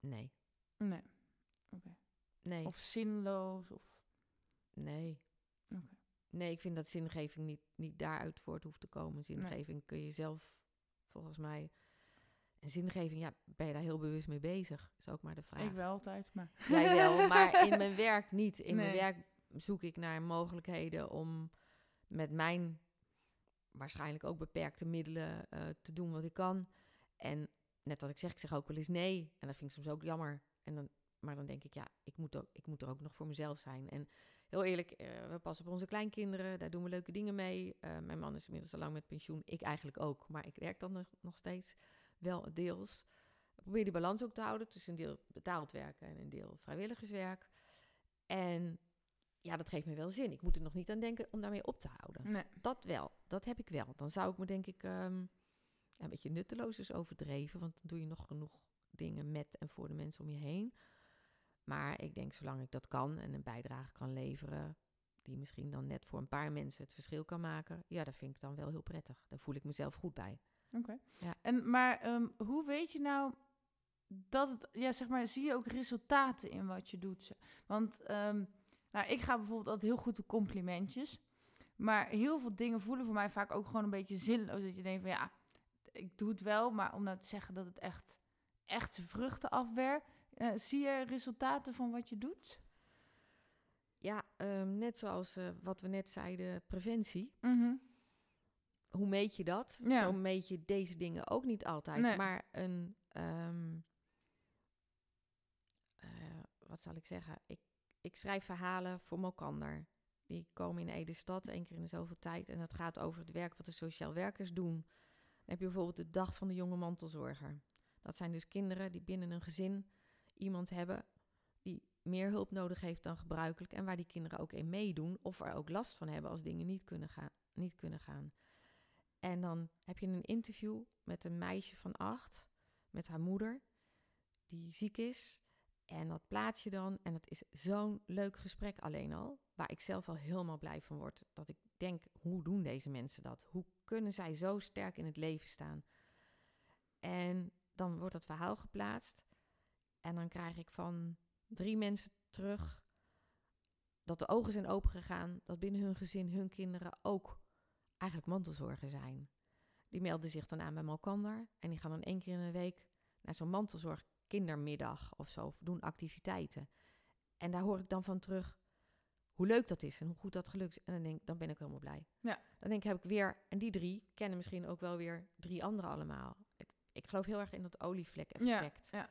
Speaker 2: Nee,
Speaker 1: Nee.
Speaker 2: nee,
Speaker 1: Of zinloos? Of...
Speaker 2: nee.
Speaker 1: Oké.
Speaker 2: Nee, ik vind dat zingeving niet, niet daaruit voort hoeft te komen. Zingeving kun je zelf, volgens mij... En zingeving, ja, ben je daar heel bewust mee bezig? Is ook maar de vraag.
Speaker 1: Ik wel altijd, maar...
Speaker 2: Jij wel, maar in mijn werk niet. In mijn werk zoek ik naar mogelijkheden om met mijn waarschijnlijk ook beperkte middelen eh, te doen wat ik kan. En net wat ik zeg, ik zeg ook wel eens nee. En dat vind ik soms ook jammer. En dan, maar dan denk ik, ja, ik moet, ook, ik moet er ook nog voor mezelf zijn. En heel eerlijk, eh, we passen op onze kleinkinderen. Daar doen we leuke dingen mee. Eh, mijn man is inmiddels al lang met pensioen. Ik eigenlijk ook. Maar ik werk dan nog, nog steeds wel deels. Ik probeer die balans ook te houden tussen een deel betaald werken en een deel vrijwilligerswerk. En ja, dat geeft me wel zin. Ik moet er nog niet aan denken om daarmee op te houden.
Speaker 1: Nee.
Speaker 2: Dat wel, dat heb ik wel. Dan zou ik me denk ik ehm, een beetje nutteloos is overdreven, want dan doe je nog genoeg dingen met en voor de mensen om je heen. Maar ik denk, zolang ik dat kan en een bijdrage kan leveren, die misschien dan net voor een paar mensen het verschil kan maken, ja, dat vind ik dan wel heel prettig. Daar voel ik mezelf goed bij.
Speaker 1: Oké.
Speaker 2: Ja.
Speaker 1: En maar ehm, hoe weet je nou dat het, ja, zeg maar, zie je ook resultaten in wat je doet? Want, ehm, nou, ik ga bijvoorbeeld altijd heel goed op complimentjes. Maar heel veel dingen voelen voor mij vaak ook gewoon een beetje zinloos. Dat je denkt van ja, ik doe het wel, maar om nou te zeggen dat het echt, echt zijn vruchten afwerpt. Eh, zie je resultaten van wat je doet?
Speaker 2: Ja, ehm, net zoals eh, wat we net zeiden, preventie.
Speaker 1: Mhm.
Speaker 2: Hoe meet je dat?
Speaker 1: Ja.
Speaker 2: Zo meet je deze dingen ook niet altijd.
Speaker 1: Nee.
Speaker 2: Maar een, ehm, eh, wat zal ik zeggen? Ik, ik schrijf verhalen voor Mokander. Die komen in Ede Stad één keer in de zoveel tijd. En dat gaat over het werk wat de sociaal werkers doen. Dan heb je bijvoorbeeld de dag van de jonge mantelzorger. Dat zijn dus kinderen die binnen een gezin iemand hebben die meer hulp nodig heeft dan gebruikelijk. En waar die kinderen ook in meedoen. Of er ook last van hebben als dingen niet kunnen gaan. Niet kunnen gaan. En dan heb je een interview met een meisje van acht, met haar moeder, die ziek is. En dat plaats je dan. En het is zo'n leuk gesprek alleen al. Waar ik zelf al helemaal blij van word. Dat ik denk, hoe doen deze mensen dat? Hoe kunnen zij zo sterk in het leven staan? En dan wordt dat verhaal geplaatst. En dan krijg ik van drie mensen terug dat de ogen zijn opengegaan. Dat binnen hun gezin hun kinderen ook eigenlijk mantelzorger zijn. Die melden zich dan aan bij Malkander. En die gaan dan één keer in de week naar zo'n mantelzorg kindermiddag of zo. Of doen activiteiten. En daar hoor ik dan van terug hoe leuk dat is en hoe goed dat gelukt is. En dan, denk, dan ben ik helemaal blij.
Speaker 1: Ja.
Speaker 2: Dan denk ik, heb ik weer... En die drie kennen misschien ook wel weer drie anderen allemaal. Ik, ik geloof heel erg in dat olievlek-effect.
Speaker 1: ja.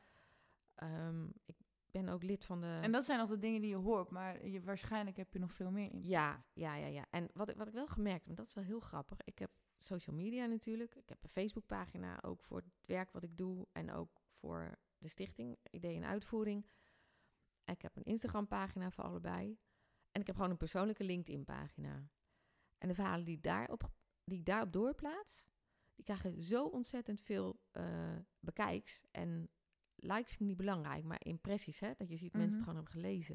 Speaker 2: Ehm, ik ben ook lid van de...
Speaker 1: En dat zijn altijd dingen die je hoort, maar je, waarschijnlijk heb je nog veel meer in.
Speaker 2: Ja, ja, ja, ja. En wat, ik- wat ik wel gemerkt heb, en dat is wel heel grappig. Ik heb social media natuurlijk. Ik heb een Facebookpagina ook voor het werk wat ik doe. En ook voor de stichting Idee en Uitvoering. En ik heb een Instagram pagina voor allebei. En ik heb gewoon een persoonlijke LinkedIn pagina. En de verhalen die, daarop, die ik daarop doorplaats, die krijgen zo ontzettend veel eh, bekijks. En likes vind ik niet belangrijk, maar impressies, hè? Dat je ziet mensen het
Speaker 1: Mhm.
Speaker 2: gewoon hebben gelezen.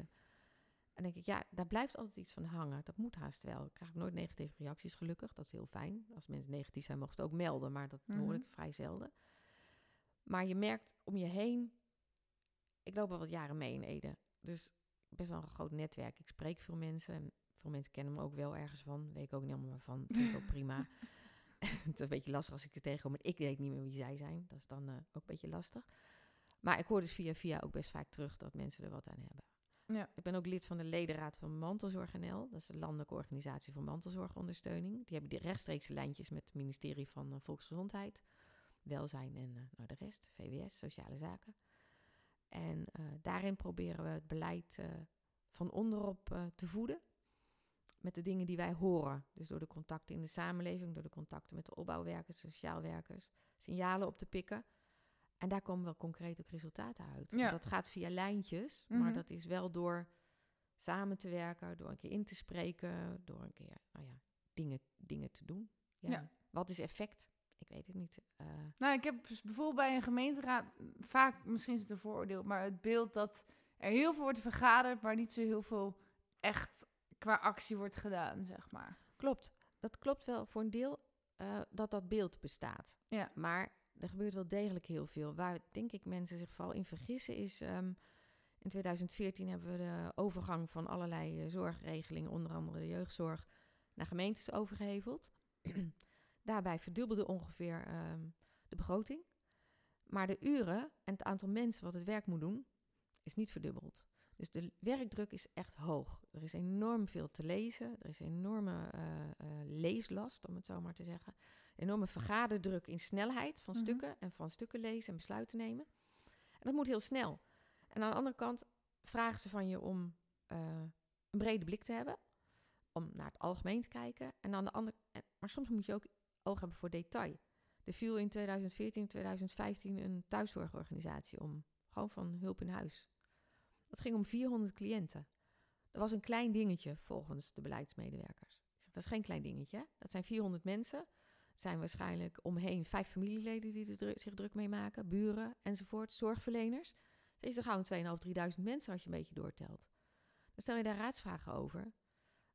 Speaker 2: En dan denk ik, ja, daar blijft altijd iets van hangen. Dat moet haast wel. Ik krijg nooit negatieve reacties, gelukkig. Dat is heel fijn. Als mensen negatief zijn, mogen ze het ook melden, maar dat hoor
Speaker 1: Mhm.
Speaker 2: ik vrij zelden. Maar je merkt om je heen, ik loop al wat jaren mee in Ede. Dus best wel een groot netwerk. Ik spreek veel mensen. En veel mensen kennen me ook wel ergens van. Weet ik ook niet helemaal. Dat vind ik ook prima. het is een beetje lastig als ik ze tegenkom. Maar ik weet niet meer wie zij zijn. Dat is dan eh, ook een beetje lastig. Maar ik hoor dus via via ook best vaak terug dat mensen er wat aan hebben.
Speaker 1: Ja.
Speaker 2: Ik ben ook lid van de ledenraad van Mantelzorg NL. Dat is de landelijke organisatie voor mantelzorgondersteuning. Die hebben die rechtstreekse lijntjes met het ministerie van eh, Volksgezondheid, Welzijn en eh, nou de rest, VWS, Sociale Zaken. En eh, daarin proberen we het beleid van onderop te voeden. Met de dingen die wij horen. Dus door de contacten in de samenleving, door de contacten met de opbouwwerkers, sociaalwerkers, signalen op te pikken. En daar komen wel concreet ook resultaten uit.
Speaker 1: Ja.
Speaker 2: Dat gaat via lijntjes, maar
Speaker 1: Mhm.
Speaker 2: dat is wel door samen te werken, door een keer in te spreken, door een keer nou ja, dingen, dingen te doen. Ja.
Speaker 1: Ja.
Speaker 2: Wat is effect? Ik weet het niet. Eh,
Speaker 1: Nou, ik heb dus bijvoorbeeld bij een gemeenteraad vaak, misschien is het een vooroordeel, maar het beeld dat er heel veel wordt vergaderd, maar niet zo heel veel echt qua actie wordt gedaan, zeg maar.
Speaker 2: Klopt. Dat klopt wel voor een deel eh, dat dat beeld bestaat.
Speaker 1: Ja.
Speaker 2: Maar er gebeurt wel degelijk heel veel. Waar denk ik mensen zich vooral in vergissen is... ehm, in 2014 hebben we de overgang van allerlei eh, zorgregelingen... onder andere de jeugdzorg, naar gemeentes overgeheveld. Daarbij verdubbelde ongeveer ehm, de begroting. Maar de uren en het aantal mensen wat het werk moet doen... is niet verdubbeld. Dus de werkdruk is echt hoog. Er is enorm veel te lezen. Er is enorme eh, eh, leeslast, om het zo maar te zeggen. Enorme vergaderdruk in snelheid van
Speaker 1: Mhm.
Speaker 2: stukken en van stukken lezen en besluiten nemen. En dat moet heel snel. En aan de andere kant vragen ze van je om eh, een brede blik te hebben. Om naar het algemeen te kijken. En aan de andere, maar soms moet je ook oog hebben voor detail. Er viel in 2014, 2015 een thuiszorgorganisatie om. Gewoon van hulp in huis. Dat ging om 400 cliënten. Dat was een klein dingetje volgens de beleidsmedewerkers. Ik zeg, dat is geen klein dingetje. Dat zijn 400 mensen. Er zijn waarschijnlijk omheen vijf familieleden die er zich druk mee maken. Buren enzovoort, zorgverleners. Dus is er gauw 2.500, 3.000 mensen als je een beetje doortelt. Dan stel je daar raadsvragen over.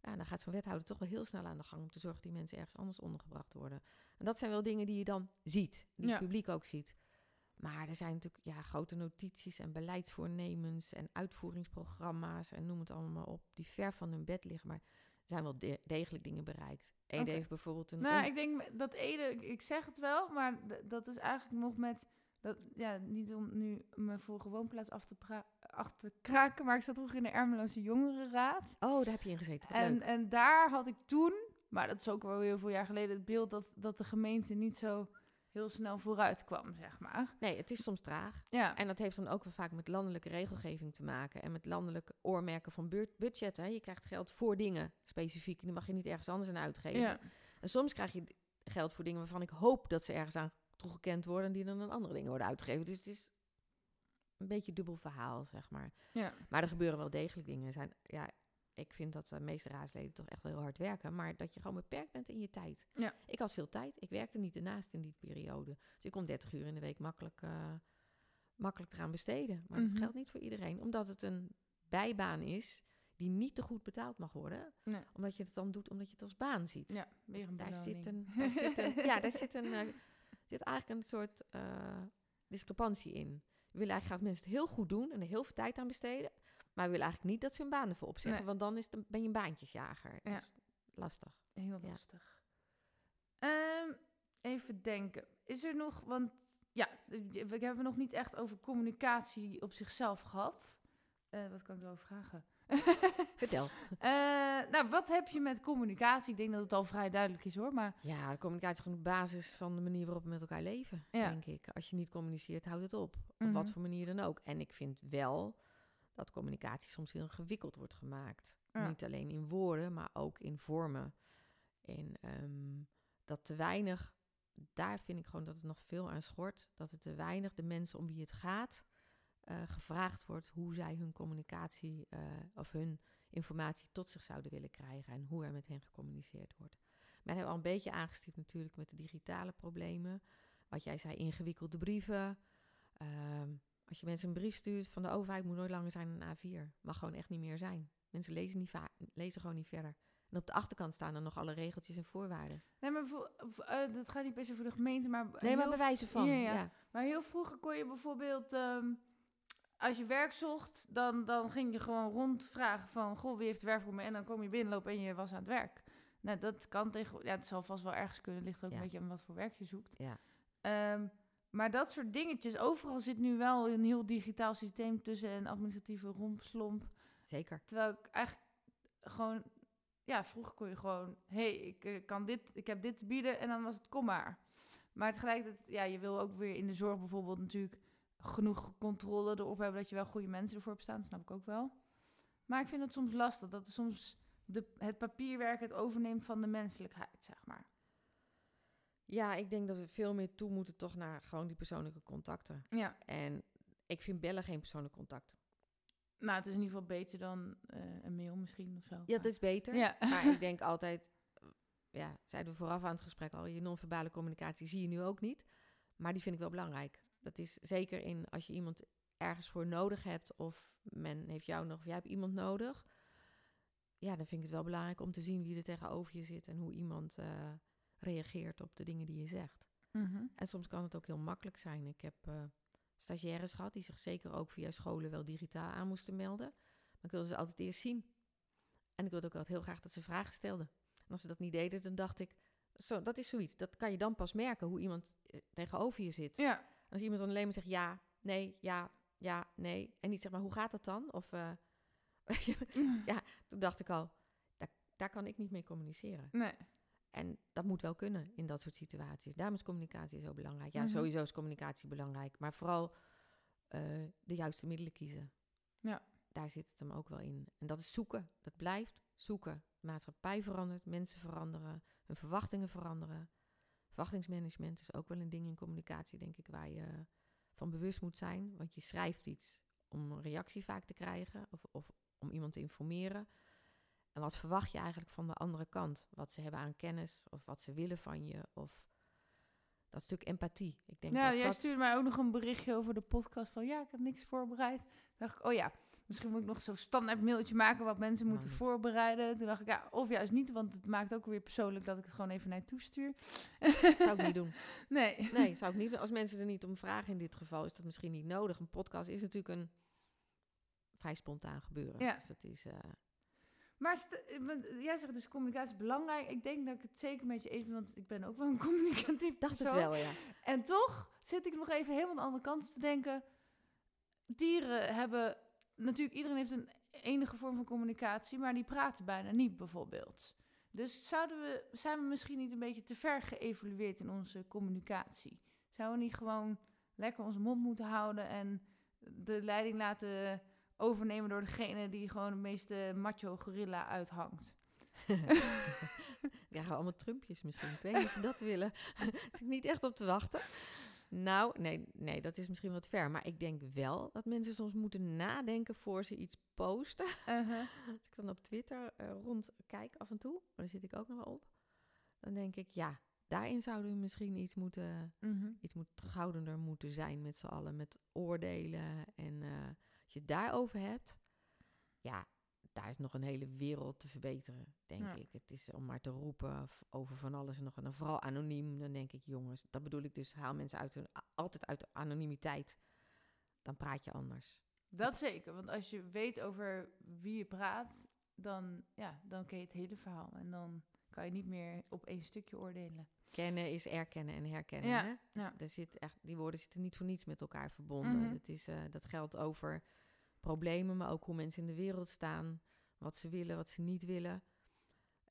Speaker 2: Ja, dan gaat zo'n wethouder toch wel heel snel aan de gang om te zorgen dat die mensen ergens anders ondergebracht worden. En dat zijn wel dingen die je dan ziet, die
Speaker 1: Ja.
Speaker 2: het publiek ook ziet. Maar er zijn natuurlijk ja, grote notities en beleidsvoornemens en uitvoeringsprogramma's en noem het allemaal op, die ver van hun bed liggen. Maar er zijn wel de- degelijk dingen bereikt. Ede heeft bijvoorbeeld een...
Speaker 1: Nou, ik denk dat Ede, ik- zeg het wel, maar dat is eigenlijk nog met, dat, ja, niet om nu mijn vorige woonplaats af te, pra- af te kraken, maar ik zat vroeger in de Ermeloze Jongerenraad.
Speaker 2: Oh, daar heb je in gezeten.
Speaker 1: En,
Speaker 2: leuk.
Speaker 1: en daar had ik toen, maar dat is ook wel heel veel jaar geleden, het beeld dat, dat de gemeente niet zo heel snel vooruit kwam, zeg maar.
Speaker 2: Nee, het is soms traag.
Speaker 1: Ja,
Speaker 2: En dat heeft dan ook wel vaak met landelijke regelgeving te maken. En met landelijke oormerken van buurt- budget. Hè. Je krijgt geld voor dingen specifiek. En die mag je niet ergens anders aan uitgeven.
Speaker 1: ja.
Speaker 2: En soms krijg je geld voor dingen waarvan ik hoop dat ze ergens aan toegekend worden. En die dan aan andere dingen worden uitgegeven. Dus het is een beetje dubbel verhaal, zeg maar.
Speaker 1: ja.
Speaker 2: Maar er gebeuren wel degelijk dingen. Er Zijn, ja, ik vind dat de meeste raadsleden toch echt wel heel hard werken. Maar dat je gewoon beperkt bent in je tijd.
Speaker 1: Ja.
Speaker 2: Ik had veel tijd. Ik werkte niet ernaast in die periode. Dus ik kon 30 uur in de week makkelijk, eh, makkelijk eraan besteden. Maar
Speaker 1: Mhm.
Speaker 2: dat geldt niet voor iedereen. Omdat het een bijbaan is die niet te goed betaald mag worden.
Speaker 1: Nee.
Speaker 2: Omdat je het dan doet omdat je het als baan ziet.
Speaker 1: Ja,
Speaker 2: Dus daar zit een, daar zit een, ja, daar zit, een, eh, zit eigenlijk een soort eh, discrepantie in. We willen eigenlijk graag mensen het heel goed doen en er heel veel tijd aan besteden. Maar we willen eigenlijk niet dat ze hun baan ervoor opzeggen.
Speaker 1: Nee.
Speaker 2: Want dan is het, ben je een baantjesjager.
Speaker 1: Ja.
Speaker 2: Dus lastig.
Speaker 1: Heel
Speaker 2: Ja.
Speaker 1: lastig. Ehm, even denken. Is er nog, want ja, we hebben nog niet echt over communicatie op zichzelf gehad. Eh, wat kan ik erover vragen?
Speaker 2: Vertel.
Speaker 1: Eh, nou, wat heb je met communicatie? Ik denk dat het al vrij duidelijk is hoor, maar
Speaker 2: Ja, de communicatie is gewoon de basis van de manier waarop we met elkaar leven,
Speaker 1: Ja.
Speaker 2: denk ik. Als je niet communiceert, houdt het op. Op
Speaker 1: Mhm.
Speaker 2: wat voor manier dan ook. En ik vind wel dat communicatie soms heel ingewikkeld wordt gemaakt.
Speaker 1: Ja.
Speaker 2: Niet alleen in woorden, maar ook in vormen. En ehm, dat te weinig, daar vind ik gewoon dat het nog veel aan schort. Dat het te weinig de mensen om wie het gaat eh, gevraagd wordt hoe zij hun communicatie eh, of hun informatie tot zich zouden willen krijgen en hoe er met hen gecommuniceerd wordt. Men hebben al een beetje aangestipt natuurlijk met de digitale problemen. Wat jij zei, ingewikkelde brieven. Ehm, Als je mensen een brief stuurt van de overheid moet nooit langer zijn dan A4. Mag gewoon echt niet meer zijn. Mensen lezen, niet lezen gewoon niet verder. En op de achterkant staan dan nog alle regeltjes en voorwaarden.
Speaker 1: Nee, maar voor- eh, dat gaat niet per se voor de gemeente, maar...
Speaker 2: Nee, maar bewijzen van.
Speaker 1: Ja,
Speaker 2: Ja,
Speaker 1: ja. Maar heel vroeger kon je bijvoorbeeld, ehm, als je werk zocht, dan, dan ging je gewoon rondvragen van, goh, wie heeft werk voor me? En dan kom je binnenlopen en je was aan het werk. Nou, dat kan tegen, ja, het zal vast wel ergens kunnen, ligt ook
Speaker 2: Ja.
Speaker 1: een beetje aan wat voor werk je zoekt.
Speaker 2: Ja.
Speaker 1: Ehm, maar dat soort dingetjes, overal zit nu wel een heel digitaal systeem tussen en administratieve rompslomp.
Speaker 2: Zeker.
Speaker 1: Terwijl ik eigenlijk gewoon, ja, vroeger kon je gewoon, hé, hey, ik eh, kan dit, ik heb dit te bieden en dan was het kom maar. Maar tegelijkertijd, ja, je wil ook weer in de zorg bijvoorbeeld natuurlijk genoeg controle erop hebben dat je wel goede mensen ervoor hebt staan, snap ik ook wel. Maar ik vind het soms lastig dat er soms de, het papierwerk het overneemt van de menselijkheid, zeg maar.
Speaker 2: Ja, ik denk dat we veel meer toe moeten toch naar gewoon die persoonlijke contacten.
Speaker 1: Ja,
Speaker 2: En ik vind bellen geen persoonlijk contact.
Speaker 1: nou, het is in ieder geval beter dan eh, een mail misschien of zo.
Speaker 2: Ja, dat is beter.
Speaker 1: Ja.
Speaker 2: Maar ik denk altijd, eh, ja, zeiden we vooraf aan het gesprek al, je non-verbale communicatie zie je nu ook niet. Maar die vind ik wel belangrijk. Dat is zeker in als je iemand ergens voor nodig hebt of men heeft jou nog of jij hebt iemand nodig. Ja, dan vind ik het wel belangrijk om te zien wie er tegenover je zit en hoe iemand eh, reageert op de dingen die je zegt.
Speaker 1: Mhm.
Speaker 2: En soms kan het ook heel makkelijk zijn. Ik heb eh, stagiaires gehad die zich zeker ook via scholen wel digitaal aan moesten melden. Maar ik wilde ze altijd eerst zien. En ik wilde ook altijd heel graag dat ze vragen stelden. En als ze dat niet deden, dan dacht ik, zo, dat is zoiets. Dat kan je dan pas merken hoe iemand eh, tegenover je zit.
Speaker 1: Ja,
Speaker 2: Als iemand dan alleen maar zegt ja, nee, ja, ja, nee. En niet zeg maar, hoe gaat dat dan? Of, eh, ja, toen dacht ik al, daar, daar kan ik niet mee communiceren.
Speaker 1: nee.
Speaker 2: En dat moet wel kunnen in dat soort situaties. Daarom is communicatie zo belangrijk. Ja,
Speaker 1: Mhm.
Speaker 2: sowieso is communicatie belangrijk. Maar vooral eh, de juiste middelen kiezen.
Speaker 1: Ja.
Speaker 2: Daar zit het hem ook wel in. En dat is zoeken. Dat blijft zoeken. De maatschappij verandert, mensen veranderen, hun verwachtingen veranderen. Verwachtingsmanagement is ook wel een ding in communicatie, denk ik, waar je van bewust moet zijn. Want je schrijft iets om een reactie vaak te krijgen of, of om iemand te informeren. En wat verwacht je eigenlijk van de andere kant? Wat ze hebben aan kennis of wat ze willen van je of dat stuk empathie. Ik denk
Speaker 1: ja,
Speaker 2: dat
Speaker 1: jij
Speaker 2: dat...
Speaker 1: stuurde mij ook nog een berichtje over de podcast van ja, ik heb niks voorbereid. Toen dacht ik, oh ja, misschien moet ik nog zo'n standaard mailtje maken wat mensen
Speaker 2: Nou,
Speaker 1: moeten
Speaker 2: niet.
Speaker 1: voorbereiden. Toen dacht ik, ja, of juist niet, want het maakt ook weer persoonlijk dat ik het gewoon even naar je toe stuur.
Speaker 2: zou ik niet doen.
Speaker 1: Nee.
Speaker 2: Nee, zou ik niet doen. Als mensen er niet om vragen in dit geval, is dat misschien niet nodig. Een podcast is natuurlijk een vrij spontaan gebeuren.
Speaker 1: Ja.
Speaker 2: Dus dat is... eh,
Speaker 1: Maar jij zegt dus communicatie is belangrijk. Ik denk dat ik het zeker met je eens ben, want ik ben ook wel een communicatief
Speaker 2: dacht het wel, ja.
Speaker 1: En toch zit ik nog even helemaal aan de andere kant te denken. Dieren hebben, natuurlijk iedereen heeft een enige vorm van communicatie, maar die praten bijna niet bijvoorbeeld. Dus zouden we, zijn we misschien niet een beetje te ver geëvolueerd in onze communicatie? Zouden we niet gewoon lekker onze mond moeten houden en de leiding laten overnemen door degene die gewoon de meeste macho gorilla uithangt?
Speaker 2: Ja, allemaal trumpjes misschien. Ik weet niet of we dat willen. ik niet echt op te wachten. Nou, nee, nee, dat is misschien wat ver. Maar ik denk wel dat mensen soms moeten nadenken voor ze iets posten.
Speaker 1: Uh-huh.
Speaker 2: Als ik dan op Twitter eh, rondkijk af en toe, maar daar zit ik ook nog wel op. Dan denk ik, ja, daarin zouden we misschien iets moeten,
Speaker 1: Mhm.
Speaker 2: iets moet terughoudender moeten zijn met z'n allen. Met oordelen. En eh, als je het daarover hebt, ja, daar is nog een hele wereld te verbeteren, denk
Speaker 1: Ja.
Speaker 2: ik. Het is om maar te roepen over van alles en nog. En dan vooral anoniem, dan denk ik, jongens, dat bedoel ik dus, haal mensen uit hun, altijd uit de anonimiteit. Dan praat je anders.
Speaker 1: Dat zeker, want als je weet over wie je praat, dan, ja, dan ken je het hele verhaal. En dan kan je niet meer op één stukje oordelen.
Speaker 2: Kennen is erkennen en herkennen.
Speaker 1: Ja,
Speaker 2: hè? Dus er zit echt, die woorden zitten niet voor niets met elkaar verbonden.
Speaker 1: Mhm.
Speaker 2: Het is, eh, dat geldt over problemen, maar ook hoe mensen in de wereld staan. Wat ze willen, wat ze niet willen.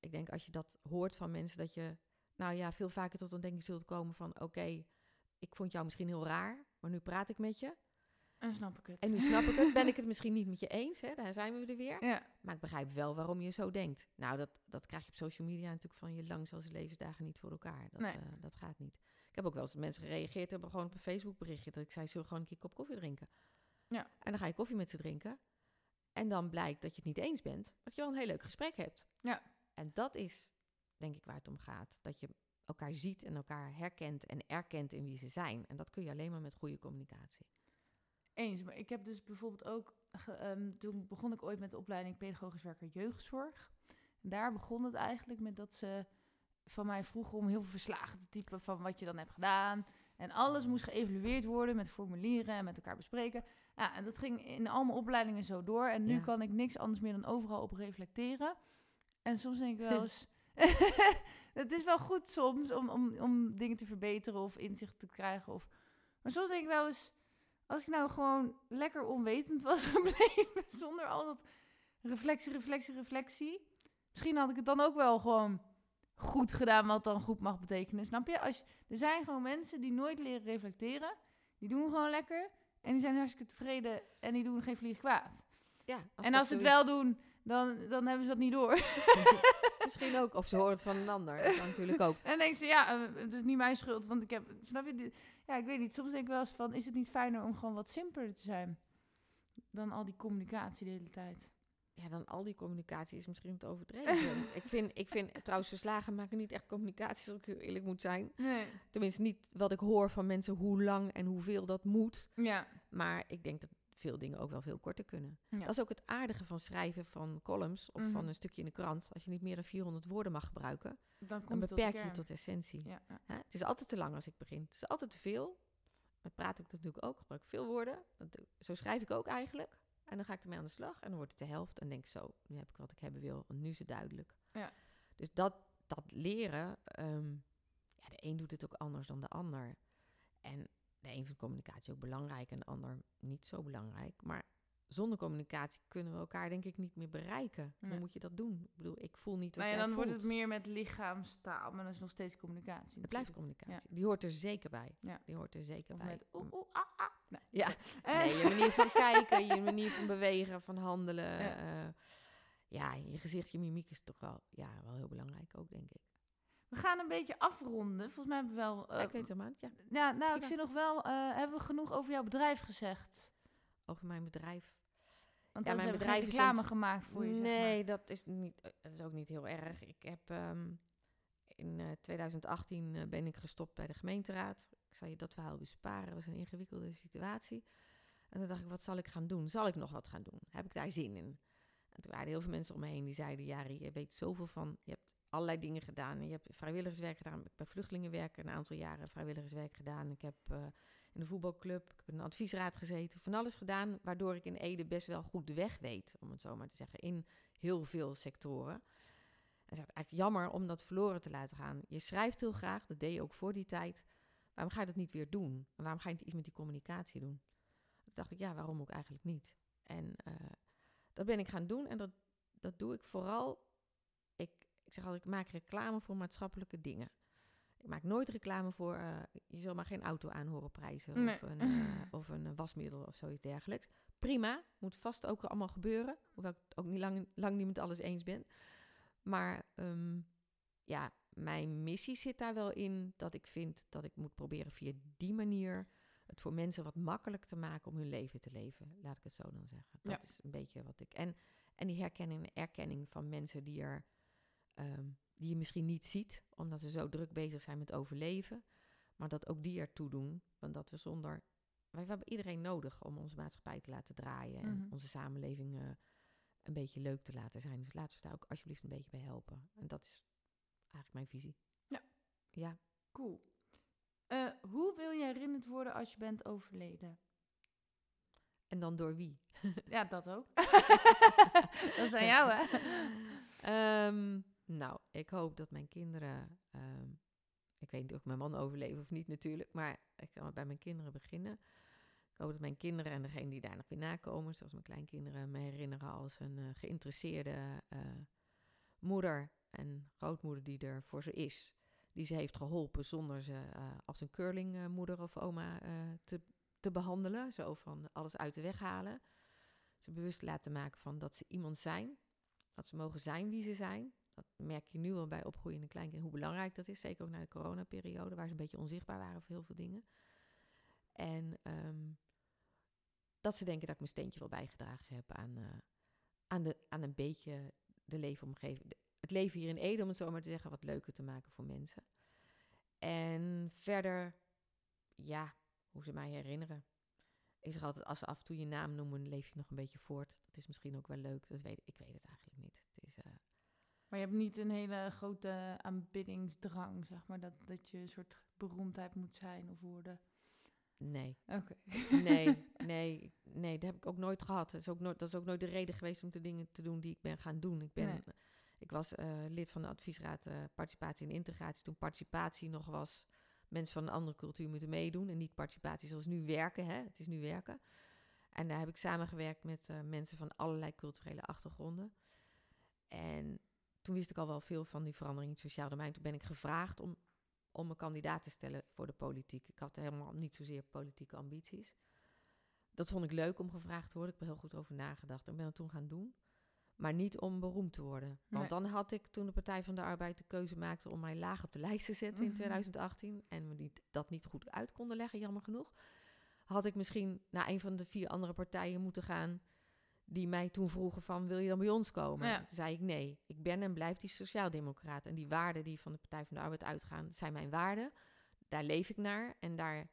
Speaker 2: Ik denk als je dat hoort van mensen, dat je nou ja, veel vaker tot ontdekking zult komen van... oké, ik vond jou misschien heel raar, maar nu praat ik met je.
Speaker 1: En snap ik het.
Speaker 2: En nu snap ik het, ben ik het misschien niet met je eens, hè? daar zijn we er weer.
Speaker 1: Ja,
Speaker 2: Maar ik begrijp wel waarom je zo denkt. Nou, dat, dat krijg je op social media natuurlijk van je langs als levensdagen niet voor elkaar. Dat,
Speaker 1: Nee.
Speaker 2: eh, dat gaat niet. Ik heb ook wel eens mensen gereageerd hebben gewoon op een Facebook berichtje. Dat ik zei, zullen we gewoon een keer kop koffie drinken?
Speaker 1: Ja.
Speaker 2: En dan ga je koffie met ze drinken. En dan blijkt dat je het niet eens bent. maar Dat je wel een heel leuk gesprek hebt.
Speaker 1: Ja.
Speaker 2: En dat is denk ik waar het om gaat. Dat je elkaar ziet en elkaar herkent en erkent in wie ze zijn. En dat kun je alleen maar met goede communicatie.
Speaker 1: Eens, maar ik heb dus bijvoorbeeld ook... ehm, toen begon ik ooit met de opleiding pedagogisch werker jeugdzorg. En daar begon het eigenlijk met dat ze van mij vroegen om heel veel verslagen te typen van wat je dan hebt gedaan. En alles moest geëvalueerd worden met formulieren en met elkaar bespreken. Ja, en dat ging in al mijn opleidingen zo door. En nu
Speaker 2: Ja.
Speaker 1: kan ik niks anders meer dan overal op reflecteren. En soms denk ik wel eens... het is wel goed soms om, om, om dingen te verbeteren of inzicht te krijgen. Of... Maar soms denk ik wel eens... Als ik nou gewoon lekker onwetend was gebleven... zonder al dat reflectie, reflectie, reflectie... Misschien had ik het dan ook wel gewoon goed gedaan... wat dan goed mag betekenen. Snap je? Als er zijn gewoon mensen die nooit leren reflecteren. Die doen gewoon lekker. En die zijn hartstikke tevreden. En die doen geen vlieg kwaad.
Speaker 2: Ja,
Speaker 1: en
Speaker 2: dat
Speaker 1: als ze het wel doen, dan, dan hebben ze dat niet door.
Speaker 2: Misschien ook. Of ze horen het van een ander. Dat kan natuurlijk ook.
Speaker 1: en dan denken ze, ja, eh, het is niet mijn schuld. Want ik heb, snap je? Ja, ik weet niet. Soms denk ik wel eens van, is het niet fijner om gewoon wat simpeler te zijn? Dan al die communicatie de hele tijd.
Speaker 2: Ja, dan al die communicatie is misschien te overdreven. ik, vind, ik vind trouwens verslagen maken niet echt communicatie, als ik heel eerlijk moet zijn.
Speaker 1: Nee.
Speaker 2: Tenminste, niet wat ik hoor van mensen hoe lang en hoeveel dat moet.
Speaker 1: Ja.
Speaker 2: Maar ik denk dat veel dingen ook wel veel korter kunnen.
Speaker 1: Ja.
Speaker 2: Dat is ook het aardige van schrijven van columns of
Speaker 1: Mhm.
Speaker 2: van een stukje in de krant. Als je niet meer dan 400 woorden mag gebruiken,
Speaker 1: Dan,
Speaker 2: dan beperk
Speaker 1: tot
Speaker 2: je tot essentie.
Speaker 1: Ja, ja.
Speaker 2: Het is altijd te lang als ik begin. Het is altijd te veel. Ik praat ik natuurlijk ook, gebruik veel woorden. Dat zo schrijf ik ook eigenlijk. En dan ga ik ermee aan de slag en dan wordt het de helft. En denk ik zo, nu heb ik wat ik hebben wil, want nu is het duidelijk.
Speaker 1: Ja.
Speaker 2: Dus dat, dat leren, ehm, ja, de een doet het ook anders dan de ander. En de een vindt communicatie ook belangrijk en de ander niet zo belangrijk. Maar zonder communicatie kunnen we elkaar denk ik niet meer bereiken. Hoe moet je dat doen? Ik bedoel, ik voel niet wat
Speaker 1: Nou ja,
Speaker 2: jij
Speaker 1: dan wordt het meer met lichaamstaal, maar dat is nog steeds communicatie.
Speaker 2: Het blijft
Speaker 1: natuurlijk.
Speaker 2: communicatie. Die hoort er zeker bij.
Speaker 1: Ja.
Speaker 2: Die hoort er zeker
Speaker 1: Of
Speaker 2: bij.
Speaker 1: met oeh, oeh, ah, ah. Nee.
Speaker 2: Ja.
Speaker 1: Eh,
Speaker 2: Nee, je manier van kijken, je manier van bewegen, van handelen.
Speaker 1: Ja.
Speaker 2: Ja, ja je gezicht, je mimiek is toch wel, ja, wel heel belangrijk ook, denk ik.
Speaker 1: We gaan een beetje afronden. Volgens mij hebben we wel... eh,
Speaker 2: Ja, ik weet het helemaal niet, ja.
Speaker 1: ja, nou, ik zie nog wel... eh, hebben we genoeg over jouw bedrijf gezegd?
Speaker 2: Over mijn bedrijf.
Speaker 1: Want
Speaker 2: Ja, mijn bedrijf is
Speaker 1: reclame gemaakt voor je, zeg
Speaker 2: nee,
Speaker 1: maar.
Speaker 2: dat, is niet, eh, dat is ook niet heel erg. Ik heb ehm, in eh, 2018 eh, ben ik gestopt bij de gemeenteraad. Ik zal je dat verhaal besparen. Dat was een ingewikkelde situatie. En toen dacht ik, wat zal ik gaan doen? Zal ik nog wat gaan doen? Heb ik daar zin in? En toen waren er heel veel mensen om me heen die zeiden... Jari, je weet zoveel van... Je hebt allerlei dingen gedaan. Je hebt vrijwilligerswerk gedaan. Ik heb bij vluchtelingenwerk een aantal jaren vrijwilligerswerk gedaan. Ik heb eh, in de voetbalclub, ik heb een adviesraad gezeten. Van alles gedaan, waardoor ik in Ede best wel goed de weg weet. Om het zo maar te zeggen. In heel veel sectoren. En zegt eigenlijk jammer om dat verloren te laten gaan. Je schrijft heel graag, dat deed je ook voor die tijd. Waarom ga je dat niet weer doen? En waarom ga je niet iets met die communicatie doen? Toen dacht ik, ja, waarom ook eigenlijk niet? En eh, dat ben ik gaan doen en dat, dat doe ik vooral. Ik, ik zeg altijd, ik maak reclame voor maatschappelijke dingen. Ik maak nooit reclame voor, eh, je zal maar geen auto aan horen prijzen
Speaker 1: Nee.
Speaker 2: of, een, eh, of een eh, wasmiddel of zoiets dergelijks. Prima, moet vast ook allemaal gebeuren. Hoewel ik het ook niet lang, lang niet met alles eens ben. Maar ehm, ja, mijn missie zit daar wel in dat ik vind dat ik moet proberen via die manier het voor mensen wat makkelijker te maken om hun leven te leven. Laat ik het zo dan zeggen. Dat
Speaker 1: Ja.
Speaker 2: is een beetje wat ik. En, en die herkenning en erkenning van mensen die er ehm, die je misschien niet ziet, omdat ze zo druk bezig zijn met overleven. Maar dat ook die ertoe doen. Want dat we zonder. Wij hebben iedereen nodig om onze maatschappij te laten draaien. En
Speaker 1: Mhm.
Speaker 2: onze samenleving eh, een beetje leuk te laten zijn. Dus laten we daar ook alsjeblieft een beetje bij helpen. En dat is eigenlijk mijn visie.
Speaker 1: Ja.
Speaker 2: Ja.
Speaker 1: Cool. Eh, hoe wil je herinnerd worden als je bent overleden?
Speaker 2: En dan door wie?
Speaker 1: Ja, dat ook. dat is aan jou, hè?
Speaker 2: Ehm, nou, ik hoop dat mijn kinderen. ehm, ik weet niet of mijn man overleven of niet natuurlijk. Maar ik zal bij mijn kinderen beginnen. Ik hoop dat mijn kinderen en degene die daar nog weer nakomen, zoals mijn kleinkinderen, me herinneren als een eh, geïnteresseerde eh, moeder en grootmoeder die er voor ze is. Die ze heeft geholpen zonder ze eh, als een curlingmoeder of oma te, te behandelen. Zo van alles uit de weg halen. Ze bewust laten maken van dat ze iemand zijn. Dat ze mogen zijn wie ze zijn. Dat merk je nu al bij opgroeiende kleinkinderen hoe belangrijk dat is. Zeker ook na de coronaperiode, waar ze een beetje onzichtbaar waren voor heel veel dingen. En ehm, dat ze denken dat ik mijn steentje wel bijgedragen heb aan, eh, aan, de, aan een beetje de leefomgeving. Het leven hier in Ede, om het zo maar te zeggen, wat leuker te maken voor mensen. En verder, ja, hoe ze mij herinneren. Ik zeg altijd, als ze af en toe je naam noemen, leef je nog een beetje voort. Dat is misschien ook wel leuk. Dat weet, ik weet het eigenlijk niet. Het is, uh...
Speaker 1: Maar je hebt niet een hele grote aanbiddingsdrang, zeg maar. Dat, dat je een soort beroemdheid moet zijn of worden.
Speaker 2: Nee.
Speaker 1: Oké.
Speaker 2: Nee, nee, nee, dat heb ik ook nooit gehad. Dat is ook nooit, dat is ook nooit de reden geweest om de dingen te doen die ik ben gaan doen. Ik, ben, ik was uh, lid van de adviesraad uh, Participatie en Integratie. Toen participatie nog was, mensen van een andere cultuur moeten meedoen. En niet participatie zoals nu werken, hè. Het is nu werken. En daar heb ik samengewerkt met uh, mensen van allerlei culturele achtergronden. En toen wist ik al wel veel van die verandering in het sociaal domein. Toen ben ik gevraagd om om een kandidaat te stellen voor de politiek. Ik had helemaal niet zozeer politieke ambities. Dat vond ik leuk om gevraagd te worden. Ik heb er heel goed over nagedacht en ben het toen gaan doen. Maar niet om beroemd te worden. Want dan had ik toen de Partij van de Arbeid de keuze maakte om mij laag op de lijst te zetten in 2018. En we die, dat niet goed uit konden leggen, jammer genoeg. Had ik misschien naar een van de vier andere partijen moeten gaan die mij toen vroegen van, wil je dan bij ons komen? Toen zei ik nee, ik ben en blijf die sociaaldemocraat. En die waarden die van de Partij van de Arbeid uitgaan, zijn mijn waarden. Daar leef ik naar en daar,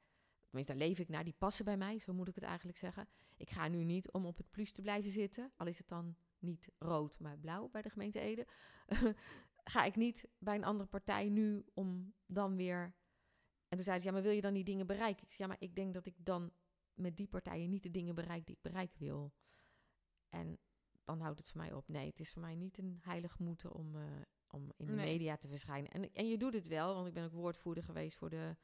Speaker 2: tenminste daar leef ik naar, die passen bij mij, zo moet ik het eigenlijk zeggen. Ik ga nu niet om op het plus te blijven zitten, al is het dan niet rood, maar blauw bij de gemeente Ede. ga ik niet bij een andere partij nu om dan weer... En toen zei ze, ja, maar wil je dan die dingen bereiken? Ik zei, ja, maar ik denk dat ik dan met die partijen niet de dingen bereik die ik bereiken wil. En dan houdt het voor mij op. Nee, het is voor mij niet een heilig moeten om, uh, om in de media te verschijnen. En, en je doet het wel, want ik ben ook woordvoerder geweest voor de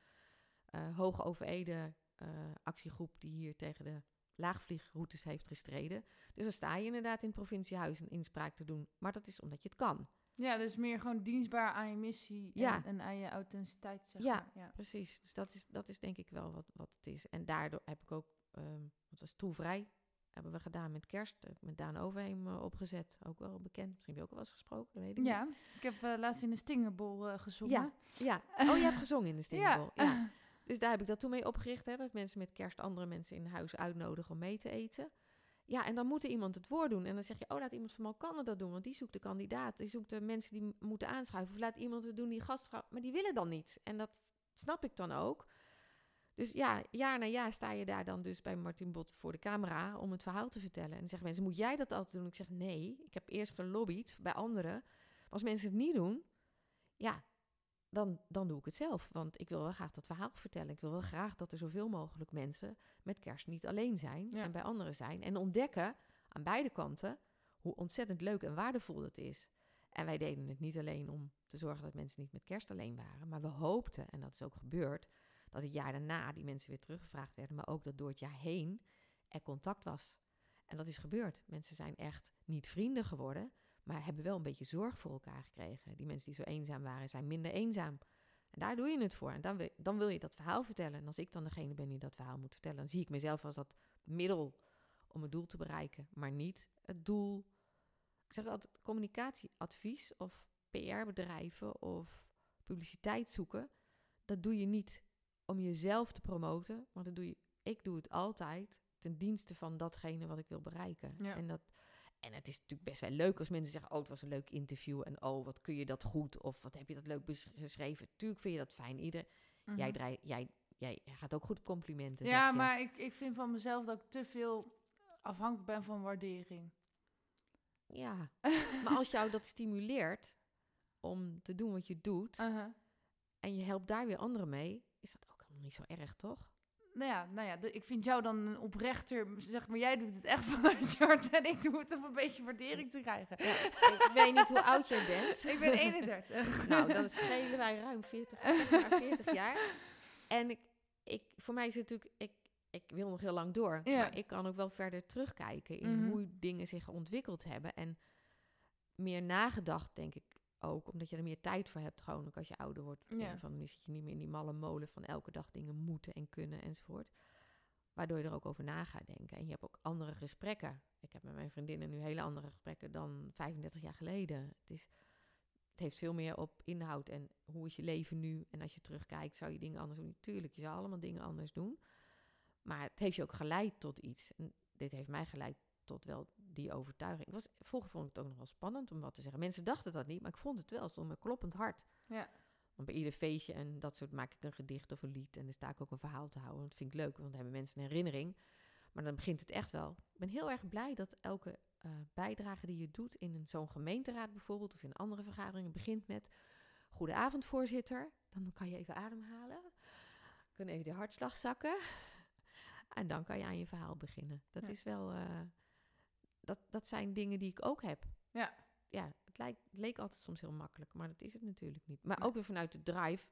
Speaker 2: uh, Hoge Overede uh, actiegroep die hier tegen de laagvliegroutes heeft gestreden. Dus dan sta je inderdaad in het provinciehuis een inspraak te doen. Maar dat is omdat je het kan.
Speaker 1: Ja, dus meer gewoon dienstbaar aan je missie en, ja. en aan je authenticiteit, zeg
Speaker 2: ja,
Speaker 1: maar.
Speaker 2: Ja, precies. Dus dat is, dat is denk ik wel wat, wat het is. En daardoor heb ik ook, um, wat was toevrij, hebben we gedaan met kerst. Met Daan Overheem uh, opgezet. Ook wel bekend. Misschien heb je ook wel eens gesproken, dat weet ik
Speaker 1: Ja,
Speaker 2: niet.
Speaker 1: ik heb uh, laatst in de Stingerbol uh, gezongen.
Speaker 2: Ja, ja. Oh, je hebt gezongen in de Stingerbol. ja. ja. Dus daar heb ik dat toen mee opgericht. Hè, dat mensen met kerst andere mensen in huis uitnodigen om mee te eten. Ja, en dan moet er iemand het woord doen. En dan zeg je, oh, laat iemand van Malkannen dat doen. Want die zoekt de kandidaat. Die zoekt de mensen die moeten aanschuiven. Of laat iemand het doen die gastvrouw... Maar die willen dan niet. En dat snap ik dan ook. Dus ja, jaar na jaar sta je daar dan dus bij Martin Bot voor de camera om het verhaal te vertellen. En dan zeggen mensen, moet jij dat altijd doen? Ik zeg, nee, ik heb eerst gelobbyd bij anderen. Maar als mensen het niet doen, ja, dan, dan doe ik het zelf. Want ik wil wel graag dat verhaal vertellen. Ik wil wel graag dat er zoveel mogelijk mensen met kerst niet alleen zijn en bij anderen zijn. En ontdekken aan beide kanten hoe ontzettend leuk en waardevol dat is. En wij deden het niet alleen om te zorgen dat mensen niet met kerst alleen waren, maar we hoopten, en dat is ook gebeurd, dat het jaar daarna die mensen weer teruggevraagd werden, maar ook dat door het jaar heen er contact was. En dat is gebeurd. Mensen zijn echt niet vrienden geworden, maar hebben wel een beetje zorg voor elkaar gekregen. Die mensen die zo eenzaam waren, zijn minder eenzaam. En daar doe je het voor. En dan wil, dan wil je dat verhaal vertellen. En als ik dan degene ben die dat verhaal moet vertellen, dan zie ik mezelf als dat middel om het doel te bereiken, maar niet het doel. Ik zeg altijd communicatieadvies of PR-bedrijven of publiciteit zoeken. Dat doe je niet om jezelf te promoten. Want dat doe je, ik doe het altijd ten dienste van datgene wat ik wil bereiken.
Speaker 1: Ja.
Speaker 2: En, dat, en het is natuurlijk best wel leuk als mensen zeggen: Oh, het was een leuk interview. En oh, wat kun je dat goed? Of wat heb je dat leuk geschreven? Tuurlijk vind je dat fijn. Ieder,
Speaker 1: Mhm.
Speaker 2: jij, draai, jij, jij gaat ook goed op complimenten.
Speaker 1: Ja,
Speaker 2: zeg
Speaker 1: maar ik, ik vind van mezelf dat ik te veel afhankelijk ben van waardering.
Speaker 2: Ja, maar als jou dat stimuleert om te doen wat je doet.
Speaker 1: Uh-huh.
Speaker 2: en je helpt daar weer anderen mee, is dat niet zo erg, toch?
Speaker 1: Nou ja, nou ja ik vind jou dan een oprechter. Zeg maar, jij doet het echt vanuit je hart en ik doe het om een beetje waardering te krijgen.
Speaker 2: Ja, ik weet niet hoe oud jij bent.
Speaker 1: Ik ben 31.
Speaker 2: Nou, dan schelen wij ruim 40, zeg maar 40 jaar. En ik, ik, voor mij is het natuurlijk, ik, ik wil nog heel lang door.
Speaker 1: Ja.
Speaker 2: Maar ik kan ook wel verder terugkijken in
Speaker 1: Mhm.
Speaker 2: hoe dingen zich ontwikkeld hebben. En meer nagedacht, denk ik ook, omdat je er meer tijd voor hebt. Gewoon ook als je ouder wordt.
Speaker 1: Ja.
Speaker 2: andere manier zit je niet meer in die malle molen van elke dag dingen moeten en kunnen enzovoort. Waardoor je er ook over na gaat denken. En je hebt ook andere gesprekken. Ik heb met mijn vriendinnen nu hele andere gesprekken dan 35 jaar geleden. Het, is, het heeft veel meer op inhoud en hoe is je leven nu. En als je terugkijkt, zou je dingen anders doen. Tuurlijk, je zou allemaal dingen anders doen. Maar het heeft je ook geleid tot iets. En dit heeft mij geleid tot wel die overtuiging. Ik was, vroeger vond ik het ook nog wel spannend om wat te zeggen. Mensen dachten dat niet, maar ik vond het wel. Het stond me kloppend hard.
Speaker 1: Ja.
Speaker 2: Want bij ieder feestje en dat soort maak ik een gedicht of een lied. En daar sta ik ook een verhaal te houden. Dat vind ik leuk, want dan hebben mensen een herinnering. Maar dan begint het echt wel. Ik ben heel erg blij dat elke eh, bijdrage die je doet in zo'n gemeenteraad bijvoorbeeld, of in andere vergaderingen, begint met Goedenavond, voorzitter. Dan kan je even ademhalen. Kan even de hartslag zakken. En dan kan je aan je verhaal beginnen. Dat
Speaker 1: Ja.
Speaker 2: is wel. eh, dat, dat zijn dingen die ik ook heb.
Speaker 1: Ja.
Speaker 2: Ja, het, lijkt, het leek altijd soms heel makkelijk, maar dat is het natuurlijk niet. Maar ook weer vanuit de drive.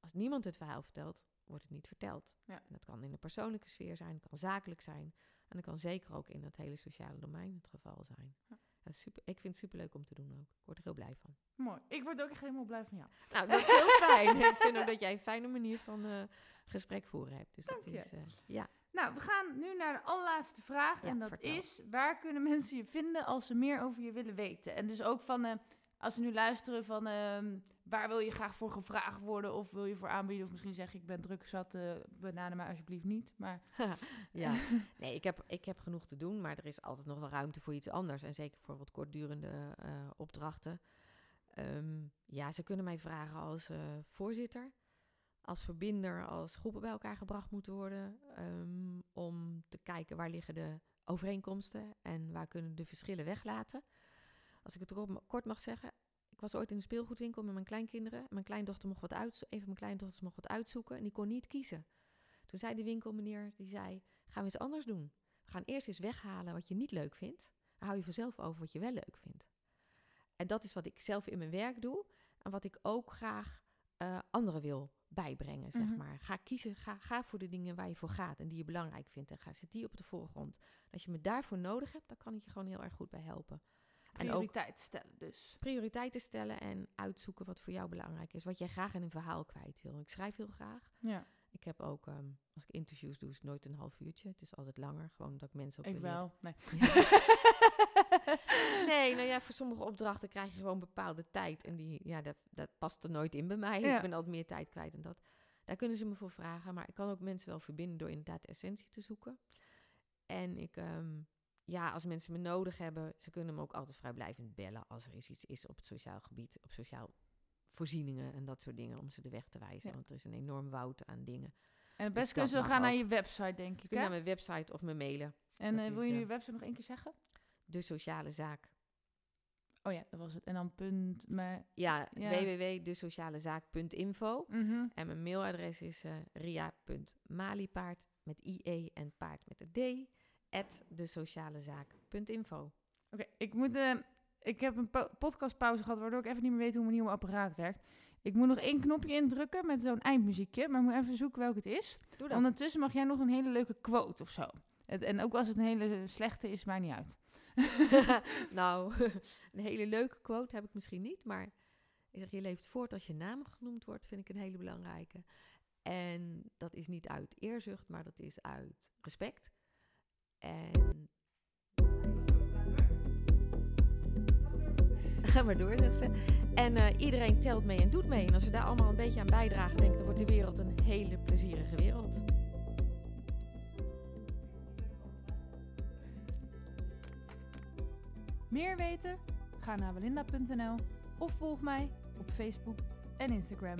Speaker 2: Als niemand het verhaal vertelt, wordt het niet verteld.
Speaker 1: Ja.
Speaker 2: En dat kan in de persoonlijke sfeer zijn, kan zakelijk zijn. En dat kan zeker ook in het hele sociale domein het geval zijn.
Speaker 1: Ja.
Speaker 2: Dat super, ik vind het superleuk om te doen ook. Ik word er heel blij van.
Speaker 1: Mooi. Ik word ook echt helemaal blij van jou.
Speaker 2: Nou, dat is heel fijn. ik vind ook dat jij een fijne manier van eh, gesprek voeren hebt. Dus
Speaker 1: Dank
Speaker 2: dat
Speaker 1: je.
Speaker 2: is, eh, ja.
Speaker 1: Nou, we gaan nu naar de allerlaatste vraag.
Speaker 2: Ja,
Speaker 1: en dat
Speaker 2: vertel.
Speaker 1: is, waar kunnen mensen je vinden als ze meer over je willen weten? En dus ook van, eh, als ze nu luisteren van, ehm, waar wil je graag voor gevraagd worden? Of wil je voor aanbieden? Of misschien zeg ik, ben druk zat, eh benader mij alsjeblieft niet. Maar
Speaker 2: ja. Nee, ik heb, ik heb genoeg te doen, maar er is altijd nog wel ruimte voor iets anders. En zeker voor wat kortdurende eh, opdrachten. Ehm, ja, ze kunnen mij vragen als voorzitter, als verbinder, als groepen bij elkaar gebracht moeten worden. ehm, om te kijken waar liggen de overeenkomsten en waar kunnen de verschillen weglaten. Als ik het kort- mag zeggen. Ik was ooit in een speelgoedwinkel met mijn kleinkinderen. Mijn kleindochter mocht wat uit, een van mijn kleindochters mocht wat uitzoeken en die kon niet kiezen. Toen zei de winkelmeneer, die zei, gaan we eens anders doen. We gaan eerst eens weghalen wat je niet leuk vindt. Dan hou je vanzelf over wat je wel leuk vindt. En dat is wat ik zelf in mijn werk doe. En wat ik ook graag eh, anderen wil bijbrengen, zeg
Speaker 1: Mhm.
Speaker 2: maar. Ga kiezen, ga, ga voor de dingen waar je voor gaat en die je belangrijk vindt. En ga, zet die op de voorgrond. Als je me daarvoor nodig hebt, dan kan ik je gewoon heel erg goed bij helpen. En ook
Speaker 1: prioriteit stellen dus.
Speaker 2: prioriteiten stellen en uitzoeken wat voor jou belangrijk is. Wat jij graag in een verhaal kwijt wil. Ik schrijf heel graag.
Speaker 1: Ja,
Speaker 2: Ik heb ook, ehm, als ik interviews doe, is het nooit een half uurtje. Het is altijd langer. Gewoon dat ik mensen ook
Speaker 1: ik
Speaker 2: leren-
Speaker 1: wel. Nee.
Speaker 2: Nee, nou ja, voor sommige opdrachten krijg je gewoon bepaalde tijd. En die, ja, dat, dat past er nooit in bij mij.
Speaker 1: Ja.
Speaker 2: Ik ben altijd meer tijd kwijt dan dat. Daar kunnen ze me voor vragen. Maar ik kan ook mensen wel verbinden door inderdaad de essentie te zoeken. En ik, ehm, ja, als mensen me nodig hebben, ze kunnen me ook altijd vrijblijvend bellen als er is iets is op het sociaal gebied, op sociaal voorzieningen en dat soort dingen, om ze de weg te wijzen.
Speaker 1: Ja.
Speaker 2: Want er is een enorm woud aan dingen.
Speaker 1: En het
Speaker 2: Dus
Speaker 1: beste kunnen
Speaker 2: dat
Speaker 1: ze gaan naar je website, denk ik.
Speaker 2: kunt
Speaker 1: Hè?
Speaker 2: naar mijn website of me mailen.
Speaker 1: En eh, wil je nu
Speaker 2: eh,
Speaker 1: je website nog één keer zeggen?
Speaker 2: De sociale zaak.
Speaker 1: Oh ja, dat was het. En dan punt me.
Speaker 2: Ja,
Speaker 1: Ja.
Speaker 2: www.desocialezaak.info.
Speaker 1: Mhm.
Speaker 2: En mijn mailadres is eh ria.maliepaard met IE en paard met de D. at desocialezaak.info.
Speaker 1: Oké, ik moet. eh, ik heb een po- podcastpauze gehad, waardoor ik even niet meer weet hoe mijn nieuwe apparaat werkt. Ik moet nog één knopje indrukken met zo'n eindmuziekje, maar ik moet even zoeken welk het is.
Speaker 2: Doe dat.
Speaker 1: Ondertussen mag jij nog een hele leuke quote of zo. En ook als het een hele slechte is, maakt niet uit.
Speaker 2: nou, een hele leuke quote heb ik misschien niet, maar je leeft voort als je naam genoemd wordt, vind ik een hele belangrijke. En dat is niet uit eerzucht, maar dat is uit respect. En... Ga maar door, zegt ze. En eh, iedereen telt mee en doet mee. En als we daar allemaal een beetje aan bijdragen, denk ik, dan wordt de wereld een hele plezierige wereld.
Speaker 1: Meer weten? Ga naar belinda.nl of volg mij op Facebook en Instagram.